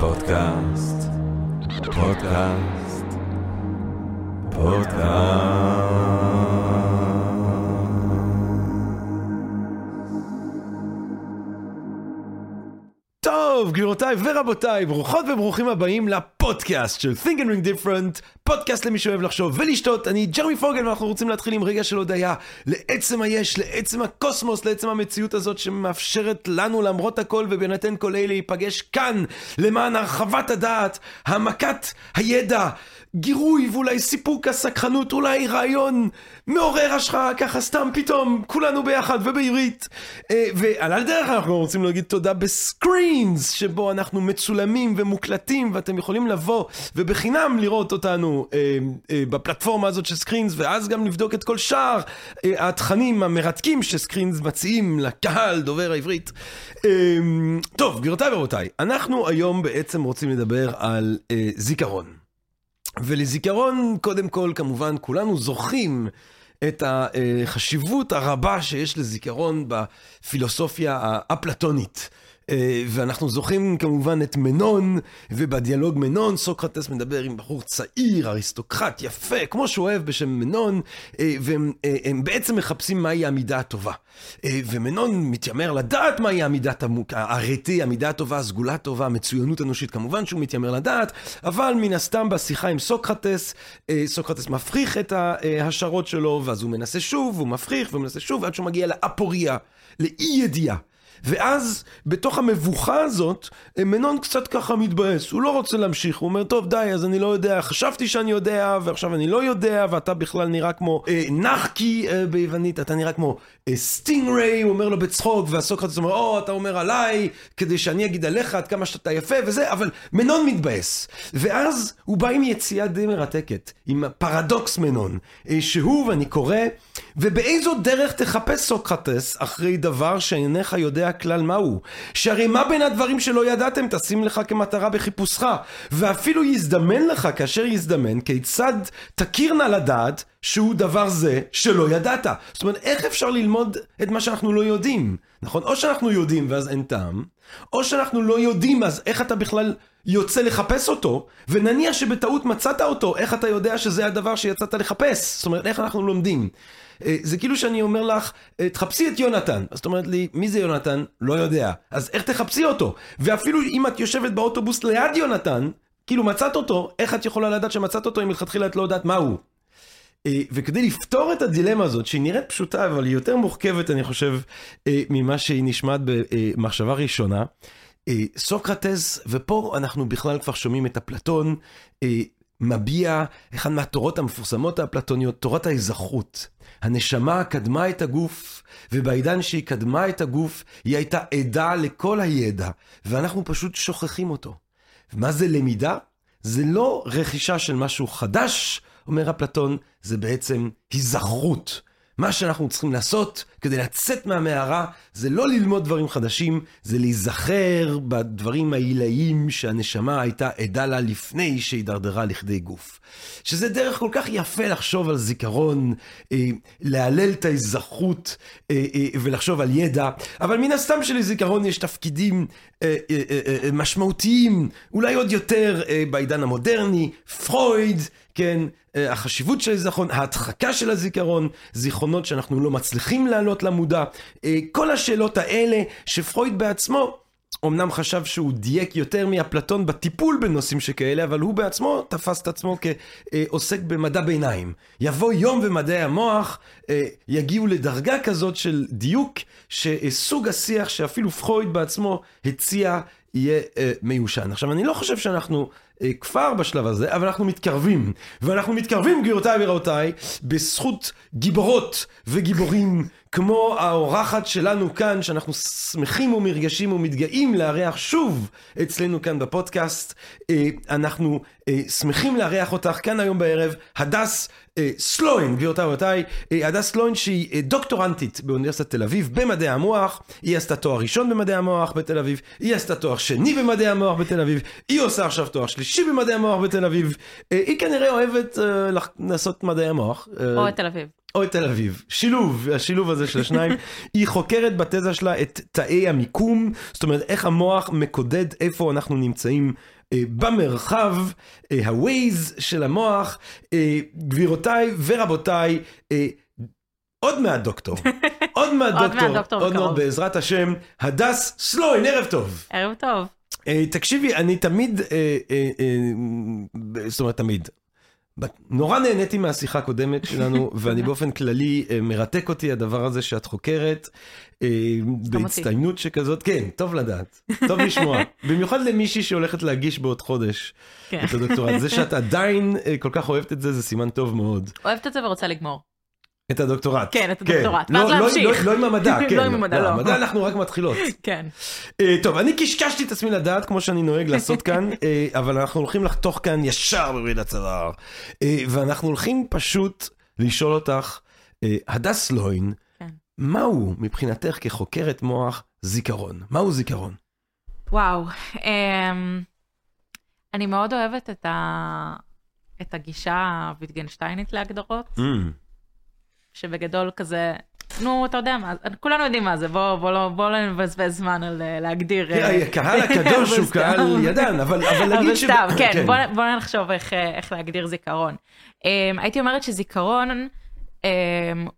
פודקאסט, פודקאסט, פודקאסט. טוב, גבירותיי ורבותיי, ברוכות וברוכים הבאים לפודקאסט של Think and Ring Different, פודקאסט למי שאוהב לחשוב ולשתות. אני ג'רמי פוגל ואנחנו רוצים להתחיל עם רגע של הודיה לעצם היש, לעצם הקוסמוס, לעצם המציאות הזאת שמאפשרת לנו למרות הכל ובהינתן כל אלה להיפגש כאן למען הרחבת הדעת, העמקת הידע. גירוי ואולי סיפוק הסקחנות, אולי רעיון מעורר השחרה, ככה סתם פתאום, כולנו ביחד ובעברית. אה, ועל הדרך אנחנו רוצים להגיד תודה בסקרינס, שבו אנחנו מצולמים ומוקלטים, ואתם יכולים לבוא ובחינם לראות אותנו אה, אה, בפלטפורמה הזאת של סקרינס, ואז גם לבדוק את כל שאר התכנים המרתקים שסקרינס מציעים לקהל דובר העברית. טוב, גבירותיי ורבותיי, אנחנו היום בעצם רוצים לדבר על זיכרון. ולזיכרון, קודם כל, כמובן, כולנו זוכרים את החשיבות הרבה שיש לזיכרון בפילוסופיה האפלטונית. אה, ואנחנו זוכרים כמובן את מנון, ובדיאלוג מנון סוקרטס מדבר עם בחור צעיר, אריסטוקרט, יפה, כמו שהוא אוהב בשם מנון, אה, והם אה, בעצם מחפשים מהי המידה הטובה. ומנון מתיימר לדעת מהי המידת הרתי, המידה הטובה, הסגולה הטובה, המצוינות אנושית, כמובן שהוא מתיימר לדעת, אבל מן הסתם בשיחה עם סוקרטס, סוקרטס מפריך את ההשערות שלו, ואז הוא מנסה שוב, הוא מפריך ומנסה שוב, עד שהוא מגיע לאפוריה, לאי ידיעה. ואז, בתוך המבוכה הזאת, מנון קצת ככה מתבאס, הוא לא רוצה להמשיך, הוא אומר, טוב, די, אז אני לא יודע, חשבתי שאני יודע, ועכשיו אני לא יודע, ואתה בכלל נראה כמו אה, נחקי אה, ביוונית, אתה נראה כמו אה, stingray, הוא אומר לו בצחוק, והסוקרטס אומר, או, אתה אומר עליי, כדי שאני אגיד עליך עד כמה שאתה יפה וזה, אבל מנון מתבאס. ואז הוא בא עם יציאה די מרתקת, עם פרדוקס מנון, אה, שהוא, ואני קורא, ובאיזו דרך תחפש סוקרטס אחרי דבר שאינך יודע כלל מהו? שהרי מה בין הדברים שלא ידעתם תשים לך כמטרה בחיפושך, ואפילו יזדמן לך כאשר יזדמן, כיצד תכיר נא לדעת שהוא דבר זה שלא ידעת. זאת אומרת, איך אפשר ללמוד את מה שאנחנו לא יודעים? נכון? או שאנחנו יודעים ואז אין טעם, או שאנחנו לא יודעים אז איך אתה בכלל יוצא לחפש אותו, ונניח שבטעות מצאת אותו, איך אתה יודע שזה הדבר שיצאת לחפש? זאת אומרת, איך אנחנו לומדים? אה, זה כאילו שאני אומר לך, אה, תחפשי את יונתן. אז את אומרת לי, מי זה יונתן? לא יודע. אז איך תחפשי אותו? ואפילו אם את יושבת באוטובוס ליד יונתן, כאילו מצאת אותו, איך את יכולה לדעת שמצאת אותו אם מלכתחילה את לא יודעת מהו? אה, וכדי לפתור את הדילמה הזאת, שהיא נראית פשוטה, אבל היא יותר מורכבת, אני חושב, ממה שהיא נשמעת במחשבה ראשונה, סוקרטס, ופה אנחנו בכלל כבר שומעים את אפלטון, מביע אחד מהתורות המפורסמות האפלטוניות, תורת האזרחות. הנשמה קדמה את הגוף, ובעידן שהיא קדמה את הגוף, היא הייתה עדה לכל הידע, ואנחנו פשוט שוכחים אותו. מה זה למידה? זה לא רכישה של משהו חדש, אומר אפלטון, זה בעצם היזכרות. מה שאנחנו צריכים לעשות כדי לצאת מהמערה זה לא ללמוד דברים חדשים, זה להיזכר בדברים העילאיים שהנשמה הייתה עדה לה לפני שהידרדרה לכדי גוף. שזה דרך כל כך יפה לחשוב על זיכרון, אה, להלל את ההיזכרות אה, אה, ולחשוב על ידע, אבל מן הסתם שלזיכרון יש תפקידים אה, אה, אה, אה, משמעותיים, אולי עוד יותר אה, בעידן המודרני, פרויד, כן, אה, החשיבות של הזיכרון, ההדחקה של הזיכרון, זיכרונות שאנחנו לא מצליחים להעלות למודע, אה, כל השאלות האלה שפרויד בעצמו אמנם חשב שהוא דייק יותר מאפלטון בטיפול בנושאים שכאלה, אבל הוא בעצמו תפס את עצמו כעוסק במדע ביניים. יבוא יום ומדעי המוח אה, יגיעו לדרגה כזאת של דיוק, שסוג השיח שאפילו פרויד בעצמו הציע יהיה מיושן. עכשיו, אני לא חושב שאנחנו אה, כפר בשלב הזה, אבל אנחנו מתקרבים. ואנחנו מתקרבים, גבירותיי ורבותיי, בזכות גיבורות וגיבורים כמו האורחת שלנו כאן, שאנחנו שמחים ומרגשים ומתגאים לארח שוב אצלנו כאן בפודקאסט. אה, אנחנו אה, שמחים לארח אותך כאן היום בערב, הדס סלוין, גבירותיי ורבותיי, הדס סלוין שהיא דוקטורנטית באוניברסיטת תל אביב במדעי המוח, היא עשתה תואר ראשון במדעי המוח בתל אביב, היא עשתה תואר שני במדעי המוח בתל אביב, היא עושה עכשיו תואר שלישי. במדעי המוח בתל אביב. אה, היא כנראה אוהבת לעשות מדעי המוח. או תל אביב. או את תל אביב. שילוב, השילוב הזה של השניים. היא חוקרת בתזה שלה את תאי המיקום, זאת אומרת איך המוח מקודד איפה אנחנו נמצאים אה, במרחב, אה, הווייז של המוח. אה, גבירותיי ורבותיי, אה, עוד מעט דוקטור, עוד מעט דוקטור, עוד מעט. בעזרת השם, הדס סלוין, ערב טוב. ערב טוב. אה, תקשיבי, אני תמיד, אה, אה, זאת אומרת תמיד, נורא נהניתי מהשיחה הקודמת שלנו, ואני באופן כללי, אה, מרתק אותי הדבר הזה שאת חוקרת, אה, בהצטיינות שכזאת, כן, טוב לדעת, טוב לשמוע, במיוחד למישהי שהולכת להגיש בעוד חודש כן. את הדוקטורט, זה שאת עדיין אה, כל כך אוהבת את זה, זה סימן טוב מאוד. אוהבת את זה ורוצה לגמור. את הדוקטורט. כן, את הדוקטורט, לא- ואז לא- להמשיך. לא- לא עם המדע, כן. לא עם המדע, לא. המדע אנחנו רק מתחילות. כן. אה, טוב, אני קשקשתי את עצמי לדעת, כמו שאני נוהג לעשות כאן, אה, אבל אנחנו הולכים לחתוך כאן ישר בברית הצוואר. אה, ואנחנו הולכים פשוט לשאול אותך, אה, הדס לוין, כן. מהו מבחינתך כחוקרת מוח זיכרון? מהו זיכרון? וואו. אמ, אני מאוד אוהבת את ה... את הגישה הוויטגנשטיינית להגדרות, Mm. שבגדול כזה, נו, אתה יודע מה, כולנו יודעים מה זה, בוא, בוא, לא, בוא לא נבזבז זמן על אה, להגדיר... אה, תראה, הקהל הקדוש אבל הוא. קהל ידען, אבל אבל אבל נגיד ש... סתם, כן, בוא, בוא נחשוב איך, אה, איך להגדיר זיכרון. Um, הייתי אומרת שזיכרון um,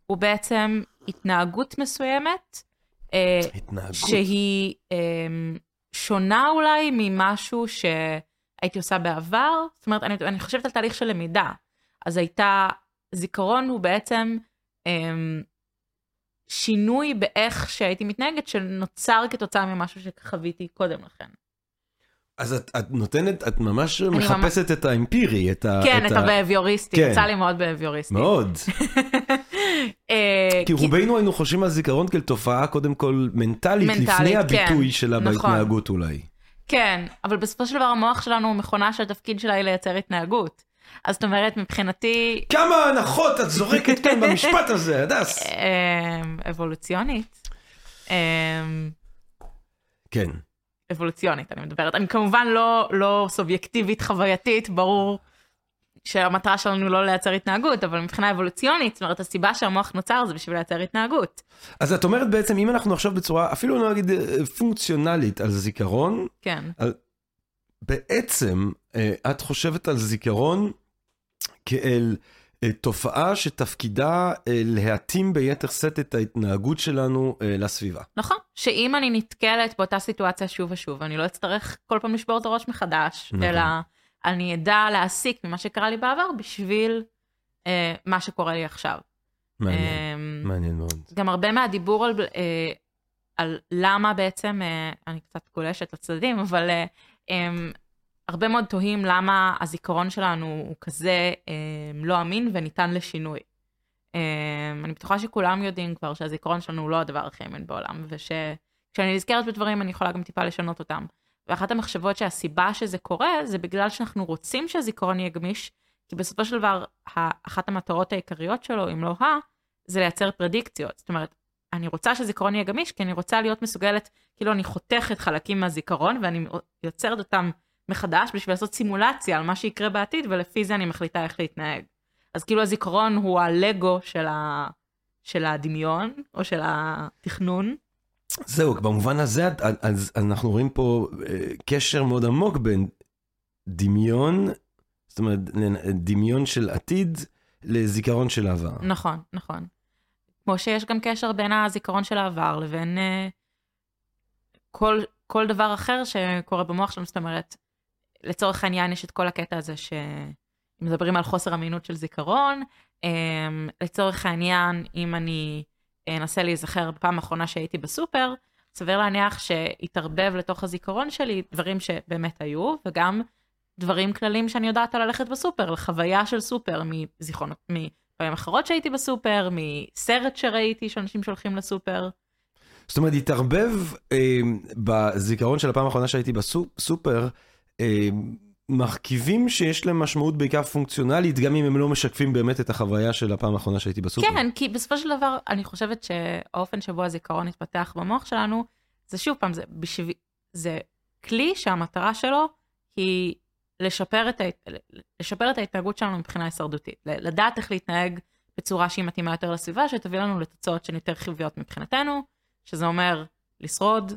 הוא בעצם התנהגות מסוימת, התנהגות. שהיא um, שונה אולי ממשהו שהייתי עושה בעבר. זאת אומרת, אני, אני חושבת על תהליך של למידה. אז הייתה, זיכרון הוא בעצם um, שינוי באיך שהייתי מתנהגת, שנוצר כתוצאה ממשהו שחוויתי קודם לכן. אז את, את נותנת, את ממש ממש- מחפשת את האמפירי, את ה... כן, את ה- הבהביוריסטי, כן. יצא לי מאוד בהביוריסטי. מאוד. אה, כי רובנו היינו חושבים על זיכרון כאל תופעה קודם כל מנטלית, מנטלית, לפני הביטוי כן, שלה נכון. בהתנהגות אולי. כן, אבל בסופו של דבר המוח שלנו הוא מכונה שהתפקיד שלה היא לייצר התנהגות. אז זאת אומרת, מבחינתי, כמה הנחות את זורקת כאן במשפט הזה, הדס. אה, אבולוציונית, אה, כן. אבולוציונית אני מדברת, אני כמובן לא, לא סובייקטיבית חווייתית, ברור שהמטרה שלנו לא לייצר התנהגות, אבל מבחינה אבולוציונית, זאת אומרת, הסיבה שהמוח נוצר זה בשביל לייצר התנהגות. אז את אומרת בעצם, אם אנחנו עכשיו בצורה, אפילו לא נגיד אה, פונקציונלית על זיכרון, כן, בעצם אה, את חושבת על זיכרון כאל אה, תופעה שתפקידה אה, להתאים ביתר שאת את ההתנהגות שלנו אה, לסביבה. נכון, שאם אני נתקלת באותה סיטואציה שוב ושוב, אני לא אצטרך כל פעם לשבור את הראש מחדש, נכון. אלא אני אדע להסיק ממה שקרה לי בעבר בשביל אה, מה שקורה לי עכשיו. מעניין, אה, מעניין מאוד. גם הרבה מהדיבור על, אה, על למה בעצם, אה, אני קצת גולשת לצדדים, אבל אה, אה, הרבה מאוד תוהים למה הזיכרון שלנו הוא כזה אה, לא אמין וניתן לשינוי. אה, אני בטוחה שכולם יודעים כבר שהזיכרון שלנו הוא לא הדבר הכי אמין בעולם, ושכשאני נזכרת בדברים אני יכולה גם טיפה לשנות אותם. ואחת המחשבות שהסיבה שזה קורה זה בגלל שאנחנו רוצים שהזיכרון יהיה גמיש, כי בסופו של דבר אחת המטרות העיקריות שלו, אם לא ה, זה לייצר פרדיקציות. זאת אומרת, אני רוצה שזיכרון יהיה גמיש, כי אני רוצה להיות מסוגלת, כאילו אני חותכת חלקים מהזיכרון ואני יוצרת אותם מחדש בשביל לעשות סימולציה על מה שיקרה בעתיד, ולפי זה אני מחליטה איך להתנהג. אז כאילו הזיכרון הוא הלגו של, ה... של הדמיון, או של התכנון. זהו, במובן הזה אז אנחנו רואים פה אה, קשר מאוד עמוק בין דמיון, זאת אומרת, דמיון של עתיד לזיכרון של עבר. נכון, נכון. כמו שיש גם קשר בין הזיכרון של העבר לבין uh, כל, כל דבר אחר שקורה במוח שלנו, זאת אומרת, לצורך העניין יש את כל הקטע הזה שמדברים על חוסר אמינות של זיכרון, um, לצורך העניין, אם אני אנסה להיזכר בפעם האחרונה שהייתי בסופר, סביר להניח שהתערבב לתוך הזיכרון שלי דברים שבאמת היו, וגם דברים כלליים שאני יודעת על ללכת בסופר, לחוויה של סופר מזיכרונות, מפעמים אחרות שהייתי בסופר, מסרט שראיתי שאנשים שהולכים לסופר. זאת אומרת, התערבב אה, בזיכרון של הפעם האחרונה שהייתי בסופר, אה, מרכיבים שיש להם משמעות בעיקר פונקציונלית, גם אם הם לא משקפים באמת את החוויה של הפעם האחרונה שהייתי בסופר. כן, כי בסופו של דבר, אני חושבת שהאופן שבו הזיכרון התפתח במוח שלנו, זה שוב פעם, זה, בשביל, זה כלי שהמטרה שלו היא לשפר את, ההת... לשפר את ההתנהגות שלנו מבחינה הישרדותית. לדעת איך להתנהג בצורה שהיא מתאימה יותר לסביבה, שתביא לנו לתוצאות שהן יותר חיוביות מבחינתנו, שזה אומר לשרוד,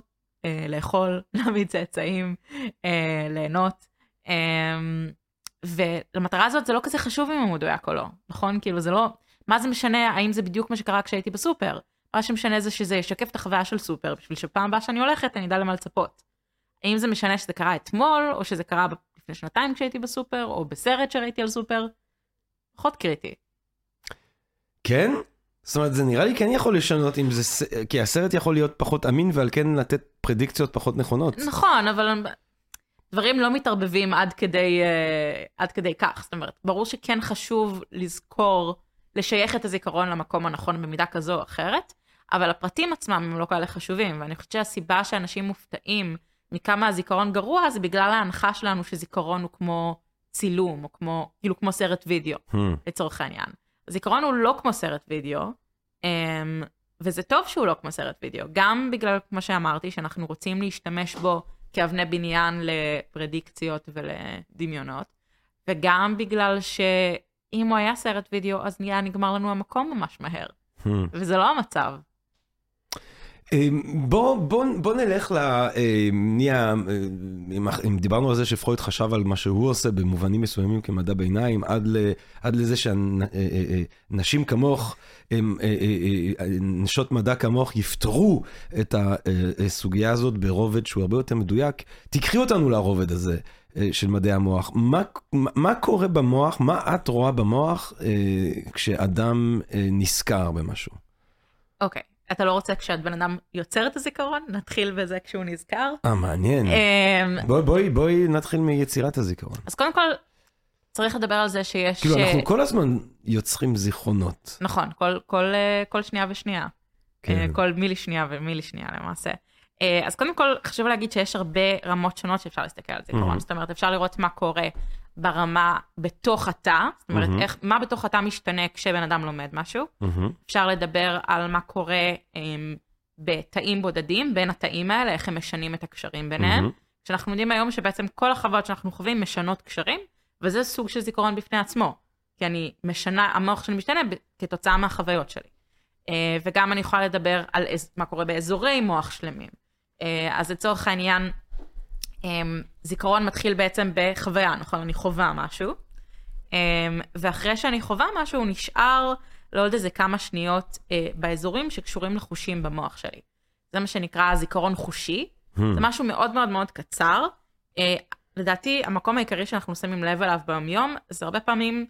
אה, לאכול, להביא צאצאים, אה, ליהנות. אה, ולמטרה הזאת זה לא כזה חשוב אם הוא מדויק או לא, נכון? כאילו זה לא, מה זה משנה האם זה בדיוק מה שקרה כשהייתי בסופר? מה שמשנה זה שזה ישקף את החוויה של סופר, בשביל שפעם הבאה שאני הולכת אני אדע למה לצפות. האם זה משנה שזה קרה אתמול, או שזה קרה לפני שנתיים כשהייתי בסופר, או בסרט שראיתי על סופר? פחות קריטי. כן? זאת אומרת, זה נראה לי כן יכול לשנות אם זה, כי הסרט יכול להיות פחות אמין ועל כן לתת פרדיקציות פחות נכונות. נכון, אבל דברים לא מתערבבים עד כדי, uh, עד כדי כך. זאת אומרת, ברור שכן חשוב לזכור, לשייך את הזיכרון למקום הנכון במידה כזו או אחרת, אבל הפרטים עצמם הם לא כאלה חשובים, ואני חושבת שהסיבה שאנשים מופתעים מכמה הזיכרון גרוע זה בגלל ההנחה שלנו שזיכרון הוא כמו צילום, או כמו, כאילו כמו סרט וידאו, hmm. לצורך העניין. זיכרון הוא לא כמו סרט וידאו, um, וזה טוב שהוא לא כמו סרט וידאו, גם בגלל, כמו שאמרתי, שאנחנו רוצים להשתמש בו כאבני בניין לפרדיקציות ולדמיונות, וגם בגלל שאם הוא היה סרט וידאו, אז נהיה נגמר לנו המקום ממש מהר, hmm. וזה לא המצב. אמ, בוא, בוא, בוא נלך ל... אמ, נהיה, אם, אם דיברנו על זה שפרויד חשב על מה שהוא עושה במובנים מסוימים כמדע ביניים, עד, ל, עד לזה שנשים אה, אה, אה, כמוך, נשות מדע כמוך, יפתרו את הסוגיה הזאת ברובד שהוא הרבה יותר מדויק, תיקחי אותנו לרובד הזה. של מדעי המוח. מה, מה קורה במוח, מה את רואה במוח כשאדם נזכר במשהו? אוקיי, okay. אתה לא רוצה כשבן אדם יוצר את הזיכרון? נתחיל בזה כשהוא נזכר. אה, מעניין. אמ, בואי, בואי, בואי נתחיל מיצירת הזיכרון. אז קודם כל, צריך לדבר על זה שיש... כאילו, אנחנו כל הזמן יוצרים זיכרונות. נכון, כל, כל, אה, כל שנייה ושנייה. כן. אה, כל מילי שנייה ומילי שנייה למעשה. אה, אז קודם כל, חשוב להגיד שיש הרבה רמות שונות שאפשר להסתכל על זיכרון. Mm-hmm. זאת אומרת, אפשר לראות מה קורה ברמה בתוך התא, זאת אומרת, mm-hmm. איך, מה בתוך התא משתנה כשבן אדם לומד משהו. Mm-hmm. אפשר לדבר על מה קורה um, בתאים בודדים, בין התאים האלה, איך הם משנים את הקשרים ביניהם. Mm-hmm. שאנחנו יודעים היום שבעצם כל החוויות שאנחנו חווים משנות קשרים, וזה סוג של זיכרון בפני עצמו. כי אני משנה, המוח שלי משתנה כתוצאה מהחוויות שלי. Uh, וגם אני יכולה לדבר על מה קורה באזורי מוח שלמים. Uh, אז לצורך העניין, um, זיכרון מתחיל בעצם בחוויה, נכון? אני חווה משהו, um, ואחרי שאני חווה משהו, הוא נשאר לעוד איזה כמה שניות באזורים שקשורים לחושים במוח שלי. זה מה שנקרא זיכרון חושי, hmm. זה משהו מאוד מאוד מאוד קצר. לדעתי, המקום העיקרי שאנחנו שמים לב אליו ביום-יום, זה הרבה פעמים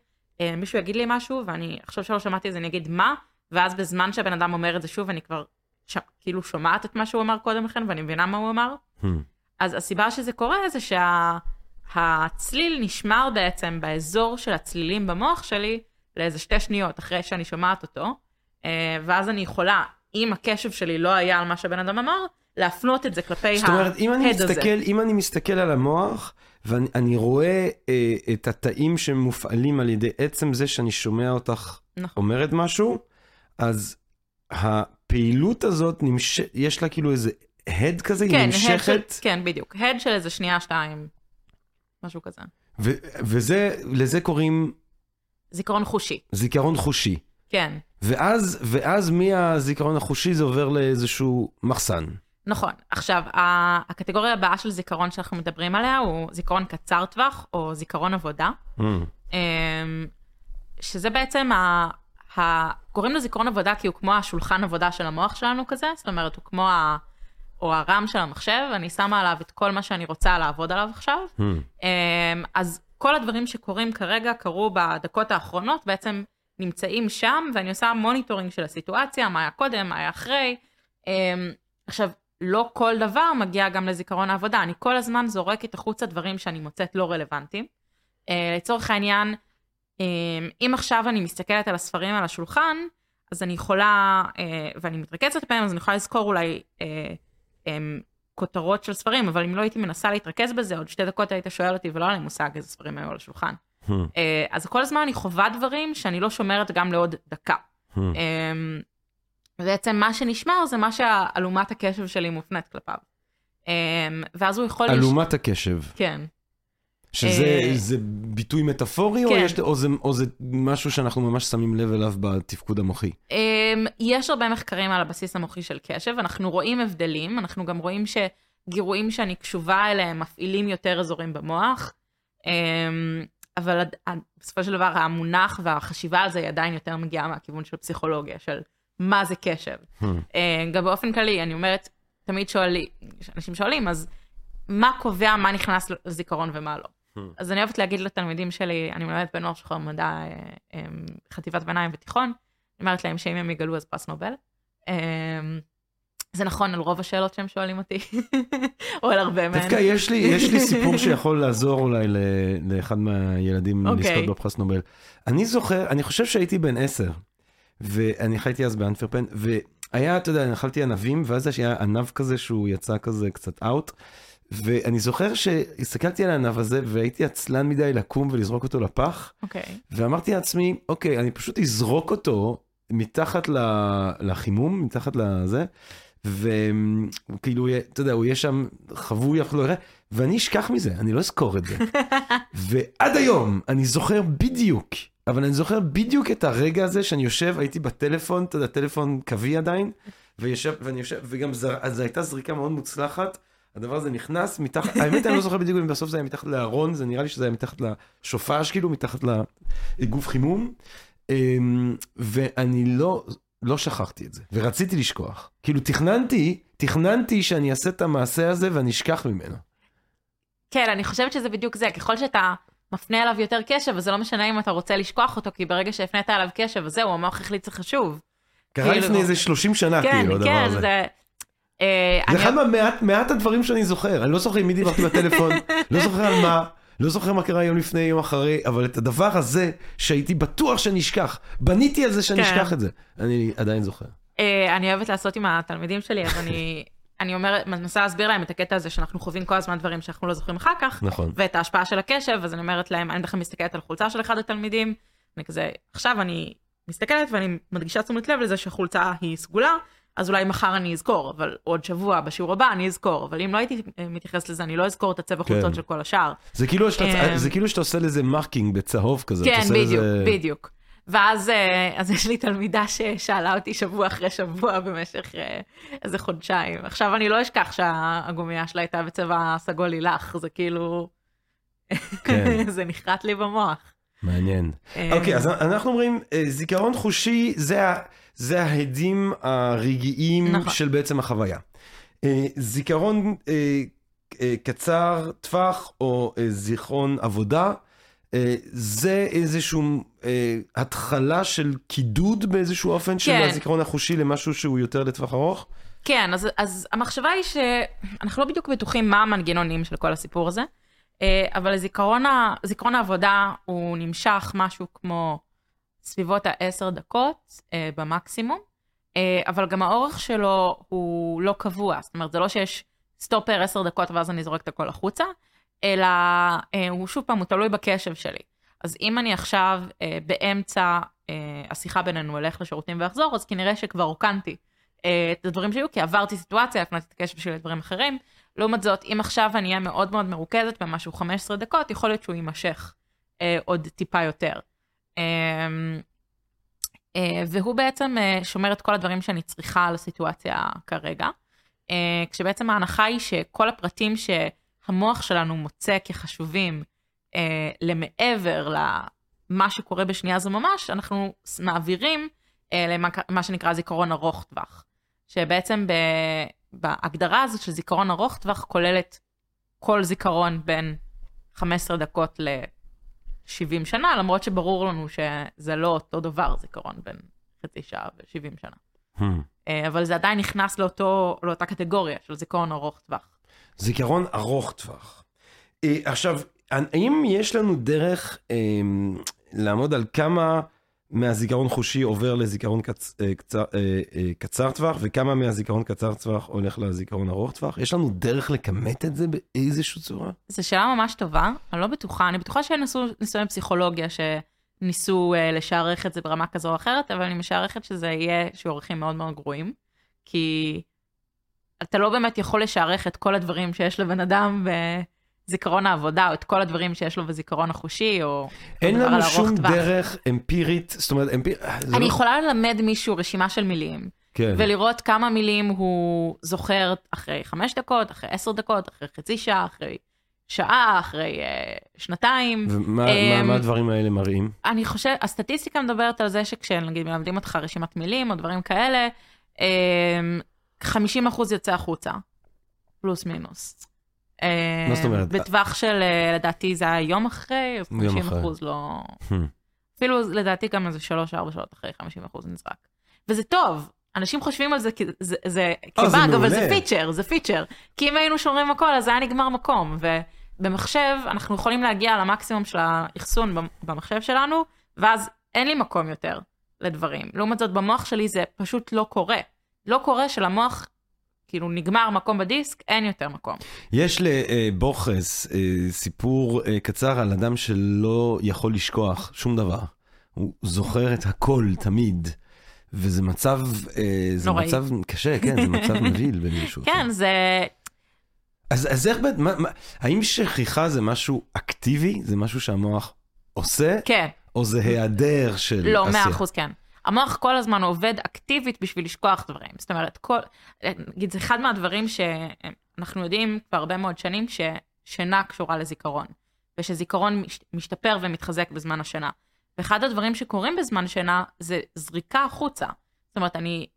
מישהו יגיד לי משהו, ואני עכשיו שלא שמעתי את זה, אני אגיד מה, ואז בזמן שהבן אדם אומר את זה שוב, אני כבר ש... כאילו שומעת את מה שהוא אמר קודם לכן, ואני מבינה מה הוא אמר. Hmm. אז הסיבה שזה קורה זה שהצליל שה... נשמר בעצם באזור של הצלילים במוח שלי לאיזה שתי שניות אחרי שאני שומעת אותו, אה, ואז אני יכולה, אם הקשב שלי לא היה על מה שהבן אדם אמר, להפנות את זה כלפי ההד הזה. זאת אומרת, אם אני מסתכל, אם אני מסתכל על המוח, ואני רואה אה, את התאים שמופעלים על ידי עצם זה שאני שומע אותך נכון. אומרת משהו, אז הפעילות הזאת, נמש... יש לה כאילו איזה הד כזה, כן, היא נמשכת? של, כן, בדיוק. הד של איזה שנייה, שתיים, משהו כזה. ו- וזה, לזה קוראים... זיכרון חושי. זיכרון חושי. כן. ואז, ואז מהזיכרון החושי זה עובר לאיזשהו מחסן. נכון. עכשיו, הקטגוריה הבאה של זיכרון שאנחנו מדברים עליה הוא זיכרון קצר טווח, או זיכרון עבודה. Mm. שזה בעצם. קוראים לו זיכרון עבודה כי הוא כמו השולחן עבודה של המוח שלנו כזה, זאת אומרת, הוא כמו ה... או ה RAM של המחשב, אני שמה עליו את כל מה שאני רוצה לעבוד עליו עכשיו. Hmm. אמ, אז כל הדברים שקורים כרגע, קרו בדקות האחרונות, בעצם נמצאים שם, ואני עושה monitoring של הסיטואציה, מה היה קודם, מה היה אחרי. אמ, עכשיו, לא כל דבר מגיע גם לזיכרון העבודה, אני כל הזמן זורקת החוצה דברים שאני מוצאת לא רלוונטיים. אה, לצורך העניין, אם עכשיו אני מסתכלת על הספרים על השולחן, אז אני יכולה, אה, ואני מתרכזת בהם, אז אני יכולה לזכור אולי אה, הם, כותרות של ספרים, אבל אם לא הייתי מנסה להתרכז בזה, עוד שתי דקות היית שואל אותי ולא היה לי מושג איזה ספרים היו על השולחן. Hmm. אה, אז כל הזמן אני חווה דברים שאני לא שומרת גם לעוד דקה. Hmm. אמ, בעצם מה שנשמר זה מה שאלומת הקשב שלי מופנית כלפיו. אמ, ואז הוא יכול... אלומת לש... הקשב. כן. שזה אה, ביטוי מטאפורי, או, כן. יש, או, זה, או זה משהו שאנחנו ממש שמים לב אליו בתפקוד המוחי? אמ, יש הרבה מחקרים על הבסיס המוחי של קשב, אנחנו רואים הבדלים, אנחנו גם רואים שגירויים שאני קשובה אליהם מפעילים יותר אזורים במוח, אמ, אבל בסופו של דבר המונח והחשיבה על זה היא עדיין יותר מגיעה מהכיוון של פסיכולוגיה, של מה זה קשב. Hmm. אה, גם באופן כללי, אני אומרת, תמיד שואלים, אנשים שואלים, אז מה קובע מה נכנס לזיכרון ומה לא? Hmm. אז אני אוהבת להגיד לתלמידים שלי, אני מלמדת בנוער שחור מדע, אה, אה, חטיבת ביניים ותיכון, אני אומרת להם שאם הם יגלו אז פרס נובל. אה, זה נכון על רוב השאלות שהם שואלים אותי, או על הרבה מהן. דווקא יש לי, יש לי סיפור שיכול לעזור אולי לאחד מהילדים אוקיי. לזכות בפרס נובל. אני זוכר, אני חושב שהייתי בן עשר, ואני חייתי אז באנטוורפן, והיה, אתה יודע, אכלתי ענבים, ואז היה ענב כזה שהוא יצא כזה קצת אאוט, ואני זוכר שהסתכלתי על הענב הזה, והייתי עצלן מדי לקום ולזרוק אותו לפח, אוקיי, ואמרתי לעצמי, אוקיי, אני פשוט אזרוק אותו מתחת לחימום, מתחת לזה, וכאילו, אתה יודע, הוא יהיה שם חבוי, אך לא יראה, ואני אשכח מזה, אני לא אזכור את זה. ועד היום, אני זוכר בדיוק, אבל אני זוכר בדיוק את הרגע הזה שאני יושב, הייתי בטלפון, אתה יודע, טלפון קווי עדיין, ויושב, ואני יושב, וגם זר, אז זו הייתה זריקה מאוד מוצלחת. הדבר הזה נכנס מתחת, האמת אני לא זוכר בדיוק אם בסוף זה היה מתחת לארון, זה נראה לי שזה היה מתחת לשופש, כאילו, מתחת לגוף חימום. אמ, ואני לא, לא שכחתי את זה, ורציתי לשכוח. כאילו, תכננתי, תכננתי שאני אעשה את המעשה הזה ואני אשכח ממנו. כן, אני חושבת שזה בדיוק זה, ככל שאתה מפנה אליו יותר קשב, אז זה לא משנה אם אתה רוצה לשכוח אותו, כי ברגע שהפנית אליו קשב, אז זהו, המוח החליט זה חשוב. קרה כאילו- לפני איזה 30 שנה, כן, כאילו, הדבר כן, הזה. זה... אה, זה אני- אחד מהמעט מעט הדברים שאני זוכר, אני לא זוכר עם מי דיברתי בטלפון, לא זוכר על מה, לא זוכר מה קרה יום לפני, יום אחרי, אבל את הדבר הזה שהייתי בטוח שאני אשכח, בניתי על זה שאני כן. אשכח את זה, אני עדיין זוכר. אה, אני אוהבת לעשות עם התלמידים שלי, אז אני... אני אומרת, מנסה להסביר להם את הקטע הזה שאנחנו חווים כל הזמן דברים שאנחנו לא זוכרים אחר כך, נכון. ואת ההשפעה של הקשב, אז אני אומרת להם, אני בדרך כלל מסתכלת על חולצה של אחד התלמידים, אני כזה, עכשיו אני מסתכלת ואני מדגישה תשומת לב לזה שהחולצה היא סגולה, אז אולי מחר אני אזכור, אבל עוד שבוע בשיעור הבא אני אזכור, אבל אם לא הייתי אה, מתייחסת לזה, אני לא אזכור את הצבע חולצות כן. של כל השאר. זה כאילו שאתה, אמ, זה כאילו שאתה עושה לזה מרקינג בצהוב כזה. כן, בדיוק, לזה- בדיוק. ואז אה, אז יש לי תלמידה ששאלה אותי שבוע אחרי שבוע במשך אה, איזה חודשיים. עכשיו אני לא אשכח שהגומייה שלה הייתה בצבע סגול לילך, זה כאילו, כן. זה נחרט לי במוח. מעניין. אה, אוקיי, אז אנחנו אומרים, אה, זיכרון חושי זה, ה- זה ההדים הרגעיים נכון. של בעצם החוויה. אה, זיכרון אה, אה, קצר טווח או זיכרון עבודה, זה איזושהי אה, התחלה של קידוד באיזשהו אופן של כן. הזיכרון החושי למשהו שהוא יותר לטווח ארוך? כן, אז, אז המחשבה היא שאנחנו לא בדיוק בטוחים מה המנגנונים של כל הסיפור הזה, אבל זיכרון, ה- זיכרון העבודה הוא נמשך משהו כמו סביבות העשר דקות אה, במקסימום, אה, אבל גם האורך שלו הוא לא קבוע, זאת אומרת, זה לא שיש סטופר עשר דקות ואז אני זורק את הכל החוצה, אלא אה, הוא שוב פעם, הוא תלוי בקשב שלי. אז אם אני עכשיו אה, באמצע אה, השיחה בינינו אלך לשירותים ואחזור, אז כנראה שכבר רוקנתי אה, את הדברים שהיו, כי עברתי סיטואציה, הפנתי את הקשב שלי לדברים אחרים. לעומת זאת, אם עכשיו אני אהיה מאוד מאוד מרוכזת במשהו 15 דקות, יכול להיות שהוא יימשך אה, עוד טיפה יותר. אה, אה, והוא בעצם אה, שומר את כל הדברים שאני צריכה על הסיטואציה כרגע. אה, כשבעצם ההנחה היא שכל הפרטים שהמוח שלנו מוצא כחשובים למעבר למה שקורה בשנייה זו ממש, אנחנו מעבירים למה מה שנקרא זיכרון ארוך טווח. שבעצם בהגדרה הזאת של זיכרון ארוך טווח כוללת כל זיכרון בין 15 דקות ל-70 שנה, למרות שברור לנו שזה לא אותו דבר זיכרון בין חצי שעה ו-70 שנה. Hmm. אה, אבל זה עדיין נכנס לאותו, לאותה קטגוריה של זיכרון ארוך טווח. זיכרון ארוך טווח. אה, עכשיו, האם יש לנו דרך אה, לעמוד על כמה מהזיכרון חושי עובר לזיכרון קצ, אה, קצר, אה, אה, קצר טווח, וכמה מהזיכרון קצר טווח הולך לזיכרון ארוך טווח? יש לנו דרך לכמת את זה באיזושהי צורה? זו שאלה ממש טובה, אני לא בטוחה, אני בטוחה שנעשו ניסויי פסיכולוגיה שניסו לשערך את זה ברמה כזו או אחרת, אבל אני משערכת שזה יהיה שעורכים מאוד מאוד גרועים, כי אתה לא באמת יכול לשערך את כל הדברים שיש לבן אדם זיכרון העבודה, או את כל הדברים שיש לו בזיכרון החושי, או... אין לנו שום טווח. דרך אמפירית, זאת אומרת, אמפיר... זה אני לא- יכולה ללמד מישהו רשימה של מילים, כן. ולראות כמה מילים הוא זוכר אחרי חמש דקות, אחרי עשר דקות, אחרי חצי שעה, אחרי שעה, אחרי אה, שנתיים. ומה אמ, מה- מה הדברים האלה מראים? אני חושבת, הסטטיסטיקה מדברת על זה שכשנגיד מלמדים אותך רשימת מילים או דברים כאלה, אמ, 50% יוצא החוצה, פלוס מינוס. אמ, מה זאת אומרת? בטווח של, אה, לדעתי זה היה יום אחרי, אז יום 50 אחרי. אחוז לא... Hmm. אפילו לדעתי גם איזה 3-4 שעות אחרי 50 אחוז נזרק. וזה טוב, אנשים חושבים על זה אה, כבאג, אבל זה. פיצ'ר, זה פיצ'ר. כי אם היינו שומרים הכל, אז היה נגמר מקום. ובמחשב אנחנו יכולים להגיע למקסימום של האחסון במ- במחשב שלנו, ואז אין לי מקום יותר לדברים. לעומת זאת, במוח שלי זה פשוט לא קורה. לא קורה שלמוח, כאילו נגמר מקום בדיסק, אין יותר מקום. יש לבוכס אה, סיפור אה, קצר על אדם שלא יכול לשכוח שום דבר. הוא זוכר את הכל תמיד. וזה מצב, אה, זה נוראי. מצב קשה, כן, זה מצב מבהיל אופן. כן, זה... אז, אז איך, מה, מה, האם שכחה זה משהו אקטיבי? זה משהו שהמוח עושה? כן. או זה היעדר של לא, עשייה? מאה אחוז כן. המוח כל הזמן עובד אקטיבית בשביל לשכוח דברים. זאת אומרת, כל, נגיד, זה אחד מהדברים שאנחנו יודעים כבר הרבה מאוד שנים ששינה קשורה לזיכרון, ושזיכרון מש, משתפר ומתחזק בזמן השינה. ואחד הדברים שקורים בזמן שינה זה זריקה החוצה. זאת אומרת, אני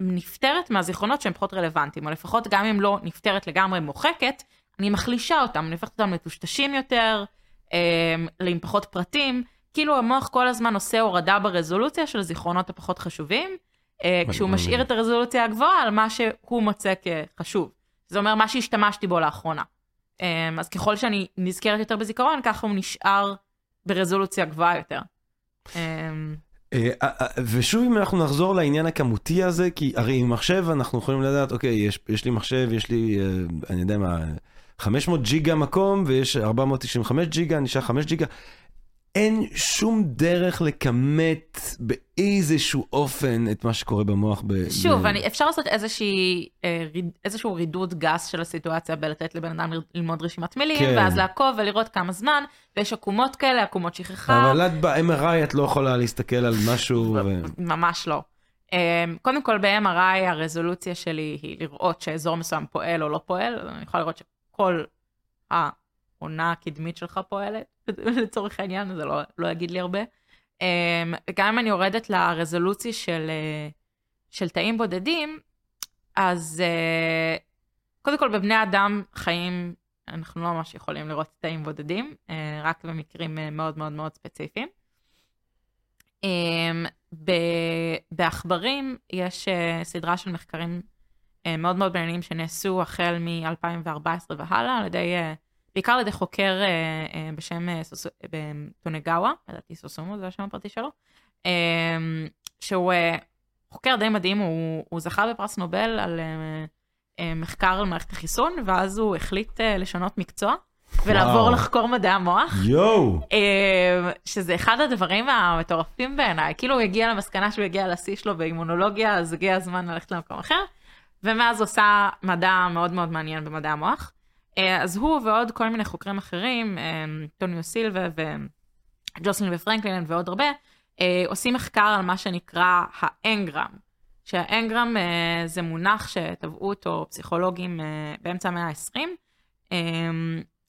נפטרת מהזיכרונות שהם פחות רלוונטיים, או לפחות גם אם לא נפטרת לגמרי מוחקת, אני מחלישה אותם, אני הופכת אותם לטושטשים יותר, אה, עם פחות פרטים. כאילו המוח כל הזמן עושה הורדה ברזולוציה של הזיכרונות הפחות חשובים, אה, כשהוא מדהים. משאיר את הרזולוציה הגבוהה על מה שהוא מוצא כחשוב. זה אומר מה שהשתמשתי בו לאחרונה. אה, אז ככל שאני נזכרת יותר בזיכרון, ככה הוא נשאר ברזולוציה גבוהה יותר. אה, ושוב אם אנחנו נחזור לעניין הכמותי הזה, כי הרי עם מחשב אנחנו יכולים לדעת, אוקיי, יש, יש לי מחשב, יש לי, אני יודע מה, 500 ג'יגה מקום ויש 495 ג'יגה, נשאר 5 ג'יגה. אין שום דרך לכמת באיזשהו אופן את מה שקורה במוח. ב, שוב, ב... אני, אפשר לעשות איזושהי, אה, ריד- איזשהו רידוד גס של הסיטואציה בלתת לבן אדם ללמוד רשימת מילים, כן. ואז לעקוב ולראות כמה זמן, ויש עקומות כאלה, עקומות שכחה. אבל את ב-MRI את לא יכולה להסתכל על משהו. ו... ממש לא. Um, קודם כל ב-MRI הרזולוציה שלי היא לראות שאזור מסוים פועל או לא פועל, אני יכולה לראות שכל העונה הקדמית שלך פועלת, לצורך העניין, זה לא, לא יגיד לי הרבה. Um, גם אם אני יורדת לרזולוציה של, uh, של תאים בודדים, אז uh, קודם כל בבני אדם חיים, אנחנו לא ממש יכולים לראות תאים בודדים, uh, רק במקרים uh, מאוד מאוד מאוד ספציפיים. Um, בעכברים יש uh, סדרה של מחקרים uh, מאוד מאוד מעניינים שנעשו החל מ-2014 והלאה, על ידי, uh, בעיקר על ידי חוקר uh, uh, בשם uh, סוס, uh, טונגאווה, לדעתי סוסומו זה השם הפרטי שלו, um, שהוא uh, חוקר די מדהים, הוא, הוא זכה בפרס נובל על uh, uh, מחקר על מערכת החיסון, ואז הוא החליט uh, לשנות מקצוע ולעבור וואו. לחקור מדעי המוח. יואו! אה, שזה אחד הדברים המטורפים בעיניי. כאילו הוא הגיע למסקנה שהוא הגיע לשיא שלו באימונולוגיה, אז הגיע הזמן ללכת למקום אחר, ומאז עושה מדע מאוד מאוד מעניין במדעי המוח. אה, אז הוא ועוד כל מיני חוקרים אחרים, אה, טוניו סילבה וג'וסלין ופרנקלין ועוד הרבה, אה, עושים מחקר על מה שנקרא האנגרם. שהאנגרם זה מונח שטבעו אותו פסיכולוגים באמצע המאה ה-20, אה,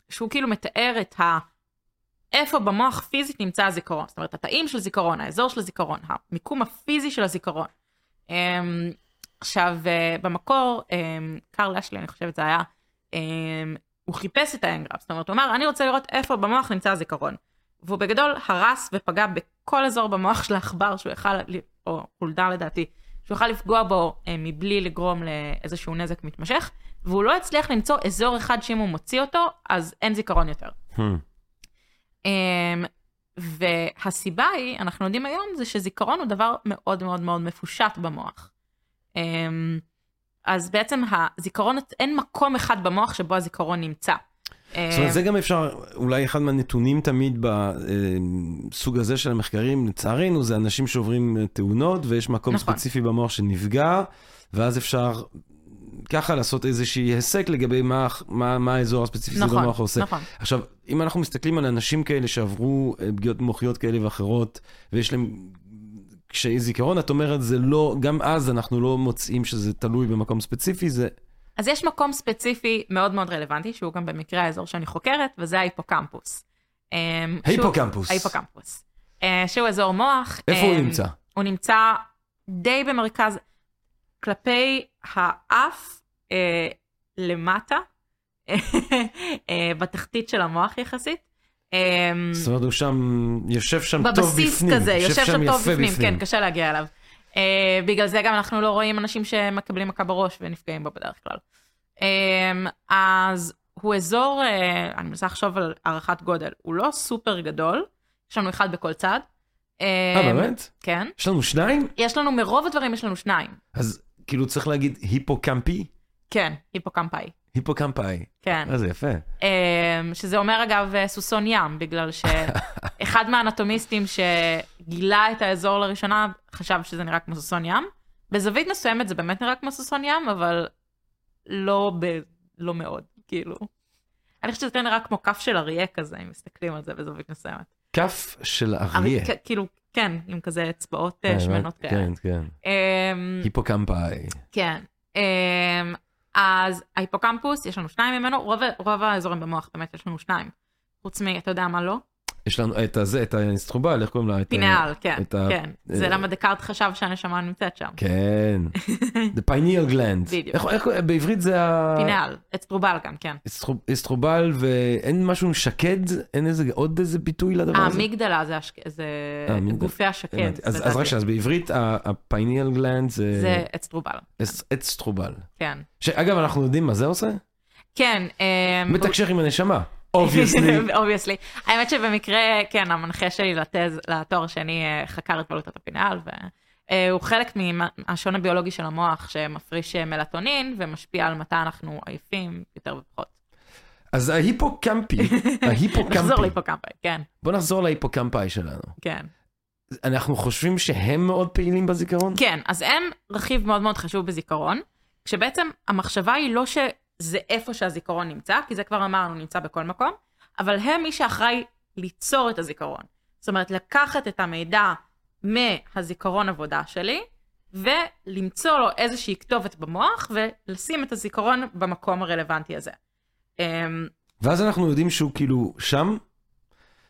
שהוא כאילו מתאר את ה... איפה במוח פיזית נמצא הזיכרון. זאת אומרת, התאים של זיכרון, האזור של הזיכרון, המיקום הפיזי של הזיכרון. עכשיו, במקור, קרל אשלי, אני חושבת זה היה, הוא חיפש את האנגרם. זאת אומרת, הוא אמר, אני רוצה לראות איפה במוח נמצא הזיכרון. והוא בגדול הרס ופגע בכל אזור במוח של העכבר שהוא יכל, או חולדה לדעתי, שהוא יכל לפגוע בו uh, מבלי לגרום לאיזשהו נזק מתמשך, והוא לא הצליח למצוא אזור אחד שאם הוא מוציא אותו, אז אין זיכרון יותר. Hmm. Um, והסיבה היא, אנחנו יודעים היום, זה שזיכרון הוא דבר מאוד מאוד מאוד מפושט במוח. Um, אז בעצם הזיכרון, אין מקום אחד במוח שבו הזיכרון נמצא. זאת אומרת, זה גם אפשר, אולי אחד מהנתונים תמיד בסוג הזה של המחקרים, לצערנו, זה אנשים שעוברים תאונות ויש מקום נכון. ספציפי במוח שנפגע, ואז אפשר ככה לעשות איזושהי היסק לגבי מה, מה, מה האזור הספציפי נכון, במוח עושה. נכון. עכשיו, אם אנחנו מסתכלים על אנשים כאלה שעברו אה, פגיעות מוחיות כאלה ואחרות, ויש להם קשיי זיכרון, את אומרת, זה לא, גם אז אנחנו לא מוצאים שזה תלוי במקום ספציפי, זה... אז יש מקום ספציפי מאוד מאוד רלוונטי, שהוא גם במקרה האזור שאני חוקרת, וזה ההיפוקמפוס. אמ, שהוא- היפוקמפוס. ההיפוקמפוס. אה, שהוא אזור מוח. איפה הוא אמ, נמצא? הוא נמצא די במרכז, כלפי האף אה, למטה, אה, בתחתית של המוח יחסית. אה, זאת אומרת, הוא שם, יושב שם טוב בבסיס בפנים. כזה, יושב שם טוב בפנים, כן, קשה להגיע אליו. אה, בגלל זה גם אנחנו לא רואים אנשים שמקבלים מכה בראש ונפגעים בו בדרך כלל. אה, אז הוא אזור, אה, אני מנסה לחשוב על הערכת גודל, הוא לא סופר גדול, יש לנו אחד בכל צד. אה, באמת? כן. יש לנו שניים? יש לנו, מרוב הדברים יש לנו שניים. אז כאילו צריך להגיד היפוקמפי? כן, היפוקמפאי. היפוקמפאי. כן. אה, זה יפה. אמ, שזה אומר אגב אה, סוסון ים, בגלל שאחד מהאנטומיסטים שגילה את האזור לראשונה חשב שזה נראה כמו סוסון ים. בזווית מסוימת זה באמת נראה כמו סוסון ים, אבל לא, ב... לא מאוד, כאילו. אני חושבת שזה יותר נראה כמו כף של אריה כזה, אם מסתכלים על זה בזווית מסוימת. כף של אריה. אריה, כאילו, כן, עם כזה אצבעות אה, שמנות כאלה. כן, כן. אמ, היפוקמפאי. כן. אז ההיפוקמפוס, יש לנו שניים ממנו, רוב, רוב האזורים במוח באמת יש לנו שניים. חוץ מ... אתה יודע מה לא? יש לנו את הזה, את האינסטרובל, איך קוראים לה? פינאל, כן, את ה- כן. זה אה, למה דקארט חשב שהנשמה נמצאת שם. כן. The pineal gland. בדיוק. בעברית זה ה... פינאל, אצטרובל גם, כן. אסטרו- אסטרובל, ואין משהו שקד? אין איזה, עוד איזה ביטוי לדבר הזה? האמיגדלה זה האמיגדלה. גופי השקד. אז. רק שנייה, אז בעברית ה-pineal gland זה זה אצטרובל, אס- אסטרובל. כן. שאגב, אנחנו יודעים מה זה עושה? כן. מתקשר עם הנשמה. אובייסלי. אובייסלי. האמת שבמקרה, כן, המנחה שלי לתז, לתואר שני אה, חקר את בלוטת ה pineal, והוא חלק מהשעון הביולוגי של המוח שמפריש אה, מלטונין ומשפיע על מתי אנחנו עייפים יותר ופחות. אז ההיפוקמפי, ההיפוקמפי. נחזור להיפוקמפאי, כן, בוא נחזור להיפוקמפאי שלנו. כן. אנחנו חושבים שהם מאוד פעילים בזיכרון? כן, אז הם רכיב מאוד מאוד חשוב בזיכרון, כשבעצם המחשבה היא לא שזה איפה שהזיכרון נמצא, כי זה כבר אמרנו, נמצא בכל מקום, אבל הם מי שאחראי ליצור את הזיכרון. זאת אומרת, לקחת את המידע מהזיכרון עבודה שלי, ולמצוא לו איזושהי כתובת במוח, ולשים את הזיכרון במקום הרלוונטי הזה. אמ, ואז אנחנו יודעים שהוא כאילו שם?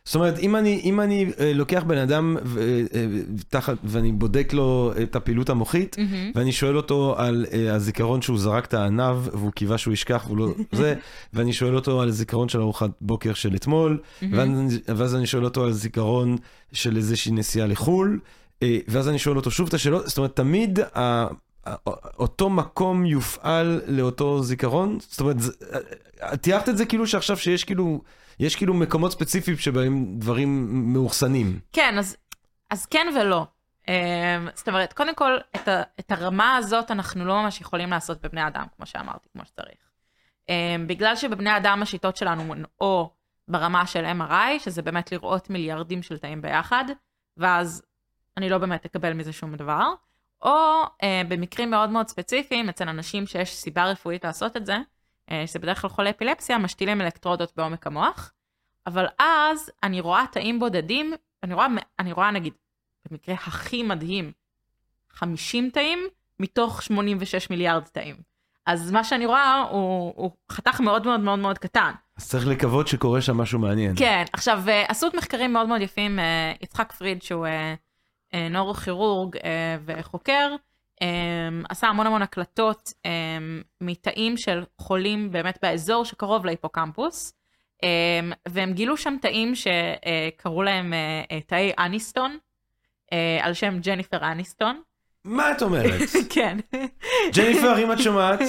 זאת אומרת, אם אני, אם אני אה, לוקח בן אדם ו, אה, תחת, ואני בודק לו את הפעילות המוחית, מהמם. ואני שואל אותו על אה, הזיכרון שהוא זרק את הענב, והוא קיווה שהוא ישכח והוא לא זה, ואני שואל אותו על הזיכרון של ארוחת בוקר של אתמול, ואז, אני- ואז אני שואל אותו על זיכרון של איזושהי נסיעה לחו"ל, אה, ואז אני שואל אותו שוב את השאלות, זאת אומרת, תמיד ה, אותו מקום יופעל לאותו זיכרון? זאת אומרת, אה, תיארת את זה כאילו שעכשיו שיש כאילו, יש כאילו מקומות ספציפיים שבהם דברים מאוחסנים. כן, אז, אז כן ולא. Um, זאת אומרת, קודם כל, את, ה, את הרמה הזאת אנחנו לא ממש יכולים לעשות בבני אדם, כמו שאמרתי, כמו שצריך. Um, בגלל שבבני אדם השיטות שלנו הן או ברמה של MRI, שזה באמת לראות מיליארדים של תאים ביחד, ואז אני לא באמת אקבל מזה שום דבר, או uh, במקרים מאוד מאוד ספציפיים, אצל אנשים שיש סיבה רפואית לעשות את זה, שזה בדרך כלל חולי אפילפסיה, משתילים אלקטרודות בעומק המוח, אבל אז אני רואה תאים בודדים, אני רואה, אני רואה נגיד, במקרה הכי מדהים, 50 תאים מתוך 86 מיליארד תאים. אז מה שאני רואה הוא, הוא חתך מאוד מאוד מאוד מאוד קטן. אז צריך לקוות שקורה שם משהו מעניין. כן, עכשיו, אה, עשו את מחקרים מאוד מאוד יפים, אה, יצחק פריד, שהוא אה, אה, נוירוכירורג אה, וחוקר, אה, עשה המון המון הקלטות אה, מתאים של חולים באמת באזור שקרוב להיפוקמפוס, אה, והם גילו שם תאים שקראו להם אה, אה, תאי אניסטון, אה, על שם ג'ניפר אניסטון. מה את אומרת? כן. ג'ניפר, אם את שומעת,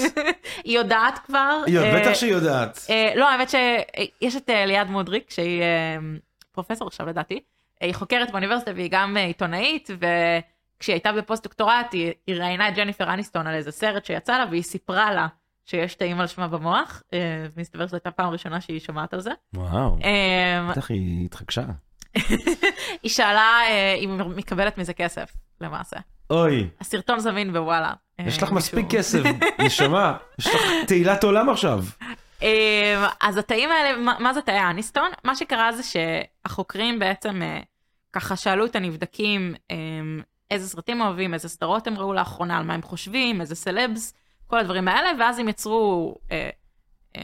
היא יודעת כבר. בטח שהיא יודעת. לא, האמת שיש את ליעד מודריק, שהיא פרופסור עכשיו לדעתי, היא חוקרת באוניברסיטה והיא גם עיתונאית, וכשהיא הייתה בפוסט דוקטורט היא, היא ראיינה את ג'ניפר אניסטון על איזה סרט שיצא לה, והיא סיפרה לה שיש תאים על שמה במוח, אה, ומסתבר שזו הייתה פעם ראשונה שהיא שומעת על זה. וואו, אה, בטח היא התחגשה. היא שאלה אה, אם היא מקבלת מזה כסף, למעשה. אוי, הסרטון זמין בוואלה. יש אה, לך מספיק כסף, נשמה, יש לך תהילת עולם עכשיו. אה, אז התאים האלה, מה, זה תאי האניסטון? מה שקרה זה שהחוקרים בעצם ככה שאלו את הנבדקים אה, איזה סרטים אוהבים, איזה סדרות הם ראו לאחרונה, על מה הם חושבים, איזה סלבס, כל הדברים האלה, ואז הם יצרו אה, אה,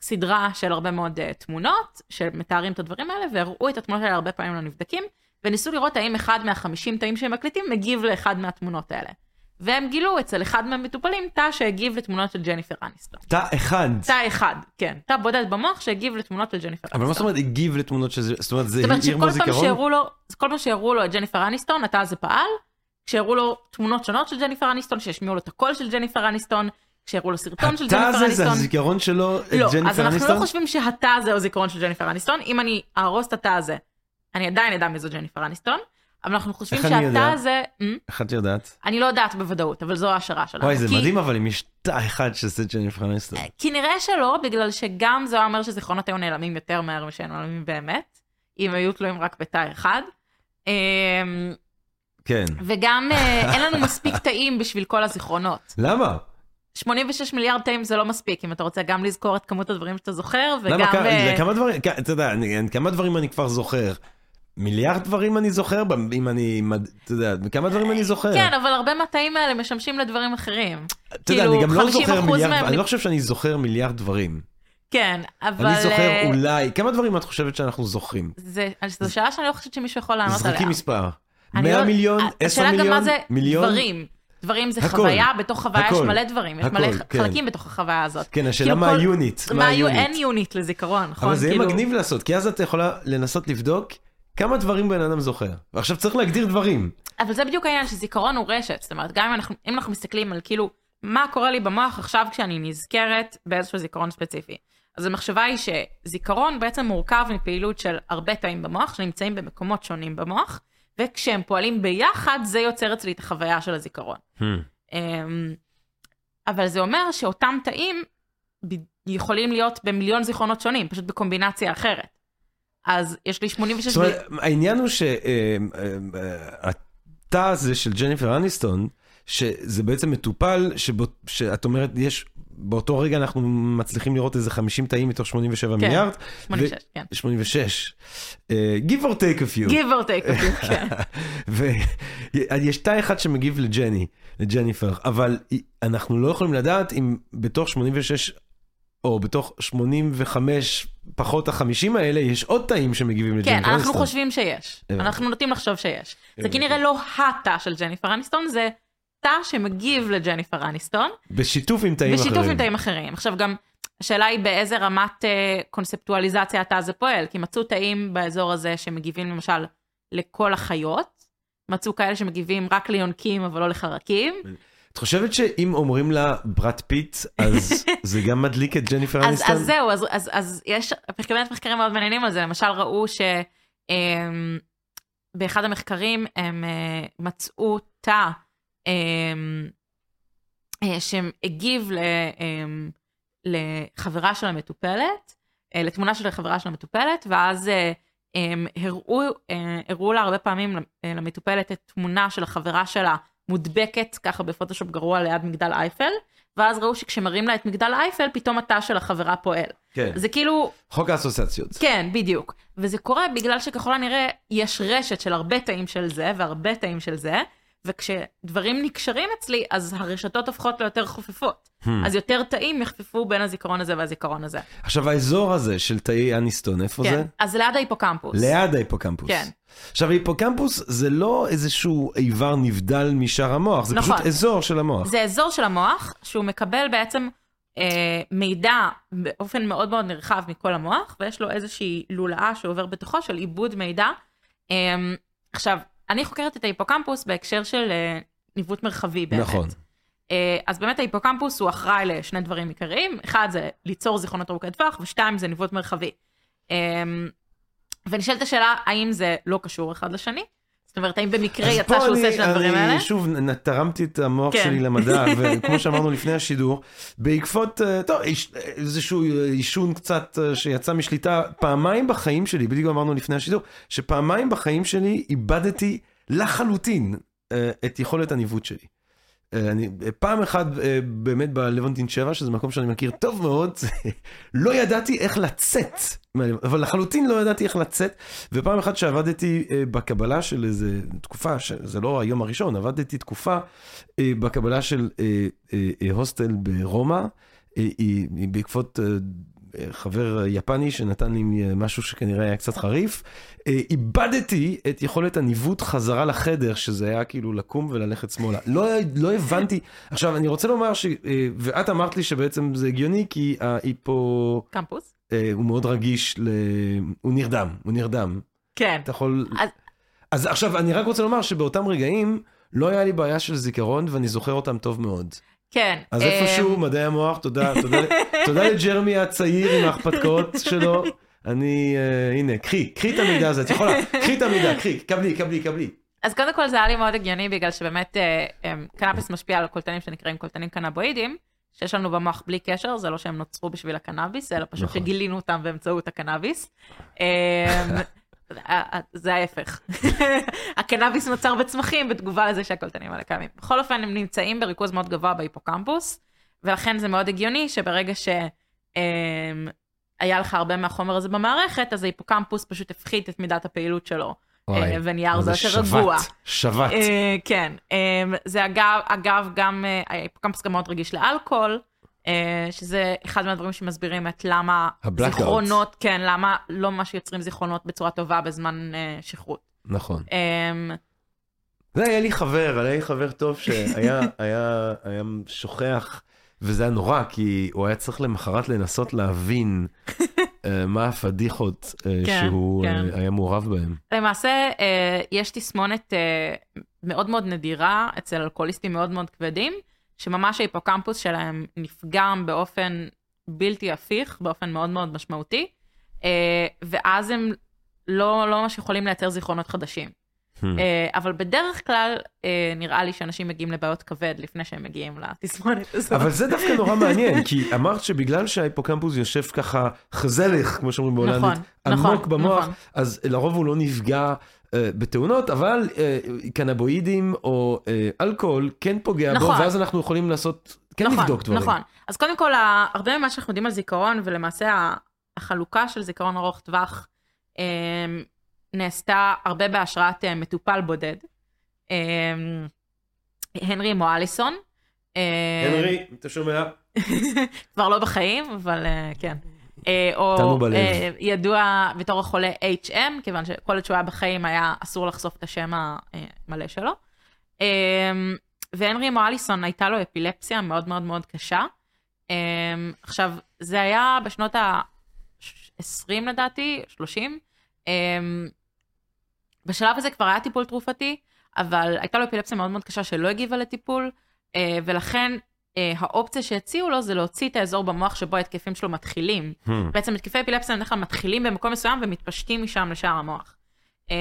סדרה של הרבה מאוד אה, תמונות שמתארים את הדברים האלה, והראו את התמונות האלה הרבה פעמים לנבדקים, וניסו לראות האם אחד מהחמישים תאים שהם מקליטים מגיב לאחד מהתמונות האלה. והם גילו אצל אחד מהמטופלים תא שהגיב לתמונות של ג'ניפר אניסטון. תא אחד. תא אחד, כן. תא בודד במוח שהגיב לתמונות של ג'ניפר אבל מה זאת אומרת הגיב לתמונות זאת אומרת זה זאת אומרת העיר שכל בו זיכרון? שהראו לו, כל פעם שהראו לו את ג'ניפר אניסטון, התא הזה פעל. כשהראו לו תמונות שונות של ג'ניפר אניסטון, שהשמיעו לו את הקול של ג'ניפר אניסטון, כשהראו לו סרטון של התא ג'ניפר הזה זה אניסטון. הזיכרון שלו, את לא, אז ג'ניפר אנחנו אניסטון? לא חושבים שהתא הזה הוא זיכרון של ג'ניפר אניסטון. אם אני אהרוס את התא הזה, אני עדיין אדע מי זו ג'ניפר אניסטון. אבל אנחנו חושבים אני יודע? הזה, אמ, איך את יודעת? אני לא יודעת בוודאות, אבל זו ההשערה שלנו. וואי, זה כי- מדהים אבל אם יש תא אחד שזה ג'ניפר אניסטון. כי נראה שלא, בגלל שגם זה אומר שזיכרונות היו נעלמים יותר מהר משהם נעלמים באמת, אם היו תלויים רק בתא אחד. אמ, כן. וגם אה, אין לנו מספיק תאים בשביל כל הזיכרונות. למה? 86 מיליארד תאים זה לא מספיק, אם אתה רוצה גם לזכור את כמות הדברים שאתה זוכר, למה? וגם... אה, כמה דברים, אתה יודע, כמה דברים אני כבר זוכר. מיליארד דברים אני זוכר, אם אני, אתה יודע, כמה דברים אני זוכר. כן, אבל הרבה מהתאים האלה משמשים לדברים אחרים. אתה יודע, כאילו, אני גם לא 50% זוכר מיליארד, אני לא חושב שאני זוכר מיליארד דברים. כן, אבל... אני זוכר אה, אולי, כמה דברים את חושבת שאנחנו זוכרים? זו שאלה שאני לא חושבת שמישהו יכול לענות עליה. זרקי מספר. אני 100 לא- מיליון, השאלה 10 גם מיליון, מה זה מיליון? דברים. דברים זה הכל. חוויה, בתוך חוויה יש. מלא דברים, יש הכל, מלא כן. חלקים בתוך החוויה הזאת. כן, השאלה כאילו מה ה unit, מה מה היו, אין ה unit. unit לזיכרון, נכון? אבל זה יהיה כאילו- מגניב לעשות, כי אז את יכולה לנסות לבדוק כמה דברים בן אדם זוכר. ועכשיו צריך להגדיר דברים. אבל זה בדיוק העניין שזיכרון הוא רשת, זאת אומרת, גם אם אנחנו, אם אנחנו מסתכלים על כאילו, מה קורה לי במוח עכשיו כשאני נזכרת באיזשהו זיכרון ספציפי. אז המחשבה היא שזיכרון בעצם מורכב מפעילות של הרבה תאים במוח, שנמצאים במקומות שונים במוח, וכשהם פועלים ביחד, זה יוצר אצלי את החוויה של הזיכרון. אמ, אבל זה אומר שאותם תאים יכולים להיות במיליון זיכרונות שונים, פשוט בקומבינציה אחרת. אז יש לי 86... זאת אומרת, העניין הוא שהתא הזה של ג'ניפר אניסטון, שזה בעצם מטופל, שבו- שאת אומרת, יש, באותו רגע אנחנו מצליחים לראות איזה 50 תאים מתוך 87 כן, מיליארד. 86, כן. 86. אה, give or take a few. give or take, כן. ויש תא אחד שמגיב לג'ני, לג'ניפר, אבל אנחנו לא יכולים לדעת אם בתוך 86 או בתוך 85 פחות ה-50 האלה יש עוד תאים שמגיבים כן, לג'ניפר אנחנו אניסטון. חושבים שיש. אנחנו נוטים לחשוב שיש. זה. כנראה לא התא של ג'ניפר אניסטון, זה תא שמגיב לג'ניפר אניסטון, בשיתוף עם תאים אחרים. בשיתוף עם תאים אחרים. עכשיו גם, השאלה היא באיזה רמת אה, קונספטואליזציה התא הזה פועל, כי מצאו תאים באזור הזה שמגיבים למשל לכל החיות, מצאו כאלה שמגיבים רק ליונקים אבל לא לחרקים, את חושבת שאם אומרים לה בראד פיט, אז זה גם מדליק את ג'ניפר אז, אניסטון? אז זהו, אז, אז, אז יש באמת מחקרים מאוד מעניינים על זה, למשל ראו שבאחד המחקרים הם אה, מצאו תא אמ, אה, שהגיב ל, אמ, לחברה של המטופלת, אה, לתמונה של החברה של המטופלת, ואז הם הראו, הראו לה הרבה פעמים למטופלת את תמונה של החברה שלה מודבקת ככה בפוטושופ גרוע ליד מגדל אייפל, ואז ראו שכשמראים לה את מגדל אייפל, פתאום התא של החברה פועל. כן, זה כאילו, חוק האסוציאציות. כן, בדיוק. וזה קורה בגלל שככל הנראה יש רשת של הרבה תאים של זה והרבה תאים של זה, וכשדברים נקשרים אצלי, אז הרשתות הופכות ליותר חופפות. Hmm. אז יותר תאים יחפפו בין הזיכרון הזה והזיכרון הזה. עכשיו האזור הזה של תאי אניסטון, איפה כן, זה? אז זה ליד ההיפוקמפוס. ליד ההיפוקמפוס. כן. עכשיו ההיפוקמפוס זה לא איזשהו איבר נבדל משאר המוח, זה נכון. פשוט אזור של המוח. זה אזור של המוח שהוא מקבל בעצם אה, מידע באופן מאוד מאוד נרחב מכל המוח, ויש לו איזושהי לולאה שעובר בתוכו של עיבוד מידע. אה, עכשיו, אני חוקרת את ההיפוקמפוס בהקשר של אה, ניווט מרחבי באמת. נכון. אה, אז באמת ההיפוקמפוס הוא אחראי לשני דברים עיקריים, אחד זה ליצור זיכרונות ארוכי טווח, ושתיים זה ניווט מרחבי. אה, ונשאלת השאלה, האם זה לא קשור אחד לשני? זאת אומרת, האם במקרה יצא שהוא עושה שני הדברים האלה? אני שוב תרמתי את המוח כן. שלי למדע, וכמו שאמרנו לפני השידור, בעקבות, אה, טוב, איזשהו עישון קצת אה, שיצא משליטה, פעמיים בחיים שלי, בדיוק אמרנו לפני השידור, שפעמיים בחיים שלי איבדתי לחלוטין אה, את יכולת הניווט שלי. אה, אני פעם אחת אה, באמת בלוונטין 7, שזה מקום שאני מכיר טוב מאוד, לא ידעתי איך לצאת, אבל לחלוטין לא ידעתי איך לצאת, ופעם אחת שעבדתי אה, בקבלה של איזה תקופה, זה לא היום הראשון, עבדתי תקופה בקבלה של הוסטל ברומא, בעקבות חבר יפני שנתן לי משהו שכנראה היה קצת חריף, אה, איבדתי את יכולת הניווט חזרה לחדר, שזה היה כאילו לקום וללכת שמאלה. לא, לא הבנתי. עכשיו, אני רוצה לומר ש... אה, ואת אמרת לי שבעצם זה הגיוני, כי ההיפו... קמפוס? אה, הוא מאוד רגיש ל... הוא נרדם, הוא נרדם. כן. אתה יכול... אז... אז עכשיו, אני רק רוצה לומר שבאותם רגעים לא היה לי בעיה של זיכרון, ואני זוכר אותם טוב מאוד. כן. אז איפשהו מדעי המוח, תודה, תודה, תודה לג'רמי הצעיר עם ההכפתקאות שלו. אני, uh, הנה, קחי, קחי את המידע הזה, את יכולה, קחי את המידע, קחי, קבלי, קבלי, קבלי. אז קודם כל זה היה לי מאוד הגיוני בגלל שבאמת uh, um, קנאביס משפיע על קולטנים שנקראים קולטנים קנבואידים, שיש לנו במוח בלי קשר, זה לא שהם נוצרו בשביל הקנאביס, אלא פשוט נכון. שגילינו אותם באמצעות הקנאביס. Um, זה ההפך. הקנאביס נוצר בצמחים בתגובה לזה שהקולטנים האלה קיימים. בכל אופן, הם נמצאים בריכוז מאוד גבוה בהיפוקמפוס, ולכן זה מאוד הגיוני שברגע שהיה לך הרבה מהחומר הזה במערכת, אז ההיפוקמפוס פשוט הפחית את מידת הפעילות שלו. אה, ונהיה הרבה יותר רגוע. שבת. אה, כן. אה, זה אגב, אגב, גם, ההיפוקמפוס גם מאוד רגיש לאלכוהול. אה, שזה אחד מהדברים שמסבירים את למה זיכרונות, כן, למה לא ממש יוצרים זיכרונות בצורה טובה בזמן uh, שכרות. נכון. Um, זה היה לי חבר, היה לי חבר טוב שהיה היה, היה שוכח, וזה היה נורא, כי הוא היה צריך למחרת לנסות להבין uh, מה הפדיחות uh, כן, שהוא כן. Uh, היה מעורב בהם. למעשה, uh, יש תסמונת uh, מאוד מאוד נדירה אצל אלכוהוליסטים מאוד מאוד כבדים, שממש ההיפוקמפוס שלהם נפגם באופן בלתי הפיך, באופן מאוד מאוד משמעותי, אה, ואז הם לא, לא ממש יכולים לייצר זיכרונות חדשים. Hmm. אה, אבל בדרך כלל אה, נראה לי שאנשים מגיעים לבעיות כבד לפני שהם מגיעים לתסמונת הזאת. אבל זה דווקא נורא מעניין, כי אמרת שבגלל שההיפוקמפוס יושב ככה חזלך, כמו שאומרים בהולנדית, נכון, עמוק נכון, במוח, נכון. אז לרוב הוא לא נפגע בתאונות, אבל אה, קנבואידים או אה, אלכוהול כן פוגע נכון. בו, ואז אנחנו יכולים לעשות, כן נכון, לבדוק דברים. נכון, אז קודם כל, הרבה ממה שאנחנו יודעים על זיכרון, ולמעשה החלוקה של זיכרון ארוך טווח, נעשתה הרבה בהשראת מטופל בודד, הנרי מואליסון. הנרי, אתה שומע? כבר לא בחיים, אבל כן. אה, או אה, ידוע בתור החולה HM, כיוון שכל עוד שהוא היה בחיים היה אסור לחשוף את השם המלא שלו. אה, והנרי מואליסון הייתה לו אפילפסיה מאוד מאוד מאוד קשה. עכשיו, זה היה בשנות ה-20 לדעתי, 30. בשלב הזה כבר היה טיפול תרופתי, אבל הייתה לו אפילפסיה מאוד מאוד קשה שלא הגיבה לטיפול, ולכן האופציה שהציעו לו זה להוציא את האזור במוח שבו ההתקפים שלו מתחילים. Hmm. בעצם התקפי אפילפסיה בדרך כלל מתחילים במקום מסוים ומתפשטים משם לשאר המוח. אה,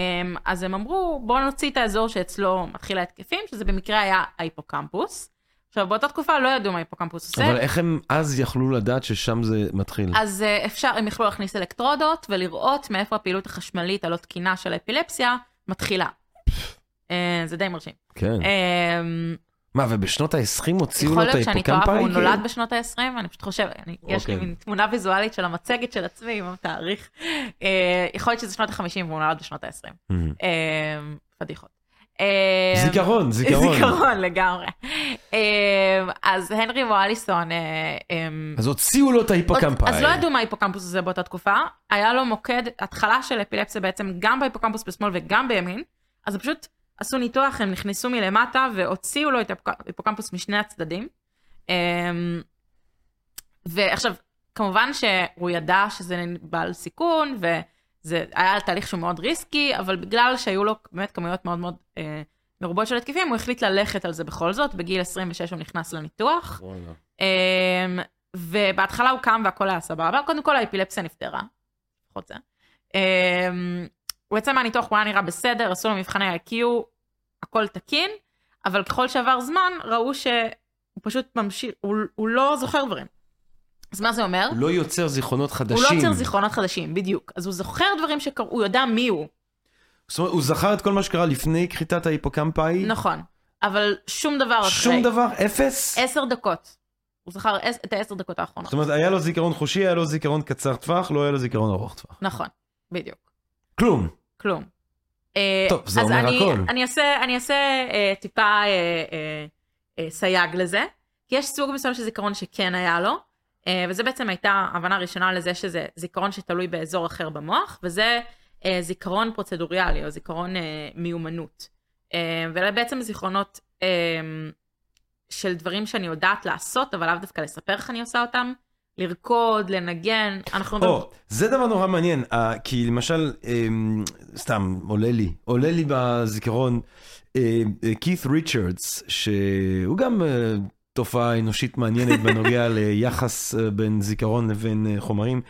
אז הם אמרו, בואו נוציא את האזור שאצלו מתחיל ההתקפים, שזה במקרה היה ההיפוקמפוס. עכשיו, באותה תקופה לא ידעו מה ההיפוקמפוס עושה. אבל איך הם אז יכלו לדעת ששם זה מתחיל? אז אה, אפשר, הם יכלו להכניס אלקטרודות ולראות מאיפה הפעילות החשמלית הלא תקינה של האפילפסיה מתחילה. זה די מרשים. כן. מה, ובשנות ה-20 הוציאו לו את ההיפוקמפה? יכול להיות שאני טועה, הוא נולד בשנות ה-20, אני פשוט חושבת, יש לי אוקיי. מין תמונה ויזואלית של המצגת של עצמי עם התאריך. אה, יכול להיות שזה שנות ה-50 והוא נולד בשנות ה-20. אה, פדיחות. אה, זיכרון, זיכרון. זיכרון לגמרי. אז הנרי וואליסון... אז הוציאו לו את ההיפוקמפה. אז לא ידעו מה ההיפוקמפוס הזה באותה תקופה. היה לו מוקד, התחלה של אפילפסיה בעצם גם בהיפוקמפוס בשמאל וגם בימין. אז זה פשוט עשו ניתוח, הם נכנסו מלמטה והוציאו לו את ההיפוקמפוס משני הצדדים. אמ, ועכשיו, כמובן שהוא ידע שזה בעל סיכון, וזה היה תהליך שהוא מאוד ריסקי, אבל בגלל שהיו לו באמת כמויות מאוד מאוד אה, מרובות של התקפים, הוא החליט ללכת על זה בכל זאת, בגיל 26 הוא נכנס לניתוח. אה, ובהתחלה הוא קם והכל היה סבבה, קודם כל האפילפסיה נפתרה. לפחות זה. אה, הוא יצא מהניתוח, הוא היה נראה בסדר, עשו לו מבחני IQ, הכל תקין, אבל ככל שעבר זמן, ראו שהוא פשוט ממשיך, הוא, הוא לא זוכר דברים. אז מה זה אומר? הוא לא יוצר זיכרונות חדשים. הוא לא יוצר זיכרונות חדשים, בדיוק. אז הוא זוכר דברים שקרו, הוא יודע מי הוא. זאת אומרת, הוא זכר את כל מה שקרה לפני כריתת ההיפוקמפאי? נכון. אבל שום דבר אחרי. שום דבר? אפס? עשר דקות. הוא זכר את העשר דקות האחרונות. זאת אומרת, היה לו זיכרון חושי, היה לו זיכרון קצר טווח, לא היה לו זיכרון ארוך טווח. נכון, בדיוק. כלום. כלום. אה, טוב, זה אומר אני, הכל. אני אעשה, אני אעשה אה, טיפה אה, אה, אה, סייג לזה, כי יש סוג מסוים של זיכרון שכן היה לו, אה, וזה בעצם הייתה הבנה ראשונה לזה שזה זיכרון שתלוי באזור אחר במוח, וזה אה, זיכרון פרוצדוריאלי, או זיכרון אה, מיומנות. אה, ואלה בעצם זיכרונות אה, של דברים שאני יודעת לעשות, אבל לאו דווקא לספר איך אני עושה אותם, לרקוד, לנגן, אנחנו... או, זה דבר נורא מעניין, אה, כי למשל, אמ, סתם, עולה לי, עולה לי בזיכרון, כית ריצ'רדס, שהוא גם אה, תופעה אנושית מעניינת בנוגע ליחס אה, בין זיכרון לבין אה, חומרים,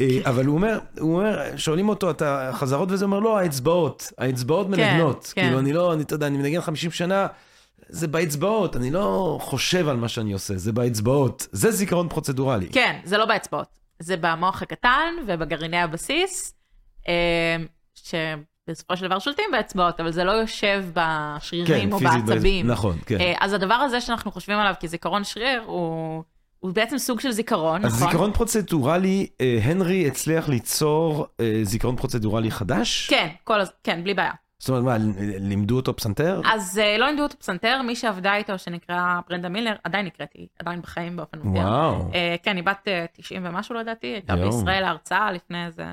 אה, אבל הוא אומר, הוא אומר, שואלים אותו, אתה חזרות? וזה אומר, לא, האצבעות, האצבעות מנגנות, כן. כאילו אני לא, אני, אתה יודע, אני מנגן 50 שנה, זה באצבעות, אני לא חושב על מה שאני עושה, זה באצבעות, זה זיכרון פרוצדורלי. כן, זה לא באצבעות. זה במוח הקטן ובגרעיני הבסיס, אה, שבסופו של דבר שולטים באצבעות, אבל זה לא יושב בשרירים או כן, פיזית, בעצבים. נכון, כן. אה, אז הדבר הזה שאנחנו חושבים עליו כזיכרון שריר, הוא, הוא בעצם סוג של זיכרון, אז נכון? זיכרון פרוצדורלי, אה, הנרי הצליח ליצור זיכרון פרוצדורלי חדש? כן, כל הז... כן, בלי בעיה. זאת אומרת, מה, לימדו אותו פסנתר? אז אה, לא לימדו אותו פסנתר, מי שעבדה איתו, שנקרא ברנדה מילר, עדיין נקראת, היא עדיין בחיים באופן מופיע. וואו. אה, כן, היא בת אה, 90 ומשהו לדעתי, הייתה יואו. בישראל להרצאה לפני איזה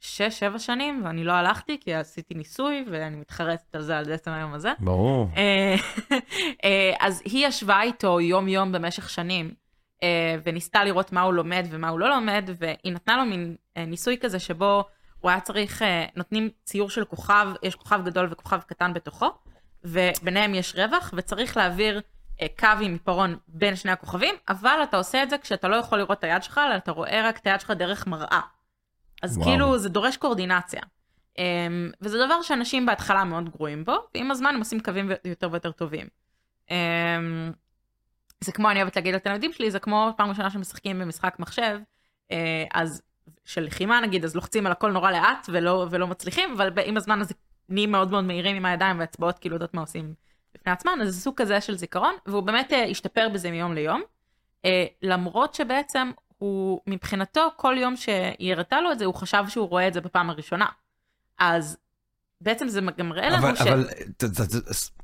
6-7 שנים, ואני לא הלכתי כי עשיתי ניסוי, ואני מתחרטת על זה עד עצם היום הזה. ברור. אה, אה, אז היא ישבה איתו יום-יום במשך שנים, אה, וניסתה לראות מה הוא לומד ומה הוא לא לומד, והיא נתנה לו מין אה, ניסוי כזה שבו הוא היה צריך, אה, נותנים ציור של כוכב, יש כוכב גדול וכוכב קטן בתוכו, וביניהם יש רווח, וצריך להעביר אה, קו עם עיפרון בין שני הכוכבים, אבל אתה עושה את זה כשאתה לא יכול לראות את היד שלך, אלא אתה רואה רק את היד שלך דרך מראה. אז וואו. כאילו זה דורש קואורדינציה. Um, וזה דבר שאנשים בהתחלה מאוד גרועים בו, ועם הזמן הם עושים קווים יותר ויותר טובים. Um, זה כמו, אני אוהבת להגיד לתלמידים שלי, זה כמו פעם ראשונה שמשחקים במשחק מחשב, uh, אז של לחימה נגיד, אז לוחצים על הכל נורא לאט ולא, ולא מצליחים, אבל עם הזמן אז נהיים מאוד מאוד מהירים עם הידיים והאצבעות כאילו יודעות מה עושים בפני עצמן, אז זה סוג כזה של זיכרון, והוא באמת uh, השתפר בזה מיום ליום. Uh, למרות שבעצם הוא, מבחינתו, כל יום שהיא הראתה לו את זה, הוא חשב שהוא רואה את זה בפעם הראשונה. אז בעצם זה גם מראה לנו אבל, ש... אבל,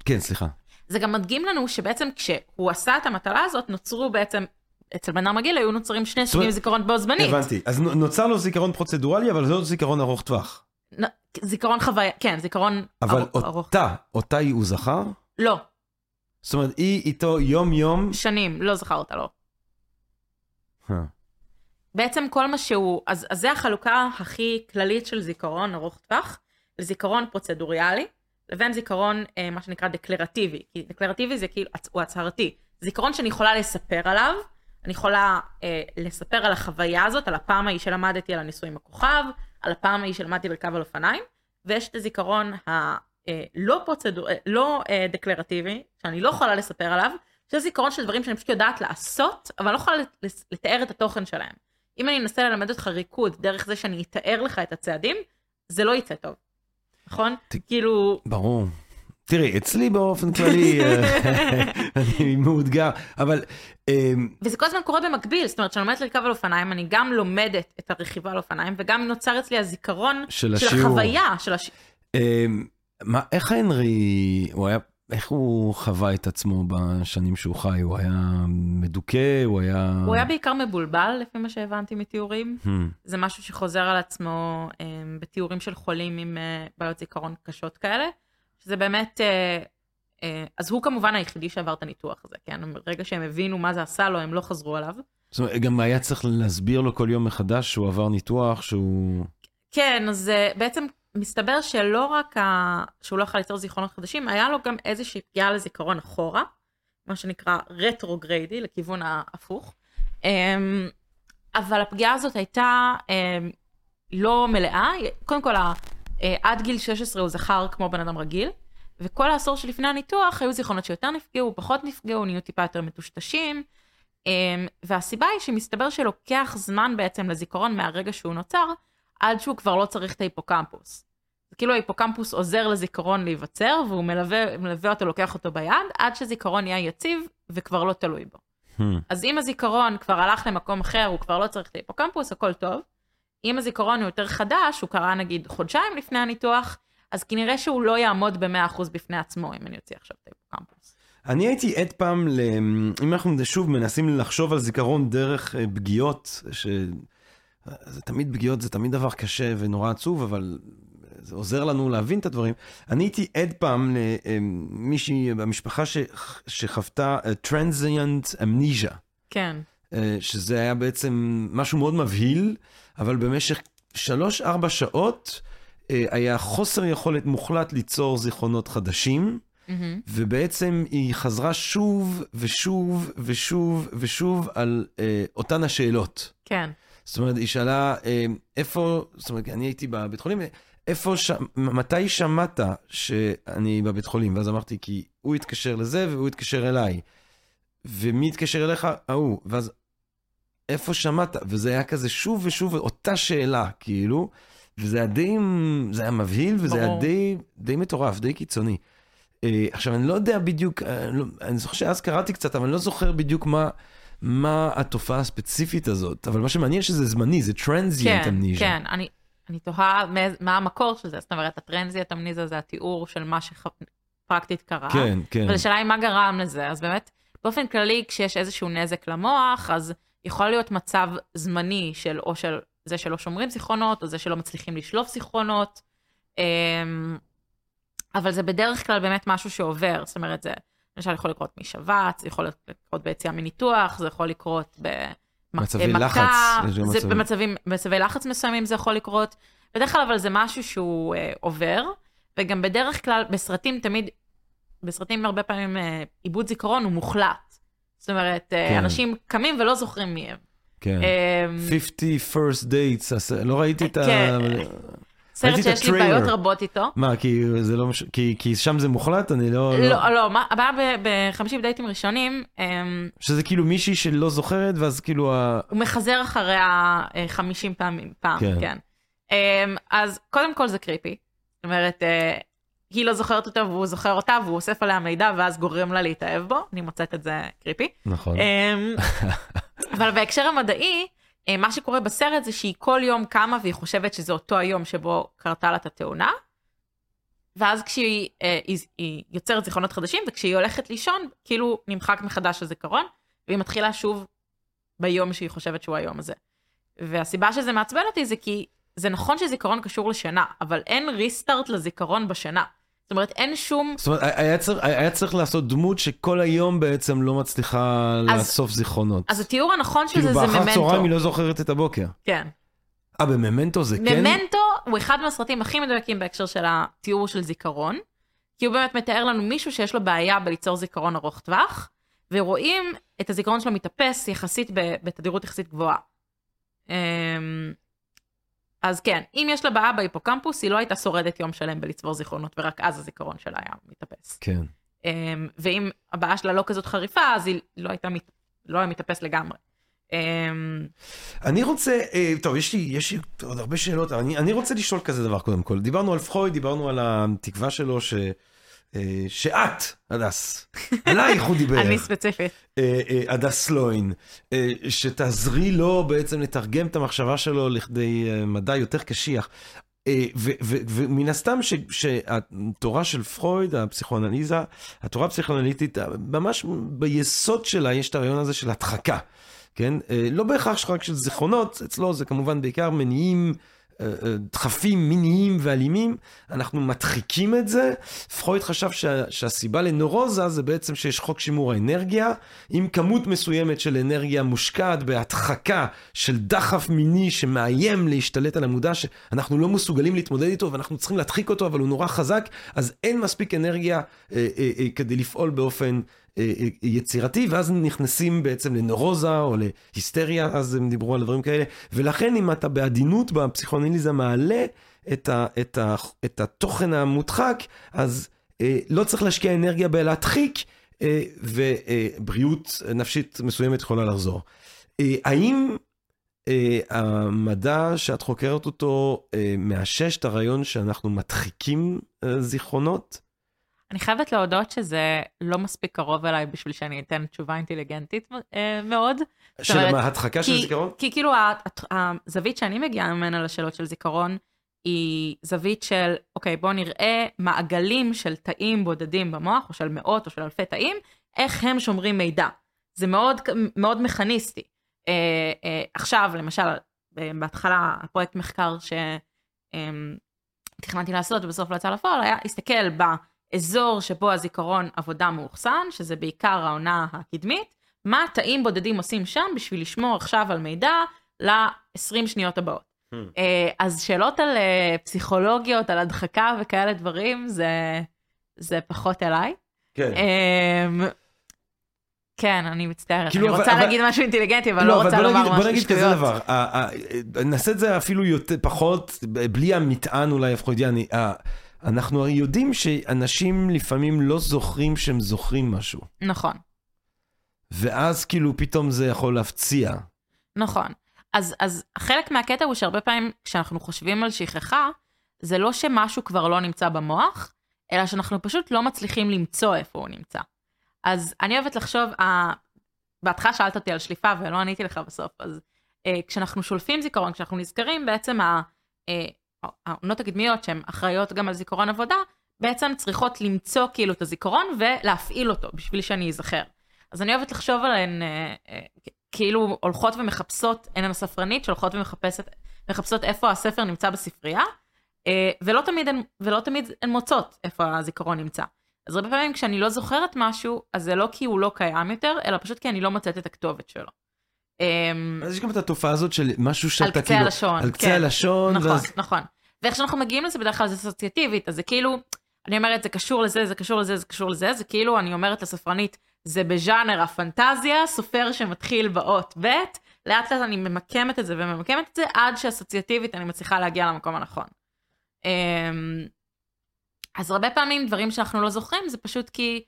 כן, סליחה. זה גם מדגים לנו שבעצם כשהוא עשה את המטלה הזאת, נוצרו בעצם, אצל בן אדם רגיל היו נוצרים שני סוגים זיכרון בו זמנית. הבנתי. אז נו- נוצר לו זיכרון פרוצדורלי, אבל זה עוד זיכרון ארוך טווח. זיכרון חוויה, כן, זיכרון אבל ארוך. ארוך. אותה, אותה היא הוא זכר? לא, זאת אומרת, היא איתו יום-יום? שנים, לא זכר אותה, לא. אה. בעצם כל מה שהוא, אז, אז זה החלוקה הכי כללית של זיכרון ארוך טווח, לזיכרון פרוצדוריאלי, לבין זיכרון, אה, מה שנקרא דקלרטיבי. כי דקלרטיבי זה כאילו, הוא הצהרתי. זיכרון שאני יכולה לספר עליו, אני יכולה אה, לספר על החוויה הזאת, על הפעם ההיא שלמדתי על הניסוי עם הכוכב, על הפעם ההיא שלמדתי לרכב על אופניים, ויש את הזיכרון הלא פרוצדור... אה, לא אה, דקלרטיבי, שאני לא יכולה לספר עליו, שזה זיכרון של דברים שאני פשוט יודעת לעשות, אבל אני לא יכולה לתאר את התוכן שלהם. אם אני אנסה ללמד אותך ריקוד דרך זה שאני אתאר לך את הצעדים, זה לא יצא טוב. נכון? ת- כאילו, ברור. תראי, אצלי באופן כללי, אה, אני מאותגר, אבל אה, וזה כל הזמן קורה במקביל, זאת אומרת, כשאני לומדת לרכב על אופניים, אני גם לומדת את הרכיבה על אופניים, וגם נוצר אצלי הזיכרון של. החוויה, של הש... מה, איך הנרי, הוא היה, איך הוא חווה את עצמו בשנים שהוא חי? הוא היה מדוכא? הוא היה... הוא היה בעיקר מבולבל, לפי מה שהבנתי מתיאורים. Hmm. זה משהו שחוזר על עצמו אה, בתיאורים של חולים עם אה, בעיות זיכרון קשות כאלה, שזה באמת, אה, אה, אז הוא כמובן היחידי שעבר את הניתוח הזה, כן? ברגע שהם הבינו מה זה עשה לו, הם לא חזרו עליו. זאת אומרת, גם היה צריך להסביר לו כל יום מחדש שהוא עבר ניתוח, שהוא... כן, אז אה, בעצם מסתבר שלא רק ה... שהוא לא יכול ליצור זיכרונות חדשים, היה לו גם איזושהי פגיעה לזיכרון אחורה, מה שנקרא רטרוגריידי, לכיוון ההפוך. אמ, אבל הפגיעה הזאת הייתה אמ, לא מלאה, קודם כל, אה, עד גיל 16 הוא זכר כמו בן אדם רגיל, וכל העשור שלפני הניתוח היו זיכרונות שיותר נפגעו, פחות נפגעו, נהיו טיפה יותר מטושטשים. אמ, והסיבה היא שמסתבר שלוקח זמן בעצם לזיכרון מהרגע שהוא נוצר, עד שהוא כבר לא צריך את ההיפוקמפוס. כאילו ההיפוקמפוס עוזר לזיכרון להיווצר, והוא מלווה, מלווה אותו, לוקח אותו ביד, עד שזיכרון נהיה יציב וכבר לא תלוי בו. Hmm. אז אם הזיכרון כבר הלך למקום אחר, הוא כבר לא צריך את ההיפוקמפוס, הכל טוב. אם הזיכרון הוא יותר חדש, הוא קרה נגיד חודשיים לפני הניתוח, אז כנראה שהוא לא יעמוד ב-100% בפני עצמו, אם אני אוציא עכשיו את ההיפוקמפוס. אני הייתי עד פעם, ל... אם אנחנו שוב מנסים לחשוב על זיכרון דרך אה, פגיעות, שזה תמיד פגיעות, זה תמיד דבר קשה ונורא עצוב, אבל זה עוזר לנו להבין את הדברים. אני הייתי עד פעם למישהי במשפחה ש... שחוותה טרנזיאנט אמניזיה. כן. אה, שזה היה בעצם משהו מאוד מבהיל, אבל במשך שלוש-ארבע שעות אה, היה חוסר יכולת מוחלט ליצור זיכרונות חדשים. Mm-hmm. ובעצם היא חזרה שוב ושוב ושוב ושוב על אה, אותן השאלות. כן. זאת אומרת, היא שאלה, אה, איפה, זאת אומרת, אני הייתי בבית חולים, איפה, ש... מתי שמעת שאני בבית חולים? ואז אמרתי, כי הוא התקשר לזה והוא התקשר אליי. ומי התקשר אליך? ההוא. ואז, איפה שמעת? וזה היה כזה שוב ושוב אותה שאלה, כאילו, וזה היה די, זה היה מבהיל, וזה ברור. היה די, די מטורף, די קיצוני. אה, עכשיו, אני לא יודע בדיוק, אה, לא, אני זוכר שאז קראתי קצת, אבל אני לא זוכר בדיוק מה, מה התופעה הספציפית הזאת. אבל מה שמעניין שזה זמני, זה טרנזיאנט כן, אמניזיה. כן. אני, אני תוהה מה המקור של זה. זאת אומרת, הטרנזיית אמניזה זה התיאור של מה שפרקטית קרה. כן, כן. אבל השאלה היא מה גרם לזה. אז באמת, באופן כללי, כשיש איזשהו נזק למוח, אז יכול להיות מצב זמני של או של זה שלא שומרים זיכרונות, או זה שלא מצליחים לשלוף זיכרונות. אמ, אבל זה בדרך כלל באמת משהו שעובר, זאת אומרת, זה למשל יכול לקרות משבץ, זה יכול לקרות ביציאה מניתוח, זה יכול לקרות מצבי במכה, לחץ, זה מצבים. במצבים, במצבי לחץ מסוימים זה יכול לקרות. בדרך כלל אבל זה משהו שהוא אה, עובר, וגם בדרך כלל בסרטים תמיד, בסרטים הרבה פעמים אה, עיבוד זיכרון הוא מוחלט. זאת אומרת, אה, כן. אנשים קמים ולא זוכרים מי הם. כן. אמ, 50 first dates, אז לא ראיתי את ה... כן. סרט שיש לי. בעיות רבות איתו. מה, כי זה לא מש... כי, כי שם זה מוחלט? אני לא... לא, לא, מה- הבעיה ב-50 דייטים ראשונים, אמ, שזה כאילו מישהי שלא זוכרת, ואז כאילו ה... הוא מחזר אחריה אה, 50 פעמים, פעם, כן. כן. אמ, אז קודם כל זה קריפי. זאת אומרת, אה, היא לא זוכרת אותו והוא זוכר אותה והוא אוסף עליה מידע ואז גורם לה להתאהב בו, אני מוצאת את זה קריפי. נכון. אמ, אבל בהקשר המדעי, אה, מה שקורה בסרט זה שהיא כל יום קמה והיא חושבת שזה אותו היום שבו קרתה לה את התאונה. ואז כשהיא אה, היא, היא יוצרת זיכרונות חדשים, וכשהיא הולכת לישון, כאילו נמחק מחדש הזיכרון, והיא מתחילה שוב ביום שהיא חושבת שהוא היום הזה. והסיבה שזה מעצבן אותי זה כי זה נכון שזיכרון קשור לשינה, אבל אין ריסטארט לזיכרון בשינה. זאת אומרת, אין שום... זאת אומרת, היה צריך, היה צריך לעשות דמות שכל היום בעצם לא מצליחה אז- לאסוף זיכרונות. אז התיאור הנכון של כאילו זה זה באחר צהריים ממנטו. היא לא זוכרת את הבוקר. כן. אה, בממנטו זה כן? ממנטו הוא אחד מהסרטים הכי מדויקים בהקשר של התיאור של זיכרון, כי הוא באמת מתאר לנו מישהו שיש לו בעיה בליצור זיכרון ארוך טווח, ורואים את הזיכרון שלו מתאפס יחסית בתדירות יחסית גבוהה. אז כן, אם יש לה בעיה בהיפוקמפוס, היא לא הייתה שורדת יום שלם בלצבור זיכרונות, ורק אז הזיכרון שלה היה מתאפס. כן. אמ, ואם הבעיה שלה לא כזאת חריפה, אז היא לא הייתה מת... לא היה מתאפס לגמרי. אמ, אני רוצה, אה, טוב, יש לי, יש לי עוד הרבה שאלות, אני, אני רוצה לשאול כזה דבר קודם כל. דיברנו על פרויד, דיברנו על התקווה שלו ש, שאת, הדס, עלייך הוא דיבר. אני ספציפית. אה, אה, הדס סלוין, אה, שתעזרי לו בעצם לתרגם את המחשבה שלו לכדי אה, מדע יותר קשיח. אה, ומן הסתם שהתורה של פרויד, הפסיכואנליזה, התורה הפסיכואנליטית, ממש ביסוד שלה יש את הרעיון הזה של הדחקה. כן? אה, לא בהכרח רק של זיכרונות, אצלו זה כמובן בעיקר מניעים, אה, אה, דחפים מיניים ואלימים, אנחנו מדחיקים את זה. פרויד חשב שה, שהסיבה לנורוזה זה בעצם שיש חוק שימור האנרגיה, עם כמות מסוימת של אנרגיה מושקעת בהדחקה של דחף מיני שמאיים להשתלט על המודע, שאנחנו לא מסוגלים להתמודד איתו ואנחנו צריכים להדחיק אותו, אבל הוא נורא חזק, אז אין מספיק אנרגיה אה, אה, אה, כדי לפעול באופן... אה, אה, יצירתי, ואז נכנסים בעצם לנורוזה או להיסטריה, אז הם דיברו על דברים כאלה, ולכן אם אתה בעדינות בפסיכואנליזה מעלה את, ה, את, ה, את התוכן המודחק, אז אה, לא צריך להשקיע אנרגיה בלהדחיק, אה, ובריאות נפשית מסוימת יכולה לחזור. אה, האם אה, המדע שאת חוקרת אותו אה, מאשש את הרעיון שאנחנו מדחיקים אה, זיכרונות? אני חייבת להודות שזה לא מספיק קרוב אליי בשביל שאני אתן תשובה אינטליגנטית אה, מאוד. של מה, הדחקה של זיכרון? כי כאילו הזווית שאני מגיעה ממנה לשאלות של זיכרון, היא זווית של, אוקיי, בואו נראה מעגלים של תאים בודדים במוח, או של מאות או של אלפי תאים, איך הם שומרים מידע. זה מאוד, מאוד מכניסטי. אה, אה, עכשיו, למשל, אה, בהתחלה, הפרויקט מחקר שתכננתי לעשות ובסוף לא יצא לפועל, היה להסתכל באזור שבו הזיכרון עבודה מאוחסן, שזה בעיקר העונה הקדמית, מה תאים בודדים עושים שם בשביל לשמור עכשיו על מידע ל-20 שניות הבאות. Hmm. אה, אז שאלות על אה, פסיכולוגיות, על הדחקה וכאלה דברים, זה, זה פחות אליי. כן. אמ, כן, אני מצטערת. כאילו, אני אבל- רוצה אבל- להגיד משהו אינטליגנטי, אבל לא רוצה בוא לומר נגיד- משהו בוא נגיד כזה שטויות. דבר, נעשה את זה אפילו יותר, פחות, בלי המטען אולי הפחודיאני. ה- אנחנו הרי יודעים שאנשים לפעמים לא זוכרים שהם זוכרים משהו, נכון, ואז כאילו פתאום זה יכול להפציע. נכון. אז, אז חלק מהקטע הוא שהרבה פעמים כשאנחנו חושבים על שכחה, זה לא שמשהו כבר לא נמצא במוח, אלא שאנחנו פשוט לא מצליחים למצוא איפה הוא נמצא. אז אני אוהבת לחשוב, אה, בהתחלה שאלת אותי על שליפה ולא עניתי לך בסוף, אז אה, כשאנחנו שולפים זיכרון, כשאנחנו נזכרים, בעצם ה- אה, העונות הקדמיות שהן אחראיות גם על זיכרון עבודה, בעצם צריכות למצוא כאילו את הזיכרון ולהפעיל אותו בשביל שאני אזכר. אז אני אוהבת לחשוב עליהן אה, אה, כאילו הולכות ומחפשות, הן הספרנית שהולכות ומחפשת, מחפשות איפה הספר נמצא בספרייה, אה, ולא תמיד הן, ולא תמיד הן מוצאות איפה הזיכרון נמצא. אז הרבה פעמים כשאני לא זוכרת משהו, אז זה לא כי הוא לא קיים יותר, אלא פשוט כי אני לא מוצאת את הכתובת שלו. אמ, אז יש גם את התופעה הזאת של משהו שאתה על קצה כאילו... הלשון. על קצה כן. הלשון, נכון. נכון. ואיך שאנחנו מגיעים לזה בדרך כלל זה אסוציאטיבית, אז זה כאילו, אני אומרת זה קשור לזה, זה קשור לזה, זה קשור לזה, זה כאילו אני אומרת לספרנית, זה בז'אנר הפנטזיה, סופר שמתחיל באות ב', לאט לאט אני ממקמת את זה וממקמת את זה, עד שאסוציאטיבית אני מצליחה להגיע למקום הנכון. אמ, אז הרבה פעמים דברים שאנחנו לא זוכרים זה פשוט כי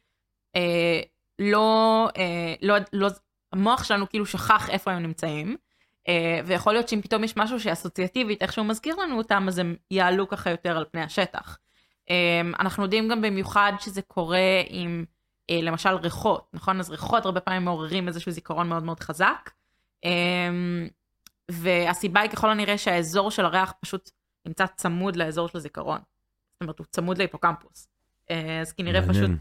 אה, לא, אה, לא, לא, המוח שלנו כאילו שכח איפה הם נמצאים. אה, ויכול להיות שאם פתאום יש משהו שאסוציאטיבית איכשהו מזכיר לנו אותם, אז הם יעלו ככה יותר על פני השטח. אה, אנחנו יודעים גם במיוחד שזה קורה עם אה, למשל ריחות, נכון? אז ריחות הרבה פעמים מעוררים איזשהו זיכרון מאוד מאוד חזק. והסיבה היא ככל הנראה שהאזור של הריח פשוט נמצא צמוד לאזור של הזיכרון. זאת אומרת, הוא צמוד להיפוקמפוס. אה, אז כנראה פשוט, מעניין.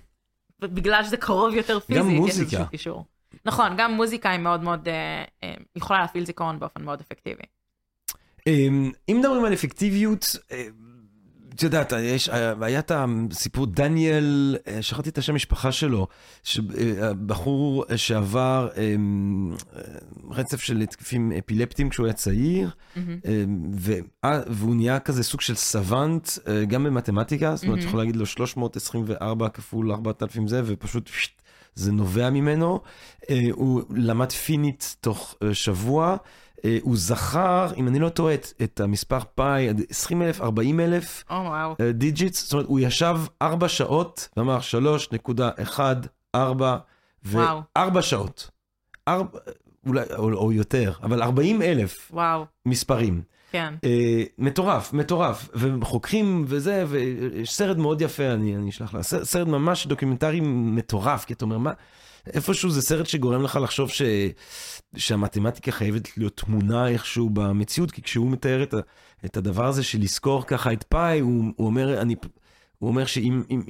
בגלל שזה קרוב יותר פיזית, יש מוזיקה. איזשהו קישור. נכון, גם מוזיקה היא מאוד מאוד, אה, אה, יכולה להפעיל זיכרון באופן מאוד אפקטיבי. אמ, אם מדברים על אפקטיביות, אה, את יודעת, יש, היה את הסיפור דניאל, שכחתי את השם משפחה שלו, בחור שעבר אמ, רצף של התקפים אפילפטיים כשהוא היה צעיר, אה, והוא נהיה כזה סוג של savant, אה, גם במתמטיקה, זאת אומרת, מהמם. יכול להגיד לו 324 כפול 4,000 זה, ופשוט פשט, זה נובע ממנו. אה, הוא למד פינית תוך אה, שבוע. אה, הוא זכר, אם אני לא טועה, את, את המספר פאי, 20 אלף, 40 אלף. digits, זאת אומרת, הוא ישב 4 שעות ואמר 3.14 וואו. ו-4 שעות. ארבע, אולי, או, או יותר, אבל 40 אלף מספרים. כן. אה, מטורף, מטורף. וחוקרים וזה, ויש סרט מאוד יפה, אני, אני אשלח לה. סרט, סרט ממש דוקומנטרי מטורף, כי אתה אומר, מה, איפשהו זה סרט שגורם לך לחשוב ש, שהמתמטיקה חייבת להיות תמונה איכשהו במציאות, כי כשהוא מתאר את, ה, את הדבר הזה של לזכור ככה את פאי, הוא, הוא אומר, אני, הוא אומר שאם... אם,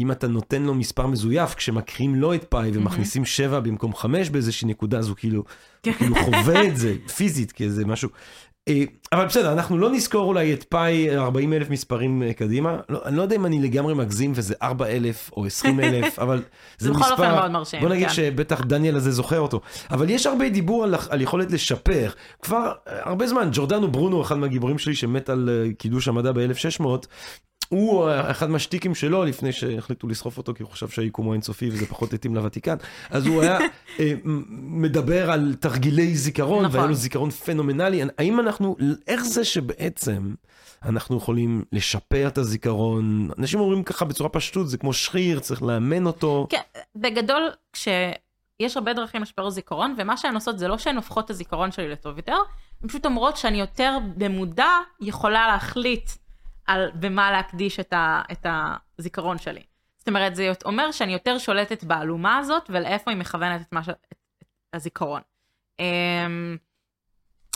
אם אתה נותן לו מספר מזויף, כשמקריאים לו את פאי ומכניסים שבע במקום חמש באיזושהי נקודה, אז הוא כאילו, הוא כאילו חווה את זה פיזית כאיזה משהו. אה, אבל בסדר, אנחנו לא נזכור אולי את פאי 40 אלף מספרים אה, קדימה. לא, אני לא יודע אם אני לגמרי מגזים וזה 4 אלף או 20 אלף, אבל זה זה בכל מספר... אופן מאוד מרשים, בוא נגיד כן. שבטח דניאל הזה זוכר אותו. אבל יש הרבה דיבור על, על יכולת לשפר. כבר אה, הרבה זמן, ג'ורדנו ברונו, אחד מהגיבורים שלי שמת על אה, קידוש המדע ב-1600, הוא אחד מהשטיקים שלו לפני שהחליטו לסחוף אותו כי הוא חשב שהיקום הוא אינסופי וזה פחות התאים לוותיקן. אז הוא היה אה, מדבר על תרגילי זיכרון נכון. והיה לו זיכרון פנומנלי. האם אנחנו איך זה שבעצם אנחנו יכולים לשפר את הזיכרון? אנשים אומרים ככה בצורה פשטות זה כמו שריר צריך לאמן אותו. כן, בגדול, כש... יש הרבה דרכים לשפר זיכרון, ומה שהן עושות זה לא שהן הופכות את הזיכרון שלי לטוב יותר, הן פשוט אומרות שאני יותר במודע יכולה להחליט על במה להקדיש את, ה, את הזיכרון שלי. זאת אומרת, זה אומר שאני יותר שולטת באלומה הזאת, ולאיפה היא מכוונת את, ש... את הזיכרון. Um,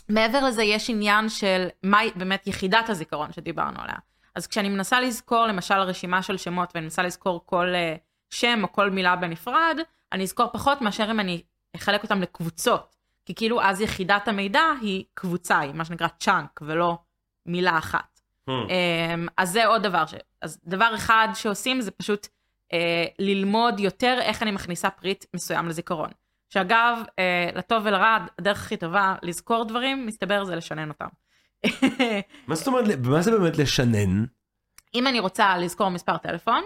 מעבר לזה, יש עניין של מהי באמת יחידת הזיכרון שדיברנו עליה. אז כשאני מנסה לזכור למשל רשימה של שמות, ואני מנסה לזכור כל uh, שם או כל מילה בנפרד, אני אזכור פחות מאשר אם אני אחלק אותם לקבוצות. כי כאילו אז יחידת המידע היא קבוצה, היא מה שנקרא צ'אנק, ולא מילה אחת. Hmm. Um, אז זה עוד דבר. ש... אז דבר אחד שעושים זה פשוט uh, ללמוד יותר איך אני מכניסה פריט מסוים לזיכרון. שאגב, uh, לטוב ולרע, הדרך הכי טובה לזכור דברים, מסתבר זה לשנן אותם. מה זאת אומרת, מה זה באמת לשנן? אם אני רוצה לזכור מספר טלפון,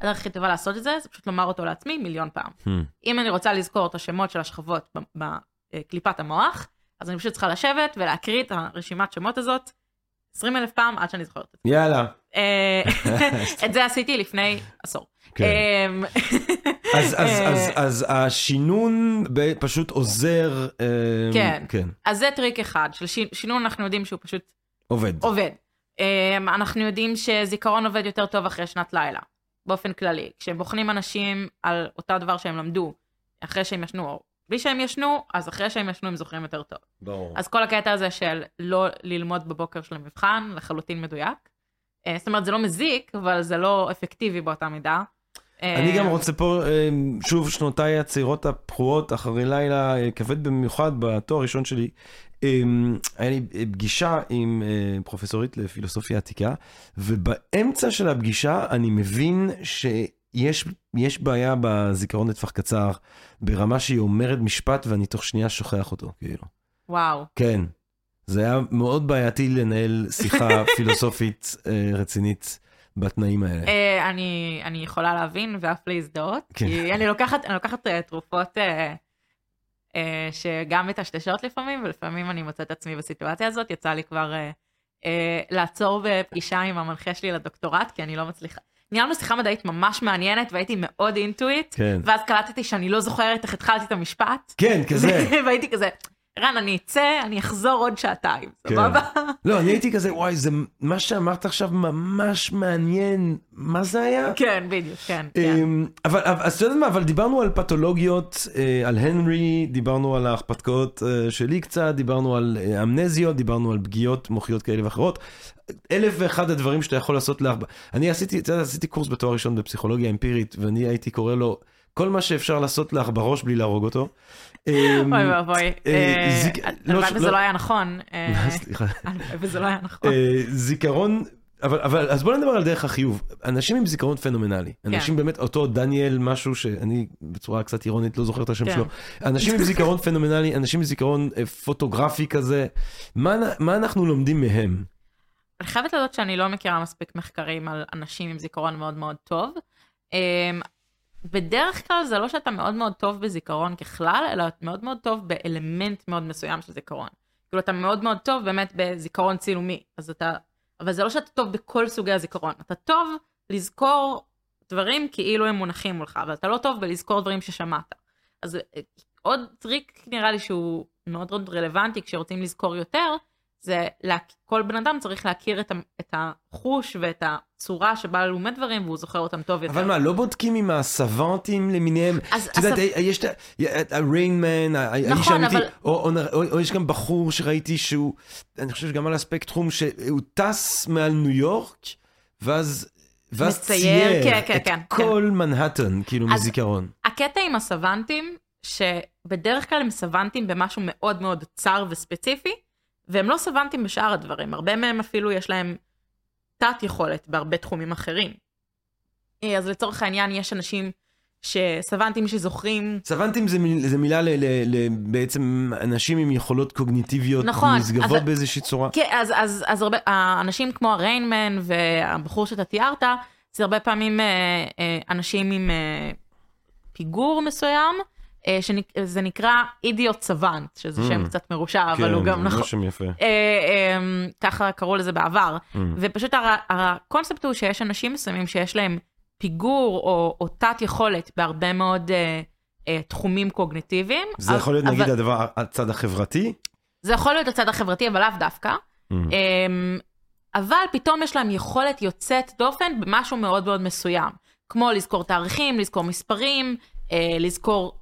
הדרך הכי טובה לעשות את זה, זה פשוט לומר אותו לעצמי מיליון פעם. Hmm. אם אני רוצה לזכור את השמות של השכבות בקליפת המוח, אז אני פשוט צריכה לשבת ולהקריא את הרשימת שמות הזאת 20 אלף פעם עד שאני זוכרת את זה. יאללה. אה, את זה עשיתי לפני עשור. כן. אמ, אז, אז, אה, אז, אז השינון פשוט עוזר. אמ, כן. כן. אז זה טריק אחד, של שינון אנחנו יודעים שהוא פשוט... עובד. עובד. אמ, אנחנו יודעים שזיכרון עובד יותר טוב אחרי שנת לילה, באופן כללי. כשבוחנים אנשים על אותה דבר שהם למדו, אחרי שהם ישנו, בלי שהם ישנו, אז אחרי שהם ישנו הם זוכרים יותר טוב. ברור. אז כל הקטע הזה של לא ללמוד בבוקר של המבחן, לחלוטין מדויק. אה, זאת אומרת, זה לא מזיק, אבל זה לא אפקטיבי באותה מידה. אני גם רוצה פה, אה, שוב, שנותיי הצעירות הפחורות, אחרי לילה אה, כבד במיוחד בתואר הראשון שלי, היה לי פגישה עם פרופסורית לפילוסופיה עתיקה, ובאמצע של הפגישה אני מבין ש... יש, יש בעיה בזיכרון לטווח קצר, ברמה שהיא אומרת משפט ואני תוך שנייה שוכח אותו, כאילו. וואו. כן. זה היה מאוד בעייתי לנהל שיחה פילוסופית אה, רצינית בתנאים האלה. אה, אני, אני יכולה להבין ואף להזדהות, כן. כי אני לוקחת, אני לוקחת uh, תרופות שגם מטשטשות לפעמים, ולפעמים אני מוצאת עצמי בסיטואציה הזאת. יצא לי כבר לעצור בפגישה עם המנחה שלי לדוקטורט, כי אני לא מצליחה. ניהלנו שיחה מדעית ממש מעניינת והייתי מאוד אינטואיט, כן. ואז קלטתי שאני לא זוכרת איך התחלתי את המשפט. כן, כזה. והייתי כזה, רן, אני אצא, אני אחזור עוד שעתיים, כן. סבבה? לא, אני הייתי כזה, וואי, זה, מה שאמרת עכשיו ממש מעניין, מה זה היה? כן, בדיוק, כן. כן. אמ, אבל, אז אתה יודע מה, אבל דיברנו על פתולוגיות, אה, על הנרי, דיברנו על ההכפתקאות אה, שלי קצת, דיברנו על אה, אמנזיות, דיברנו על פגיעות מוחיות כאלה ואחרות. אלף ואחד הדברים שאתה יכול לעשות לארבע. אני עשיתי, אתה יודע, עשיתי קורס בתואר ראשון בפסיכולוגיה אמפירית, ואני הייתי קורא לו, כל מה שאפשר לעשות לך בראש בלי להרוג אותו. אמ, אוי ואבוי, אה, הלוואי וזה לא, היה נכון. אה, וזה לא היה נכון. אה, זיכרון, אבל, אז בוא נדבר על דרך החיוב. אנשים עם זיכרון פנומנלי, כן. אנשים באמת, אותו דניאל משהו שאני בצורה קצת אירונית לא זוכר את השם כן. שלו, אנשים עם זיכרון פנומנלי, אנשים עם זיכרון פוטוגרפי כזה, מה אנחנו לומדים מהם? אני חייבת לדעת שאני לא מכירה מספיק מחקרים על אנשים עם זיכרון מאוד מאוד טוב. בדרך כלל זה לא שאתה מאוד מאוד טוב בזיכרון ככלל, אלא מאוד מאוד טוב באלמנט מאוד מסוים של זיכרון. כאילו אתה מאוד מאוד טוב באמת בזיכרון צילומי, אז אתה, אבל זה לא שאתה טוב בכל סוגי הזיכרון, אתה טוב לזכור דברים כאילו הם מונחים מולך, אבל אתה לא טוב בלזכור דברים ששמעת. אז אה, עוד טריק נראה לי שהוא מאוד מאוד רלוונטי כשרוצים לזכור יותר, זה כל בן אדם צריך להכיר את, את החוש ואת הצורה שבה הוא לומד דברים והוא זוכר אותם טוב יותר. אבל מה, לא בודקים עם הסוונטים למיניהם? אז... את יודעת, יש את הריינמן, האיש האמיתי, או, יש גם בחור שראיתי שהוא, אני חושב שגם על הספקטרום, שהוא טס מעל ניו יורק, ואז... ואז צייר כן, כן, את כן, כל כן. מנהטן, כאילו מזיכרון. הקטע עם הסוונטים, שבדרך כלל הם סוונטים במשהו מאוד מאוד צר וספציפי, והם לא סוונטים בשאר הדברים, הרבה מהם אפילו יש להם תת יכולת בהרבה תחומים אחרים. אה, אז לצורך העניין יש אנשים שסוונטים שזוכרים... סוונטים זה, מיל, זה מילה ל, ל, ל, בעצם אנשים עם יכולות קוגניטיביות נכון, נשגבות אז, באיזושהי צורה. כן, אז, אז, אז הרבה, האנשים כמו הריינמן והבחור שאתה תיארת, זה הרבה פעמים אה, אה, אנשים עם פיגור מסוים, שזה נקרא אידיוט סוונט, שזה שם mm. קצת מרושע, אבל הוא כן, גם נכון. כן, שם יפה. אה, אמ, ככה קראו לזה בעבר. Mm. ופשוט הקונספט הוא שיש אנשים מסוימים שיש להם פיגור או, תת יכולת בהרבה מאוד אה, תחומים קוגניטיביים. זה יכול להיות נגיד הדבר, הצד החברתי? זה יכול להיות הצד החברתי, אבל לאו דווקא. Mm. אמ, אבל פתאום יש להם יכולת יוצאת דופן במשהו מאוד מאוד מסוים. כמו לזכור תאריכים, לזכור מספרים, אה, לזכור אה,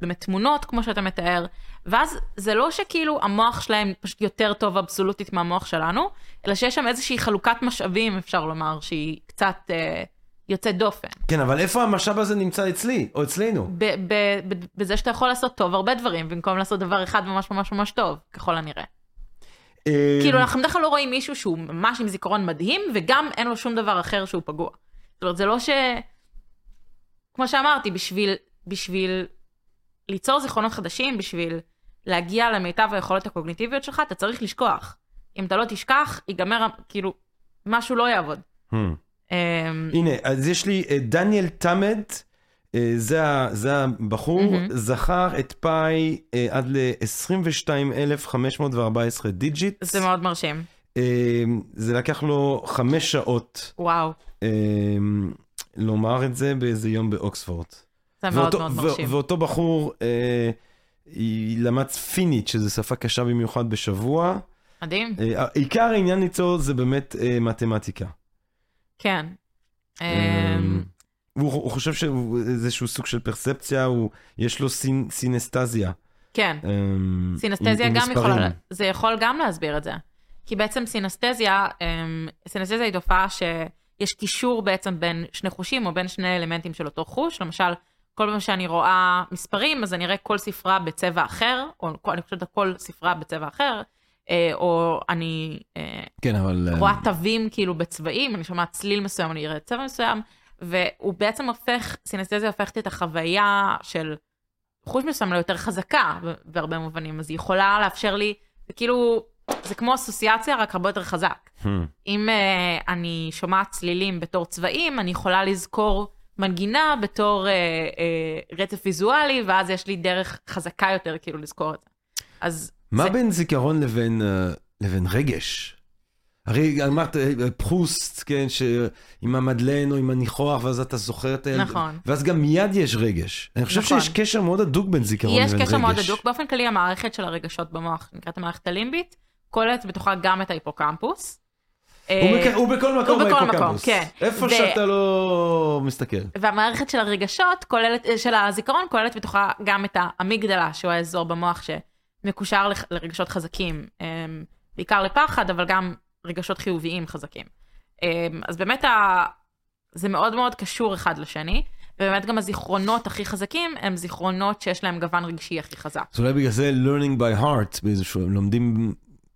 באמת תמונות, כמו שאתה מתאר. ואז זה לא שכאילו המוח שלהם פשוט יותר טוב אבסולוטית מהמוח שלנו, אלא שיש שם איזושהי חלוקת משאבים, אפשר לומר, שהיא קצת אה, יוצאת דופן. כן, אבל איפה המשאב הזה נמצא אצלי, או אצלנו? ב- ב- ב- בזה שאתה יכול לעשות טוב הרבה דברים, במקום לעשות דבר אחד ממש ממש ממש טוב, ככל הנראה. אה, כאילו אנחנו בדרך כלל לא רואים מישהו שהוא ממש עם זיכרון מדהים וגם אין לו שום דבר אחר שהוא פגוע. זאת אומרת זה לא ש... כמו שאמרתי בשביל בשביל ליצור זיכרונות חדשים בשביל להגיע למיטב היכולות הקוגניטיביות שלך אתה צריך לשכוח. אם אתה לא תשכח ייגמר כאילו משהו לא יעבוד. Hmm. אמ, הנה, אז יש לי אה, דניאל טמט, אה, זה זה הבחור, מהמם. זכר את פאי אה, עד ל-22,514 digit. זה מאוד מרשים. אה, זה לקח לו חמש שעות וואו. אה, לומר את זה באיזה יום באוקספורד. זה מאוד ואותו- מאוד מרשים. ואותו בחור אה, היא למד פינית, שזו שפה קשה במיוחד בשבוע. מדהים. אה, עיקר העניין איתו זה באמת אה, מתמטיקה. כן. אמ, הוא, הוא חושב שהוא איזשהו סוג של פרספציה, הוא, יש לו סין, סינסטזיה. כן. אמ, סינסטזיה עם- גם. יכולה, זה יכול גם להסביר את זה. כי בעצם סינסטזיה, סינסטזיה היא תופעה שיש קישור בעצם בין שני חושים או בין שני אלמנטים של אותו חוש. למשל, כל פעם שאני רואה מספרים, אז אני אראה כל ספרה בצבע אחר, או אני חושבת על כל ספרה בצבע אחר, אה, או אני אה, כן, אבל... רואה תווים כאילו בצבעים, אני שומעת צליל מסוים, אני אראה צבע מסוים, והוא בעצם הופך, סינסטזיה הופכת את החוויה של חוש מסוים ליותר חזקה בהרבה מובנים, אז היא יכולה לאפשר לי, זה כאילו, זה כמו אסוציאציה, רק הרבה יותר חזק. Hmm. אם uh, אני שומעת צלילים בתור צבעים, אני יכולה לזכור מנגינה בתור uh, uh, רצף ויזואלי, ואז יש לי דרך חזקה יותר כאילו לזכור את זה. אז מה זה, בין זיכרון לבין, אה, לבין רגש? הרי אמרת אה, פרוסט, כן, שעם המדלן או עם הניחוח, ואז אתה זוכר את הילד. נכון. ואז גם מיד יש רגש. אני חושב נכון. שיש קשר מאוד הדוק בין זיכרון יש לבין רגש. קשר מאוד הדוק. באופן כללי, המערכת של הרגשות במוח, נקראת המערכת הלימבית, כוללת בתוכה גם את ההיפוקמפוס. הוא, אה. הוא בכל מקום בהיפוקמפוס. כן. איפה ו- שאתה לא מסתכל. והמערכת של הרגשות כוללת, של הזיכרון כוללת בתוכה גם את האמיגדלה, שהוא האזור במוח שמקושר לרגשות חזקים, אמ, בעיקר לפחד, אבל גם רגשות חיוביים חזקים. אמ, אז באמת ה... זה מאוד מאוד קשור אחד לשני, ובאמת גם הזיכרונות הכי חזקים הם זיכרונות שיש להם גוון רגשי הכי חזק. אז אולי בגלל זה learning by heart, באיזשהו, לומדים,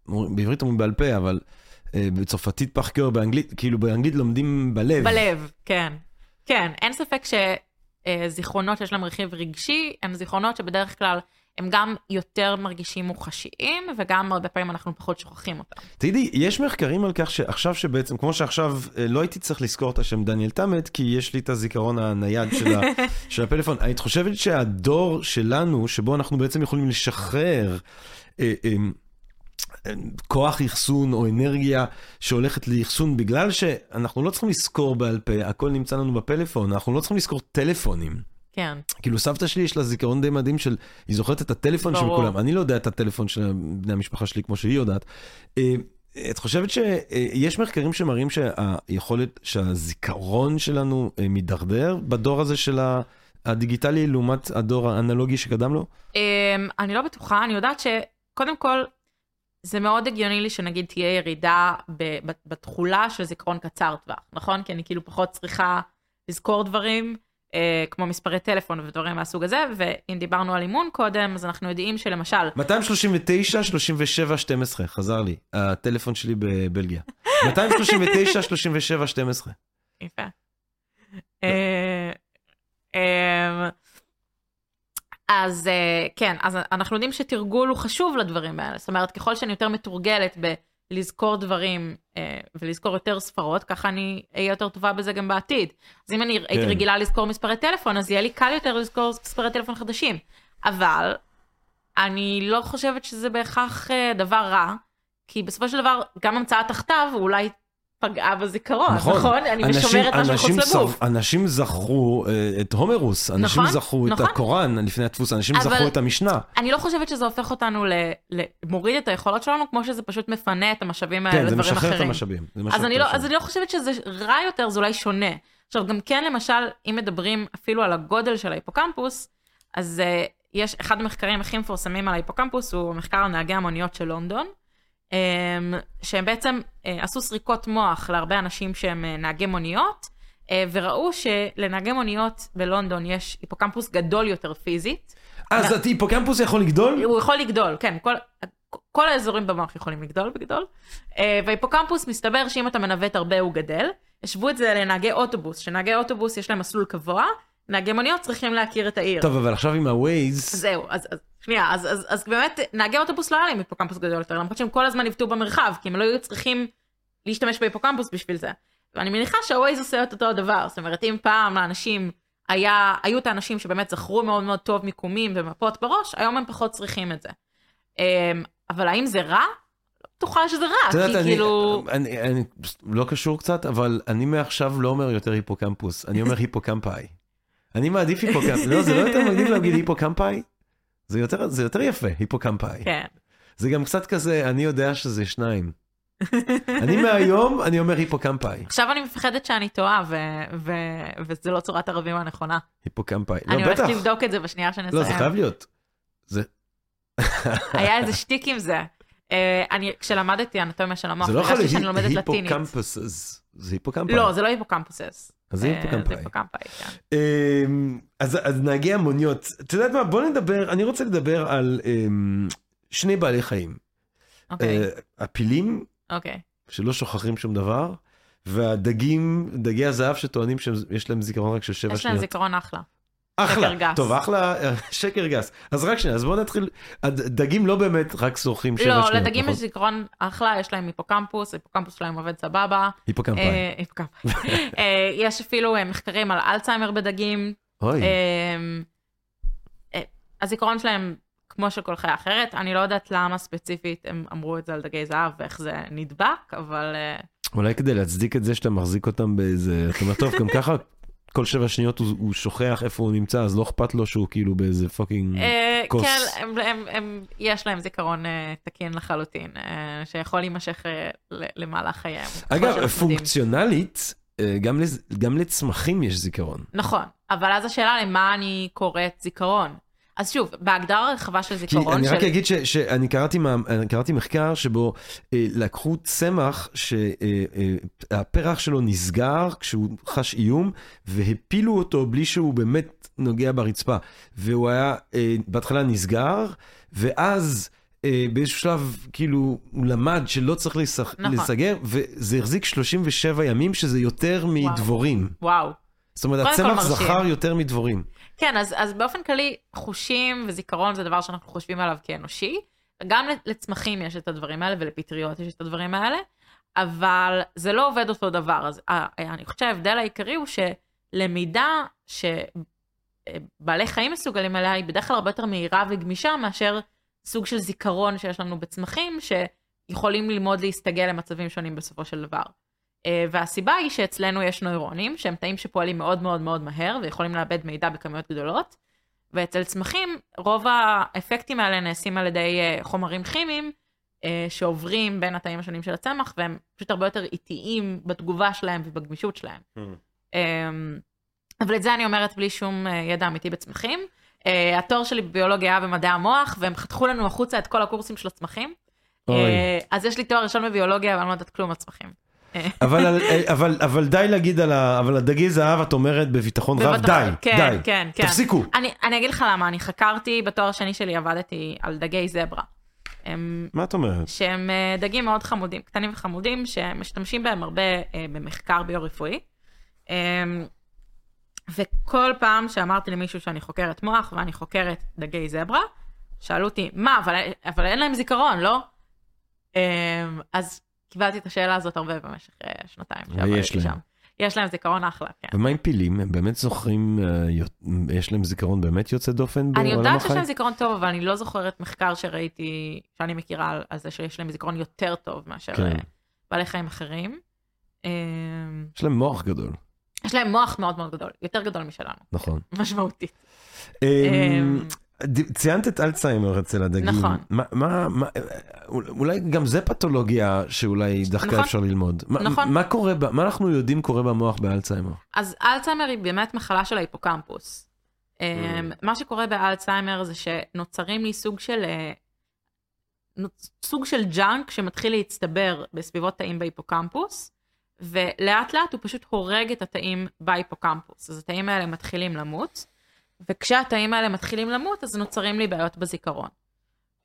בעברית אומרים בעל פה, אבל אה, בצרפתית פחקר, באנגלית, כאילו באנגלית לומדים בלב. בלב, כן. כן, אין ספק שזיכרונות שיש להם רכיב רגשי, הם זיכרונות שבדרך כלל הם גם יותר מרגישים מוחשיים, וגם הרבה פעמים אנחנו פחות שוכחים אותם. תגידי, יש מחקרים על כך שעכשיו שבעצם, כמו שעכשיו אה, לא הייתי צריך לזכור את השם דניאל תמת, כי יש לי את הזיכרון הנייד של, ה, של הפלאפון. היית חושבת שהדור שלנו, שבו אנחנו בעצם יכולים לשחרר אה, אה, אה, כוח אחסון או אנרגיה שהולכת לאחסון, בגלל שאנחנו לא צריכים לזכור בעל פה, הכל נמצא לנו בפלאפון, אנחנו לא צריכים לזכור טלפונים. כן, כאילו סבתא שלי יש לה זיכרון די מדהים של, היא זוכרת את הטלפון של. כולם, אני לא יודע את הטלפון של בני המשפחה שלי כמו שהיא יודעת. אה, את חושבת שיש מחקרים שמראים שהיכולת, שהזיכרון שלנו אה, מידרדר בדור הזה של ה- הדיגיטלי לעומת הדור האנלוגי שקדם לו? אמ, אני לא בטוחה, אני יודעת שקודם כל, זה מאוד הגיוני לי שנגיד תהיה ירידה בתכולה של זיכרון קצר טווח, נכון? כי אני כאילו פחות צריכה לזכור דברים, אה, כמו מספרי טלפון ודברים מהסוג הזה, ואם דיברנו על אימון קודם, אז אנחנו יודעים שלמשל, 239, 37, 12, חזר לי, הטלפון שלי בבלגיה. 239, 37, 12. יפה. אה, אה, אז אה, כן, אז אנחנו יודעים שתרגול הוא חשוב לדברים האלה. זאת אומרת, ככל שאני יותר מתורגלת בלזכור דברים אה, ולזכור יותר ספרות, ככה אני אהיה יותר טובה בזה גם בעתיד. אז אם אני הייתי רגילה לזכור מספרי טלפון, אז יהיה לי קל יותר לזכור מספרי טלפון חדשים. אבל אני לא חושבת שזה בהכרח אה, דבר רע, כי בסופו של דבר, גם המצאת הכתב אולי פגעה בזיכרון, נכון. נכון? אני אנשים- משומרת משהו אנשים מחוץ לגוף. זכ- אנשים זכרו אה, את הומרוס, אנשים נכון, זכרו את נכון. הקוראן לפני הדפוס, אנשים אבל- זכרו את המשנה. אני לא חושבת שזה הופך אותנו ל... ל... מוריד את היכולות שלנו, כמו שזה פשוט מפנה את המשאבים האלה כן, לדברים את אחרים. המשאבים. זה משחרר אז את אני, לא, המשאבים. אז אני לא חושבת שזה רע יותר, זה אולי שונה. עכשיו, גם כן, למשל, אם מדברים אפילו על הגודל של ההיפוקמפוס, אז uh, יש אחד המחקרים הכי מפורסמים על ההיפוקמפוס, הוא מחקר על נהגי המוניות של לונדון, שהם בעצם uh, עשו סריקות מוח להרבה אנשים שהם uh, נהגי מוניות, uh, וראו שלנהגי מוניות בלונדון יש היפוקמפוס גדול יותר פיזית. אז ההיפוקמפוס יכול לגדול? הוא יכול לגדול, כן, כל, כל האזורים במוח יכולים לגדול בגדול. אה, וההיפוקמפוס, מסתבר שאם אתה מנווט הרבה הוא גדל. השוו את זה לנהגי אוטובוס, שנהגי אוטובוס יש להם מסלול קבוע, נהגי מוניות צריכים להכיר את העיר. טוב, אבל עכשיו עם ה-Waze, זהו, אז, אז שנייה, אז, אז, אז באמת, נהגי אוטובוס לא היה להם היפוקמפוס גדול יותר, למרות שהם כל הזמן עיוותו במרחב, כי הם לא היו צריכים להשתמש בהיפוקמפוס בשביל זה. ואני מניחה שהווייז עושה את אותו הדבר, זאת אומרת, אם פעם לאנשים היה, היו את האנשים שבאמת זכרו מאוד מאוד טוב מיקומים ומפות בראש, היום הם פחות צריכים את זה. אמ, אבל האם זה רע? לא בטוחה שזה רע, יודעת, כי אני- כאילו... אני, אני לא קשור קצת, אבל אני מעכשיו לא אומר יותר היפוקמפוס, אני אומר היפוקמפאי. אני מעדיף היפוקמפאי, לא, זה לא יותר מגניב להגיד היפוקמפאי? זה יותר, זה יותר יפה, היפוקמפאי. כן. זה גם קצת כזה, אני יודע שזה שניים. אני מהיום, אני אומר היפוקמפאי. עכשיו אני מפחדת שאני טועה, ו- ו- וזה לא צורת ערבים הנכונה. היפוקמפאי. אני לא, בטח. הולכת לבדוק את זה בשנייה שנסיים. לא, זה חייב להיות. זה, היה איזה שטיק עם זה. אה, אני, כשלמדתי אנטומיה של המוח, זה לא יכול להיות. היפוקמפוסס. זה היפוקמפאי. לא, זה לא היפוקמפוסס. אז זה אה, היפוקמפאי. זה היפוקמפאי, כן. אמ, אז, נהגי המוניות, את יודעת מה, בוא נדבר, אני רוצה לדבר על אמ, שני בעלי חיים. אוקיי, אה, הפילים, אוקיי. שלא שוכחים שום דבר, והדגים, דגי הזהב שטוענים שיש להם זיכרון רק של שבע יש להם שניות. זיכרון אחלה. אחלה, שקר גס. טוב, אחלה, שקר גס. אז רק שנייה, אז בוא נתחיל, הדגים לא באמת רק זורחים שבע לא, שניות, לדגים נכון? יש זיכרון אחלה, יש להם היפוקמפוס, היפוקמפוס שלהם עובד סבבה. היפוקמפאי. אה. אה, יש אפילו אה, מחקרים על אלצהיימר בדגים. אוי, הזיכרון שלהם כמו של כל חיה אחרת, אני לא יודעת למה ספציפית הם אמרו את זה על דגי זהב ואיך זה נדבק, אבל אולי כדי להצדיק את זה שאתה מחזיק אותם באיזה, אתה אומר, טוב, גם ככה כל שבע שניות הוא, הוא שוכח איפה הוא נמצא, אז לא אכפת לו שהוא כאילו באיזה fucking... אה, כוס. כן, הם, הם, הם, יש להם זיכרון אה, תקין לחלוטין, אה, שיכול להימשך ל- למהלך חייהם. אגב. פונקציונלית, אה, גם, לז... גם לצמחים יש זיכרון. נכון, אבל אז השאלה למה אני קוראת זיכרון. אז שוב, בהגדרה הרחבה של זיכרון, אני של... רק אגיד ש, שאני קראתי, אני מחקר שבו אה, לקחו צמח שהפרח שלו נסגר כשהוא חש איום, והפילו אותו בלי שהוא באמת נוגע ברצפה. והוא היה אה, בהתחלה נסגר, ואז... אה, באיזשהו שלב, כאילו, הוא למד שלא צריך לסג... נכון. לסגר, וזה החזיק 37 ימים, שזה יותר מדבורים. וואו. זאת אומרת, הצמח. זכר יותר מדבורים. כן, אז, אז באופן כללי, חושים וזיכרון זה דבר שאנחנו חושבים עליו כאנושי. גם לצמחים יש את הדברים האלה ולפטריות יש את הדברים האלה, אבל זה לא עובד אותו דבר. אז אה, אני חושבת שההבדל העיקרי הוא שלמידה שבעלי חיים מסוגלים אליה היא בדרך כלל הרבה יותר מהירה וגמישה מאשר סוג של זיכרון שיש לנו בצמחים, שיכולים ללמוד להסתגל למצבים שונים בסופו של דבר. אה, והסיבה היא שאצלנו יש נוירונים, שהם תאים שפועלים מאוד מאוד מאוד מהר ויכולים לאבד מידע בכמויות גדולות, ואצל צמחים רוב האפקטים האלה נעשים על ידי אה, חומרים כימיים אה, שעוברים בין התאים השונים של הצמח, והם פשוט הרבה יותר איטיים בתגובה שלהם ובגמישות שלהם. אמ, אבל את זה אני אומרת בלי שום ידע אמיתי בצמחים. התואר שלי בביולוגיה היה במדעי המוח, והם חתכו לנו החוצה את כל הקורסים של הצמחים. אוי. אז יש לי תואר ראשון בביולוגיה, אבל אני לא יודעת כלום על צמחים. אבל, אבל, אבל די להגיד על ה... אבל הדגי זהב, את אומרת בביטחון רב, די, כן, די. כן, כן. תפסיקו. אני, אני אגיד לך למה, אני חקרתי, בתואר השני שלי עבדתי על דגי זברה. הם, מה את אומרת? שהם אה, דגים מאוד חמודים, קטנים וחמודים, שמשתמשים בהם הרבה אה, במחקר ביו-רפואי. אה, וכל פעם שאמרתי למישהו שאני חוקרת מוח ואני חוקרת דגי זברה, שאלו אותי, מה, אבל, אבל אין להם זיכרון, לא? אה, אז קיבלתי את השאלה הזאת הרבה במשך אה, שנתיים. ויש להם. שם. יש להם זיכרון אחלה, כן. ומה עם פילים? הם באמת זוכרים, אה, יש להם זיכרון באמת יוצא דופן אני בעולם יודעת שיש? להם זיכרון טוב, אבל אני לא זוכרת מחקר שראיתי, שאני מכירה על, זה שיש להם זיכרון יותר טוב מאשר כן. כן. בעלי חיים אחרים. אה, יש להם מוח גדול, יש להם מוח מאוד מאוד גדול, יותר גדול משלנו, נכון. משמעותית. ציינת את אלצהיימר אצל הדגים. נכון. מה, מה, מה, אולי גם זה פתולוגיה שאולי דווקא נכון. אפשר ללמוד. מה- נכון. מה קורה, ב- מה אנחנו יודעים קורה במוח באלצהיימר? אז אלצהיימר היא באמת מחלה של ההיפוקמפוס. Mm. אמ, מה שקורה באלצהיימר זה שנוצרים לי סוג של, אה, סוג של junk שמתחיל להצטבר בסביבות תאים בהיפוקמפוס, ולאט לאט הוא פשוט הורג את התאים בהיפוקמפוס. אז התאים האלה מתחילים למות, וכשהתאים האלה מתחילים למות, אז נוצרים לי בעיות בזיכרון.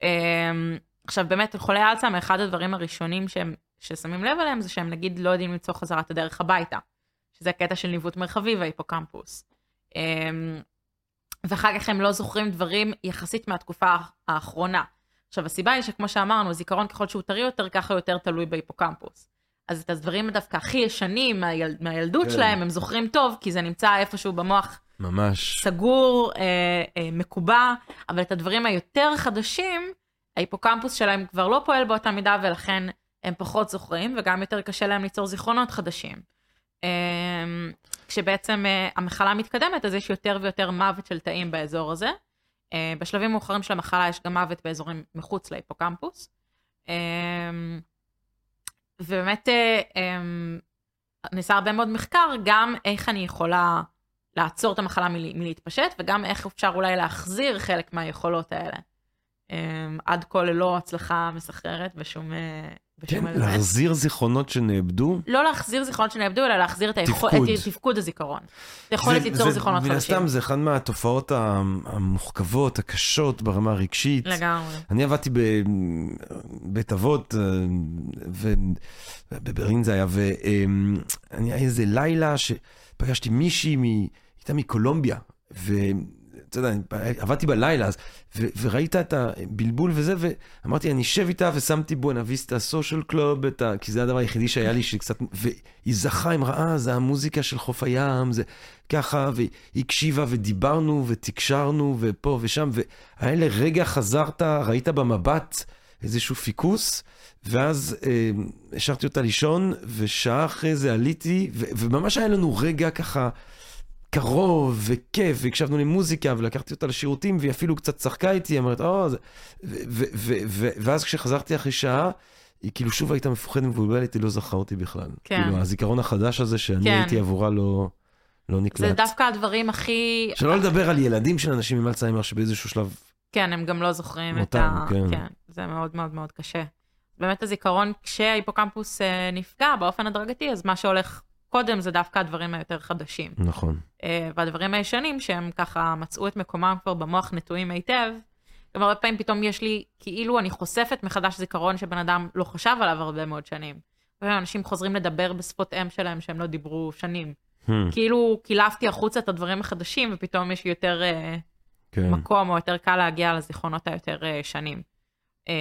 אמ, עכשיו באמת, חולי אלצהיימר, אחד הדברים הראשונים שהם, ששמים לב אליהם זה שהם נגיד לא יודעים למצוא חזרה את הדרך הביתה. שזה הקטע של ניווט מרחבי וההיפוקמפוס. אמ, ואחר כך הם לא זוכרים דברים יחסית מהתקופה האחרונה. עכשיו, הסיבה היא שכמו שאמרנו, זיכרון ככל שהוא טרי יותר, ככה יותר תלוי בהיפוקמפוס. אז את הדברים דווקא הכי ישנים מהיל... מהילדות כן. שלהם, הם זוכרים טוב, כי זה נמצא איפשהו במוח ממש. סגור, אה, אה, מקובע, אבל את הדברים היותר חדשים, ההיפוקמפוס שלהם כבר לא פועל באותה מידה, ולכן הם פחות זוכרים, וגם יותר קשה להם ליצור זיכרונות חדשים. אה, כשבעצם אה, המחלה מתקדמת, אז יש יותר ויותר מוות של תאים באזור הזה. אה, בשלבים מאוחרים של המחלה יש גם מוות באזורים מחוץ להיפוקמפוס. אה, ובאמת אה, אה, נעשה הרבה מאוד מחקר, גם איך אני יכולה לעצור את המחלה מל- מלהתפשט, וגם איך אפשר אולי להחזיר חלק מהיכולות האלה. Um, עד כה ללא הצלחה מסחררת בשום, אה, בשום כן, אלמנט. להחזיר זיכרונות שנאבדו. לא להחזיר זיכרונות שנאבדו, אלא להחזיר את, היכול, תפקוד. את תפקוד הזיכרון. זה- ליצור זיכרונות מן חדשים. הסתם זה אחת מהתופעות המוחכבות, הקשות ברמה הרגשית. לגמרי. אני עבדתי בבית אבות, אה, ובברלין זה היה, ואני היה איזה לילה שפגשתי מישהי, מ- הייתה מקולומביה, ואתה יודע, עבדתי בלילה אז, ו- וראית את הבלבול וזה, ואמרתי, אני אשב איתה, ושמתי בואנה ויסטה סושיאל קלוב, ה- כי זה הדבר היחידי שהיה לי שקצת, והיא זכה, היא אמרה, אה, זה המוזיקה של חוף הים, זה ככה, והיא הקשיבה ודיברנו ותקשרנו ופה ושם, והיה לרגע חזרת, ראית במבט איזשהו פיקוס, ואז אה, השארתי אותה לישון, ושעה אחרי זה עליתי, ו- וממש היה לנו רגע ככה קרוב וכיף, והקשבנו למוזיקה, ולקחתי אותה לשירותים, והיא אפילו קצת צחקה איתי, היא אמרת, או, זה... ו- ו- ו- ו- ואז כשחזרתי אחרי שעה, היא כאילו שוב הייתה מפוחדת ומבולבלת, היא לא זכרה אותי בכלל. כן. כאילו, הזיכרון החדש הזה שאני כן. הייתי עבורה לא, לא נקלט. זה דווקא הדברים הכי... שלא לדבר על ילדים של אנשים עם אלצהיימר שבאיזשהו שלב, כן, הם גם לא זוכרים את אותם, ה... כן. כן, זה מאוד מאוד מאוד קשה. באמת הזיכרון, כשההיפוקמפוס אה, נפגע באופן הדרגתי, אז מה שהולך קודם זה דווקא הדברים היותר חדשים. נכון. אה, והדברים הישנים, שהם ככה מצאו את מקומם כבר במוח נטועים היטב, גם הרבה פעמים פתאום יש לי, כאילו אני חושפת מחדש זיכרון שבן אדם לא חשב עליו הרבה מאוד שנים. אנשים חוזרים לדבר בשפות אם שלהם שהם לא דיברו שנים. Hmm, כאילו קילפתי החוצה את הדברים החדשים, ופתאום יש יותר אה, כן. מקום, או יותר קל להגיע לזיכרונות היותר אה, שנים. אה,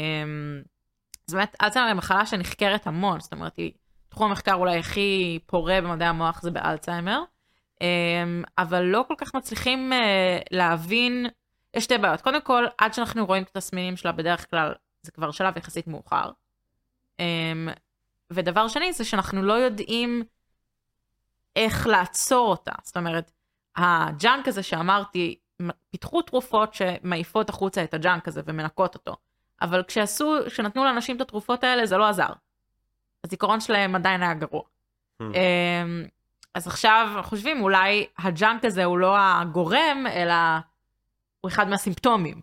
אז באמת, אלצהיימר היא מחלה שנחקרת המון, זאת אומרת, היא תחום המחקר אולי הכי פורה במדעי המוח זה באלצהיימר, אה, אבל לא כל כך מצליחים אה, להבין, יש שתי בעיות. קודם כל, עד שאנחנו רואים את התסמינים שלה, בדרך כלל זה כבר שלב יחסית מאוחר. אה, ודבר שני, זה שאנחנו לא יודעים איך לעצור אותה. זאת אומרת, ה junk הזה שאמרתי, פיתחו תרופות שמעיפות החוצה את ה junk הזה ומנקות אותו. אבל כשעשו, כשנתנו לאנשים את התרופות האלה, זה לא עזר. הזיכרון שלהם עדיין היה גרוע. אמ, אז עכשיו חושבים, אולי ה junk הזה הוא לא הגורם, אלא הוא אחד מהסימפטומים.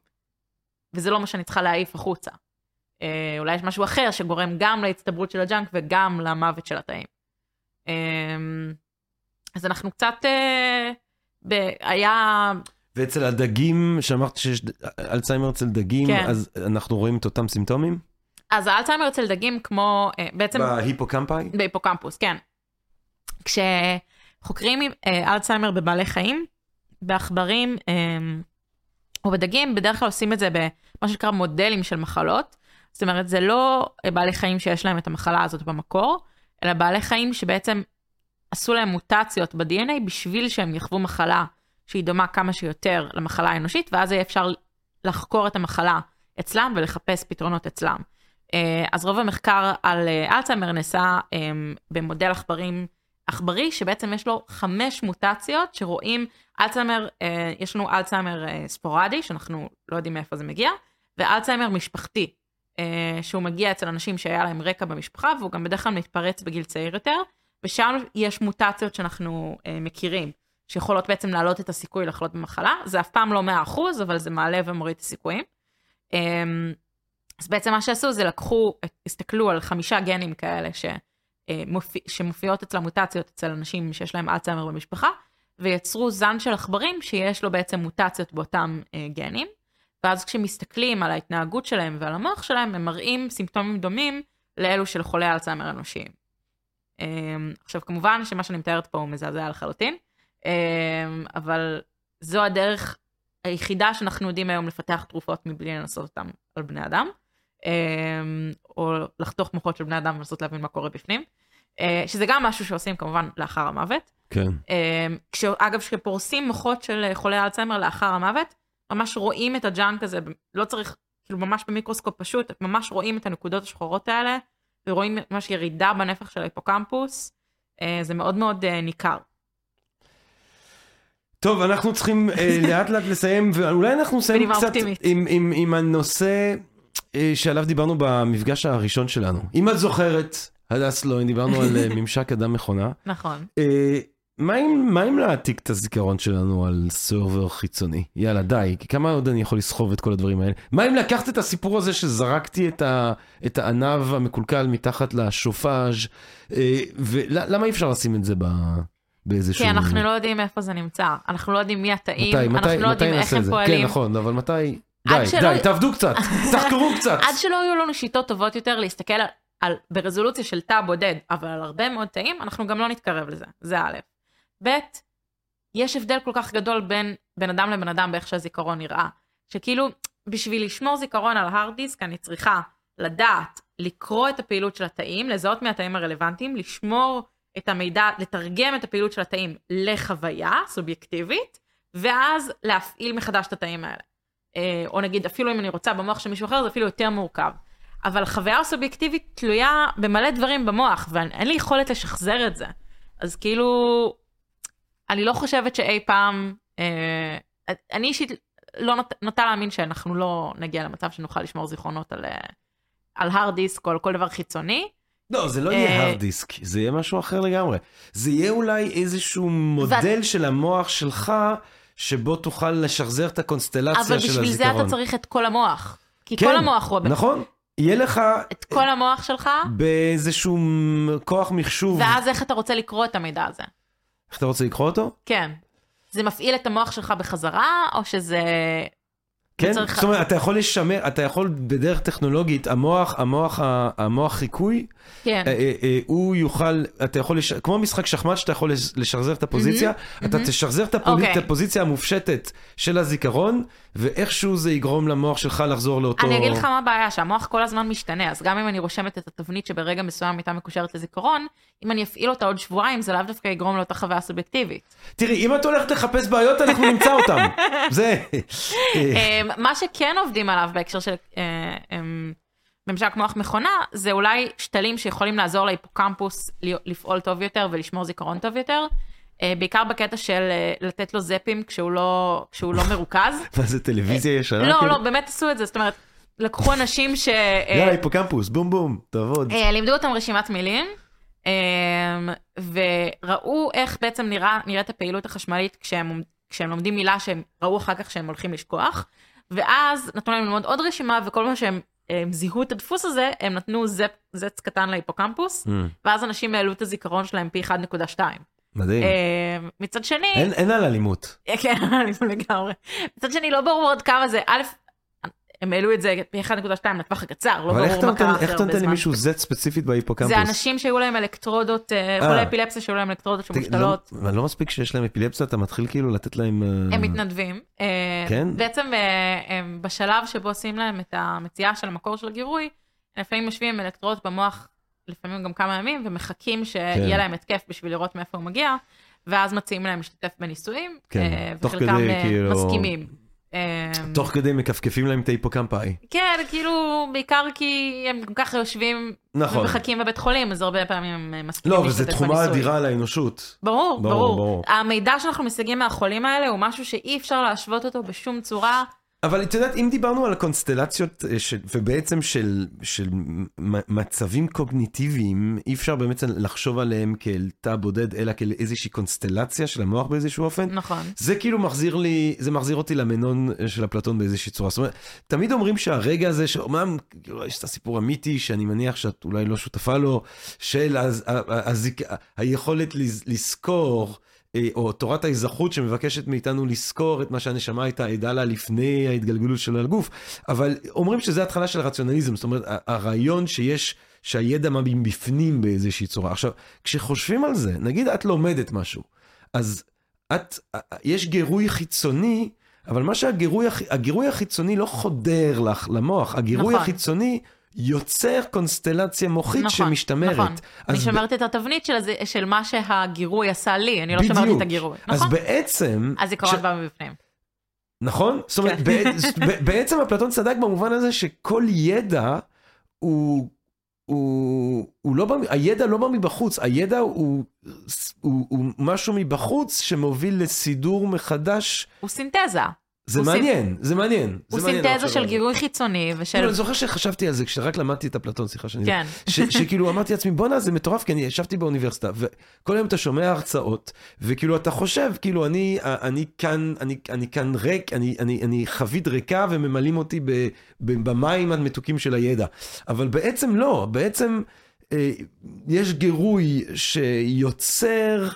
וזה לא מה שאני צריכה להעיף החוצה. אה, אולי יש משהו אחר שגורם גם להצטברות של ה junk וגם למוות של התאים. אמ, אז אנחנו קצת, אה, ב- היה ואצל הדגים, שאמרת שיש אלצהיימר אצל דגים, כן. אז אנחנו רואים את אותם סימפטומים? אז האלצהיימר אצל דגים כמו, אה, בעצם בהיפוקמפאי? בהיפוקמפוס, כן. כשחוקרים אה, אלצהיימר בבעלי חיים, בעכברים אה, או בדגים, בדרך כלל עושים את זה במה שנקרא מודלים של מחלות. זאת אומרת, זה לא אה, בעלי חיים שיש להם את המחלה הזאת במקור, אלא בעלי חיים שבעצם עשו להם מוטציות ב-DNA בשביל שהם יחוו מחלה שהיא דומה כמה שיותר למחלה האנושית, ואז יהיה אפשר לחקור את המחלה אצלם ולחפש פתרונות אצלם. אה, אז רוב המחקר על אה, אלצהיימר נעשה אה, במודל עכברים עכברי, שבעצם יש לו חמש מוטציות שרואים, אלצהיימר, יש לנו אלצהיימר ספורדי, שאנחנו לא יודעים מאיפה זה מגיע, ואלצהיימר משפחתי, שהוא מגיע אצל אנשים שהיה להם רקע במשפחה, והוא גם בדרך כלל מתפרץ בגיל צעיר יותר, ושם יש מוטציות שאנחנו מכירים, שיכולות בעצם להעלות את הסיכוי לחלות במחלה. זה אף פעם לא 100%, אבל זה מעלה ומוריד את הסיכויים. אז בעצם מה שעשו זה לקחו, הסתכלו על חמישה גנים כאלה ש, אה, מופיע, שמופיעות אצל המוטציות אצל אנשים שיש להם אלצהיימר במשפחה, ויצרו זן של עכברים שיש לו בעצם מוטציות באותם אה, גנים. ואז כשמסתכלים על ההתנהגות שלהם ועל המוח שלהם, הם מראים סימפטומים דומים לאלו של חולי אלצהיימר אנושיים. Um, עכשיו, כמובן שמה שאני מתארת פה הוא מזעזע לחלוטין, um, אבל זו הדרך היחידה שאנחנו יודעים היום לפתח תרופות מבלי לנסות אותן על בני אדם, או לחתוך מוחות של בני אדם ולנסות להבין מה קורה בפנים, uh, שזה גם משהו שעושים כמובן לאחר המוות. כן. כש, אגב, כשפורסים מוחות של חולי אלצהיימר לאחר המוות, ממש רואים את הג'אנק הזה, לא צריך, כאילו ממש במיקרוסקופ פשוט, ממש רואים את הנקודות השחורות האלה, ורואים ממש ירידה בנפח של ההיפוקמפוס, אה, זה מאוד מאוד אה, ניכר. טוב, אנחנו צריכים אה, לאט לאט לסיים, ואולי אנחנו נסיים קצת. עם, עם, עם הנושא אה, שעליו דיברנו במפגש הראשון שלנו. אם את זוכרת, הדס לוין, דיברנו על אה, ממשק אדם מכונה. נכון. אה, מה אם, מה אם להעתיק את הזיכרון שלנו על סרבר חיצוני? יאללה, די, כמה עוד אני יכול לסחוב את כל הדברים האלה? מה אם לקחת את הסיפור הזה שזרקתי את, ה, את הענב המקולקל מתחת לשופאז', אה, ולמה אי אפשר לשים את זה ב, באיזשהו... כי אנחנו לא יודעים איפה זה נמצא, אנחנו לא יודעים מי התאים, מתי, מתי, אנחנו לא מתי יודעים איך הם? פועלים. כן, נכון, אבל מתי... די, שלא- די, תעבדו קצת, תחקרו קצת. עד שלא יהיו לנו שיטות טובות יותר להסתכל על, על, ברזולוציה של תא בודד, אבל על הרבה מאוד תאים, אנחנו גם לא נתקרב לזה, זה א'. ב', יש הבדל כל כך גדול בין בן אדם לבן אדם באיך שהזיכרון נראה, שכאילו, בשביל לשמור זיכרון על ההארד דיסק, אני צריכה לדעת, לקרוא את הפעילות של התאים, לזהות מהתאים הרלוונטיים, לשמור את המידע, לתרגם את הפעילות של התאים לחוויה סובייקטיבית, ואז להפעיל מחדש את התאים האלה. אה, או נגיד, אפילו אם אני רוצה במוח של מישהו אחר, זה אפילו יותר מורכב. אבל חוויה הסובייקטיבית תלויה במלא דברים במוח, ואין לי יכולת לשחזר את זה. אז כאילו, אני לא חושבת שאי פעם, אה, אני אישית לא נות, נוטה להאמין שאנחנו לא נגיע למצב שנוכל לשמור זיכרונות על, אה, על הרד דיסק או על כל דבר חיצוני. לא, זה לא אה, יהיה הארד דיסק, זה יהיה משהו אחר לגמרי. זה יהיה אולי איזשהו מודל של המוח שלך, שבו תוכל לשחזר את אבל הקונסטלציה של הזיכרון. בשביל זה אתה צריך את כל המוח. כי כן, כל המוח הוא... נכון, יהיה לך את כל המוח שלך, באיזשהו כוח מחשוב. ואז איך אתה רוצה לקרוא את המידע הזה. איך אתה רוצה לקרוא אותו? כן. זה מפעיל את המוח שלך בחזרה, או שזה... כן, זאת אומרת, אתה יכול לשמר, אתה יכול בדרך טכנולוגית, המוח, המוח, המוח חיקוי, כן. אה, אה, אה, הוא יוכל, אתה יכול, לש... כמו משחק שחמט שאתה יכול לש- לשחזר את הפוזיציה, אתה תשחזר את הפולי- אוקיי. את הפוזיציה המופשטת של הזיכרון, ואיכשהו זה יגרום למוח שלך לחזור לאותו... אני אגיד לך מה הבעיה, שהמוח כל הזמן משתנה, אז גם אם אני רושמת את התבנית שברגע מסוים הייתה מקושרת לזיכרון, אם אני אפעיל אותה עוד שבועיים, זה לאו דווקא יגרום לאותה חוויה סובייקטיבית. תראי, אם את הולכת לחפש בעיות, אנחנו נמצא אותם. זה... מה שכן עובדים עליו בהקשר של אמ, ממשק מוח מכונה, זה אולי שתלים שיכולים לעזור להיפוקמפוס לפעול טוב יותר ולשמור זיכרון טוב יותר. אה, בעיקר בקטע של אה, לתת לו זפים כשהוא לא, כשהוא לא מרוכז. מה זה טלוויזיה ישנה? לא, כאילו? לא, באמת עשו את זה, זאת אומרת, לקחו אנשים ש... אה, יאללה, היפוקמפוס, בום בום, תעבוד. אה, לימדו אותם רשימת מילים, אה, וראו איך בעצם נראה, נראית הפעילות החשמלית כשהם, כשהם לומדים מילה שהם ראו אחר כך שהם הולכים לשכוח, ואז נתנו להם ללמוד עוד רשימה, וכל פעם שהם אה, זיהו את הדפוס הזה, הם נתנו זץ קטן להיפוקמפוס, Mm, ואז אנשים העלו את הזיכרון שלהם פי 1.2. מדהים. אה, מצד שני, אין אין על אלימות. כן, אני לגמרי. מצד שני, לא ברור עוד כמה זה, א', הם העלו את זה פי 1.2 לטווח הקצר, לא אבל איך אתה ברור מה נותן- קרה איך אחרי אתה הרבה נותן זמן. למישהו זט ספציפית בהיפוקמפוס? זה אנשים שהיו להם אלקטרודות, אה, אה. חולי אפילפסיה שהיו להם אלקטרודות תגיד, שמושתלות, לא- אבל לא מספיק שיש להם אפילפסיה, אתה מתחיל כאילו לתת להם... אה, הם מתנדבים. כן? בעצם בשלב שבו עושים להם את המציאה של המקור של הגירוי, לפעמים יושבים עם אלקטרודות במוח, לפעמים גם כמה ימים, ומחכים כן. שיהיה להם התקף בשביל לראות מאיפה הוא מגיע, ואז מציעים להם להשתתף בניסויים, כן, וחלקם כדי, כאילו- מסכימים. אה, תוך כדי מכפכפים להם את ההיפוקמפאי. כן, כאילו, בעיקר כי הם גם ככה יושבים נכון. ומחכים בבית חולים, אז הרבה פעמים הם מסכימים לא, וזו להשתתף תחומה בניסוי. אדירה לאנושות. ברור, ברור, ברור. ברור. המידע שאנחנו משיגים מהחולים האלה הוא משהו שאי אפשר להשוות אותו בשום צורה. אבל את יודעת, אם דיברנו על הקונסטלציות, אה, ובעצם של, של מצבים קוגניטיביים, אי אפשר באמת לחשוב עליהם כאל תא בודד, אלא כאל איזושהי קונסטלציה של המוח באיזשהו אופן. נכון. זה כאילו מחזיר לי, זה מחזיר אותי למנון של אפלטון באיזושהי צורה. זאת אומרת, תמיד אומרים שהרגע הזה, שאומנם כאילו, יש את הסיפור המיתי, שאני מניח שאת אולי לא שותפה לו, של הז, ה, ה, הזיק, היכולת לז, לזכור, אה, או תורת ההיזכרות שמבקשת מאיתנו לזכור את מה שהנשמה הייתה עדה לה לפני ההתגלגלות שלה לגוף, אבל אומרים שזה התחלה של הרציונליזם, זאת אומרת, הרעיון שיש, שהידע מבפנים באיזושהי צורה. עכשיו, כשחושבים על זה, נגיד את לומדת משהו, אז את, יש גירוי חיצוני, אבל מה שהגירוי, הגירוי החיצוני לא חודר לך למוח, הגירוי נכון. החיצוני יוצר קונסטלציה מוחית נכון, שמשתמרת. נכון. אני אז ב- שומרת את התבנית של, הזה, של מה שהגירוי עשה לי, אני לא שומרת. את הגירוי. אז נכון? בעצם, הזיכרון כש- בא מבפנים. נכון? זאת אומרת, כן. בעצם אפלטון צדק במובן הזה שכל ידע הוא... הוא, הוא לא בא, הידע לא בא מבחוץ, הידע הוא, הוא, הוא משהו מבחוץ שמוביל לסידור מחדש. הוא סינתזה. זה מעניין, זה מעניין. הוא זה מעניין סינתזה לחשוב של. גירוי חיצוני ושל... כאילו, אני זוכר שחשבתי על זה כשרק למדתי את אפלטון, סליחה שאני... כן. ש, שכאילו אמרתי לעצמי, בואנה, זה מטורף, כי אני ישבתי באוניברסיטה, וכל היום אתה שומע הרצאות, וכאילו אתה חושב, כאילו, אני, אני כאן, אני, אני כאן ריק, אני, אני, אני חבית ריקה וממלאים אותי במים המתוקים של הידע. אבל בעצם לא, בעצם אה, יש גירוי שיוצר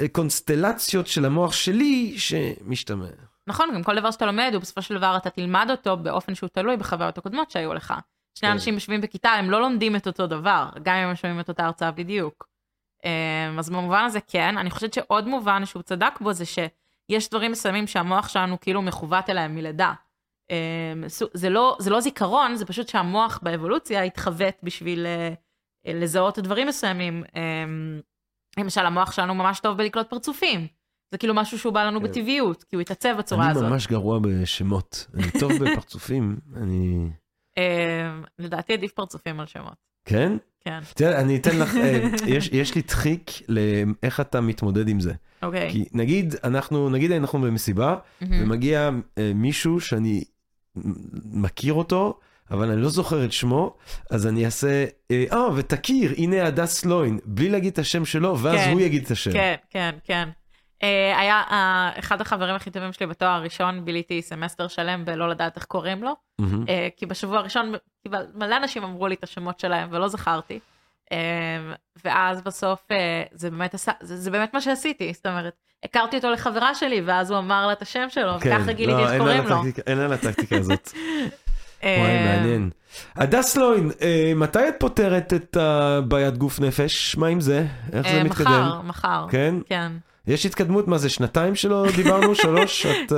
אה, קונסטלציות של המוח שלי שמשתמע. נכון, גם כל דבר שאתה לומד, הוא בסופו של דבר אתה תלמד אותו באופן שהוא תלוי בחוויות הקודמות שהיו לך. שני כן. אנשים יושבים בכיתה, הם לא לומדים את אותו דבר, גם אם הם שומעים את אותה הרצאה בדיוק. אמ, אז במובן הזה כן, אני חושבת שעוד מובן שהוא צדק בו זה שיש דברים מסוימים שהמוח שלנו כאילו מכוות אליהם מלידה. אמ, זה לא, זה לא זיכרון, זה פשוט שהמוח באבולוציה התחוות בשביל אה, לזהות דברים מסוימים. אמ, למשל, המוח שלנו ממש טוב בלקלוט פרצופים. זה כאילו משהו שהוא בא לנו כן. בטבעיות, כי הוא התעצב בצורה אני הזאת. ממש גרוע בשמות, אני טוב בפרצופים, אני... אמ, לדעתי עדיף פרצופים על שמות. כן? כן, תראה, אני אתן לך, אה, יש, יש לי טריק לאיך אתה מתמודד עם זה. אוקיי. כי נגיד, אנחנו, נגיד אנחנו במסיבה. ומגיע אה, מישהו שאני מכיר אותו, אבל אני לא זוכר את שמו, אז אני אעשה, אה, אה, ותכיר, הנה הדס לוין, בלי להגיד את השם שלו, ואז כן. הוא יגיד את השם. כן, כן, כן. אה, היה אה, אחד החברים הכי טובים שלי בתואר הראשון, ביליתי סמסטר שלם בלא לדעת איך קוראים לו. אה, כי בשבוע הראשון מלא אנשים אמרו לי את השמות שלהם ולא זכרתי. ואז בסוף זה באמת עשה, זה, זה באמת מה שעשיתי, זאת אומרת, הכרתי אותו לחברה שלי, ואז הוא אמר לה את השם שלו, וככה גיליתי לא, איך קוראים לו. הטקטיקה- אין על הטקטיקה הזאת. וואי, מעניין. הדס לוין, מתי את פותרת את הבעיית גוף נפש? מה עם זה? איך זה מתקדם? מחר, מחר. כן? כן. יש התקדמות? מה זה, שנתיים שלא דיברנו? שלוש? את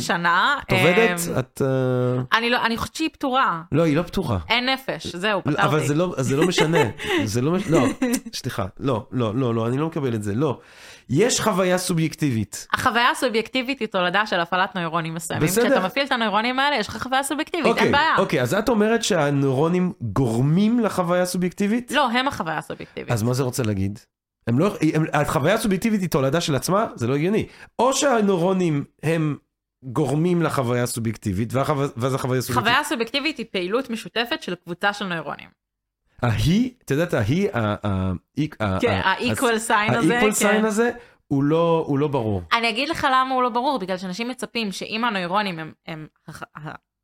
ששנה. את עובדת? אה, את... אה, אני לא, אני חושבת שהיא פתורה. לא, היא לא פתורה. אין נפש, זהו, לא, פתרתי. אבל זה לא, זה לא משנה, זה לא, מש- לא, סליחה, לא, לא, לא, לא, אני לא מקבל את זה, לא. יש חוויה סובייקטיבית. החוויה הסובייקטיבית היא תולדה של הפעלת נוירונים מסוימים. בסדר. כשאתה מפעיל את הנוירונים האלה, יש לך חוויה סובייקטיבית, אוקיי, אין בעיה. אוקיי, אז את אומרת שהנוירונים גורמים לחוויה הסובייקטיבית? לא, הם החוויה הסובייקטיבית. אז מה זה רוצה להגיד? הם לא, הם, החוויה הסובייקטיבית היא תולדה של עצמה? זה לא הגיוני. או שהנוירונים הם גורמים לחוויה הסובייקטיבית, והחו- ואז החוויה הסובייקטיבית... חוויה סובייקטיבית היא פעילות משותפת של קבוצה של נוירונים. ההיא, את יודעת, ההיא, כן, ה-equal sign הזה, ה-equal sign כן. הזה, הוא לא, הוא לא ברור. אני אגיד לך למה הוא לא ברור, בגלל שאנשים מצפים שאם הנוירונים הם, הם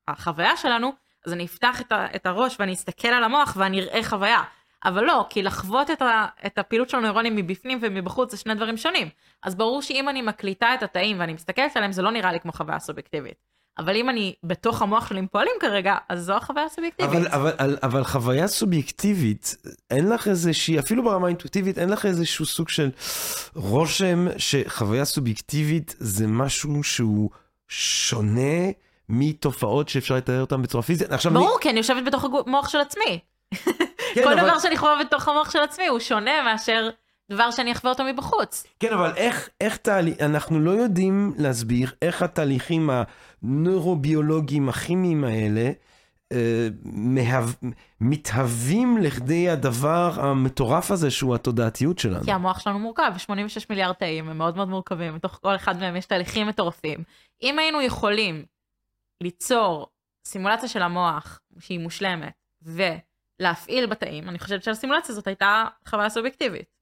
החוויה שלנו, אז אני אפתח את, ה, את הראש ואני אסתכל על המוח ואני אראה חוויה. אבל לא, כי לחוות את, ה, את הפעילות של הנוירונים מבפנים ומבחוץ זה שני דברים שונים. אז ברור שאם אני מקליטה את התאים ואני מסתכלת עליהם, זה לא נראה לי כמו חוויה סובייקטיבית. אבל אם אני בתוך המוח שלי פועלים כרגע, אז זו החוויה הסובייקטיבית. אבל, אבל, אבל, אבל חוויה סובייקטיבית, אין לך איזושהי, אפילו ברמה האינטואיטיבית, אין לך איזשהו סוג של רושם שחוויה סובייקטיבית זה משהו שהוא שונה מתופעות שאפשר לתאר אותן בצורה פיזית. עכשיו, ברור, כי אני יושבת בתוך המוח של עצמי. כן, כל אבל, דבר שאני חווה בתוך המוח של עצמי הוא שונה מאשר דבר שאני אחווה אותו מבחוץ. כן, אבל איך, איך תהליך, אנחנו לא יודעים להסביר איך התהליכים הנוירוביולוגיים הכימיים האלה, אה, מהו... מתהווים לכדי הדבר המטורף הזה שהוא התודעתיות שלנו. כי המוח שלנו מורכב, 86 מיליארד תאים, הם מאוד מאוד מורכבים, מתוך כל אחד מהם יש תהליכים מטורפים. אם היינו יכולים ליצור סימולציה של המוח שהיא מושלמת, ולהפעיל בתאים, אני חושבת שהסימולציה הזאת הייתה חוויה סובייקטיבית.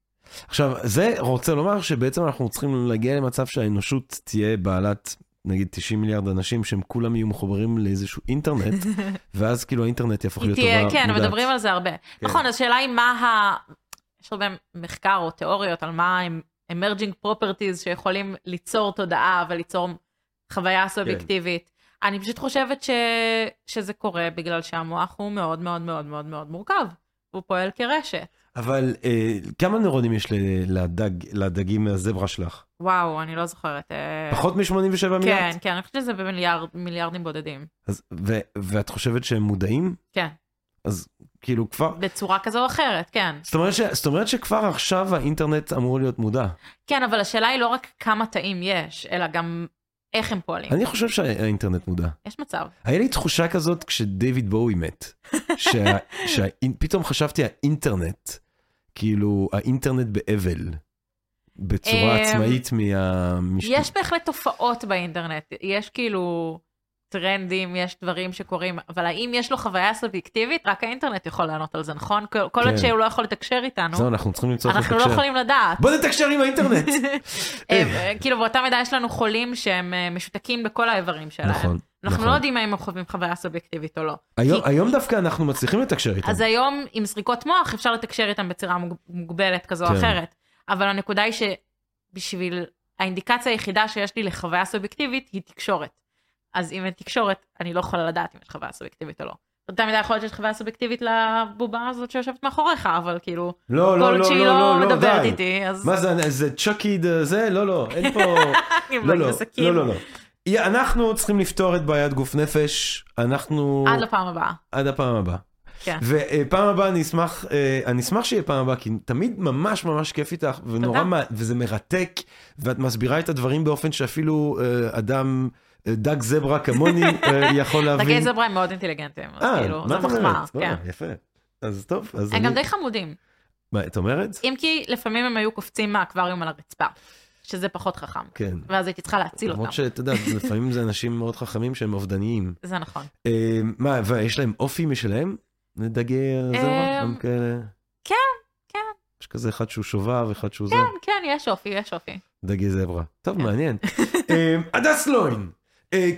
עכשיו, זה רוצה לומר שבעצם אנחנו צריכים להגיע למצב שהאנושות תהיה בעלת נגיד 90 מיליארד אנשים שהם כולם יהיו מחוברים לאיזשהו אינטרנט, ואז כאילו האינטרנט יהפוך להיות תהיה, טובה כן, מודעת. מדברים על זה הרבה. כן. נכון, אז השאלה היא מה ה... יש הרבה מחקר או תיאוריות על מה הם emerging properties שיכולים ליצור תודעה וליצור חוויה סובייקטיבית. אני פשוט חושבת ש... שזה קורה בגלל שהמוח הוא מאוד מאוד מאוד מאוד מאוד מורכב. הוא פועל כרשת. אבל אה, כמה נוירונים יש לדג, לדגים מהזברה שלך? וואו, אני לא זוכרת. אה, פחות מ-87 מיליארד? כן, כן, אני חושבת שזה במיליארדים בודדים. אז, ו- ואת חושבת שהם מודעים? כן, אז כאילו כבר... בצורה כזו או אחרת, כן. זאת אומרת, ש... זאת אומרת שכבר עכשיו האינטרנט אמור להיות מודע. כן, אבל השאלה היא לא רק כמה תאים יש, אלא גם איך הם פועלים. אני חושב שהאינטרנט מודע. יש מצב. היה לי תחושה כזאת כשדייוויד בואי מת, שה... שפתאום חשבתי האינטרנט, כאילו האינטרנט באבל, בצורה אמ, עצמאית מה... יש בהחלט תופעות באינטרנט, יש כאילו טרנדים, יש דברים שקורים, אבל האם יש לו חוויה סובייקטיבית? רק האינטרנט יכול לענות על זה, נכון? כל עוד כן. שהוא לא יכול לתקשר איתנו, זהו, אנחנו צריכים למצוא איך אנחנו לא לתקשר. יכולים לדעת. בוא נתקשר עם האינטרנט. אה, כאילו באותה מידה יש לנו חולים שהם אה, משותקים בכל האיברים שלהם. נכון, אנחנו נכון. לא יודעים אם הם חווים חוויה סובייקטיבית או לא. היום, כי- היום דווקא אנחנו מצליחים לתקשר איתם. אז היום עם זריקות מוח אפשר לתקשר איתם בצורה מוג- מוגבלת כזו או כן. אחרת, אבל הנקודה היא שבשביל האינדיקציה היחידה שיש לי לחוויה סובייקטיבית היא תקשורת. אז אם אין תקשורת, אני לא יכולה לדעת אם יש חוויה סובייקטיבית או לא. באותה מידה יכול להיות שיש חוויה סובייקטיבית לבובה הזאת שיושבת מאחוריך, אבל כאילו, לא, כל לא, עוד לא, שהיא לא, לא לא, לא, מדברת די. איתי, אז... מה זה, זה צ'אקי ד- זה? לא, לא, אין פה... לא, לא. לא, לא, לא. אנחנו צריכים לפתור את בעיית גוף נפש, אנחנו... עד לפעם הבאה. עד הפעם הבאה. כן. ופעם הבאה אני אשמח, אה, אני אשמח שיהיה פעם הבאה, כי תמיד ממש ממש כיף איתך, ונורא, וזה מרתק, ואת מסבירה את הדברים באופן שאפילו אה, אדם, דג זברה כמוני, אה, יכול להבין. דגי זברה הם מאוד אינטליגנטים, אז אה, כאילו, מה זו מחמאה? כן. אה, יפה. אז טוב, אז הם אני... גם די חמודים. מה, את אומרת? אם כי לפעמים הם היו קופצים מהאקווריום על הרצפה, שזה פחות חכם. כן. ואז הייתי צריכה להציל אותם. למרות שאתה יודע, לפעמים זה אנשים מאוד חכמים שהם אובדניים. זה נכון. אה, מה, ויש להם אופי משלהם? דגי הזברה? אמ, הם כאלה... כן, כן. יש כזה אחד שהוא שובב, אחד שהוא זה. כן, כן, יש אופי, יש אופי. דגי זברה. טוב, כן. מעניין. הדס לוין,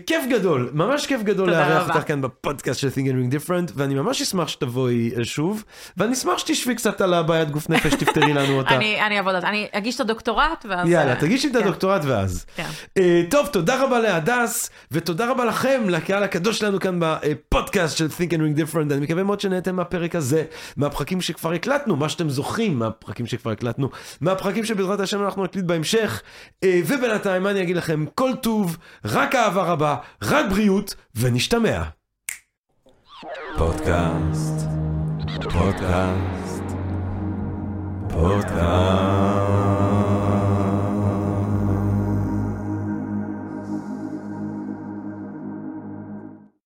כיף גדול, ממש כיף גדול לארח. אותך כאן בפודקאסט של Think and Ring Different, ואני ממש אשמח שתבואי אה, שוב, ואני אשמח שתשבי קצת על הבעיית גוף נפש, תפתרי לנו אותה. אני אני אעבוד על זה, אני אגיש את הדוקטורט, ואז... יאללה, אה, תגישי את כן, הדוקטורט ואז. כן. אה, טוב, תודה רבה להדס, ותודה רבה לכם, לקהל הקדוש שלנו כאן בפודקאסט של Think and Ring Different. אני מקווה מאוד שנהנתם מהפרק הזה, מהפרקים שכבר הקלטנו, מה שאתם זוכרים מהפרקים שכבר הקלטנו, מהפרקים שבעזרת השם אנחנו נקליט בהמשך. אה, ובינתיים, מה אני אגיד לכם? כל טוב, רק אהבה רבה, רק בריאות, ונשתמע. פודקאסט, פודקאסט, פודקאסט.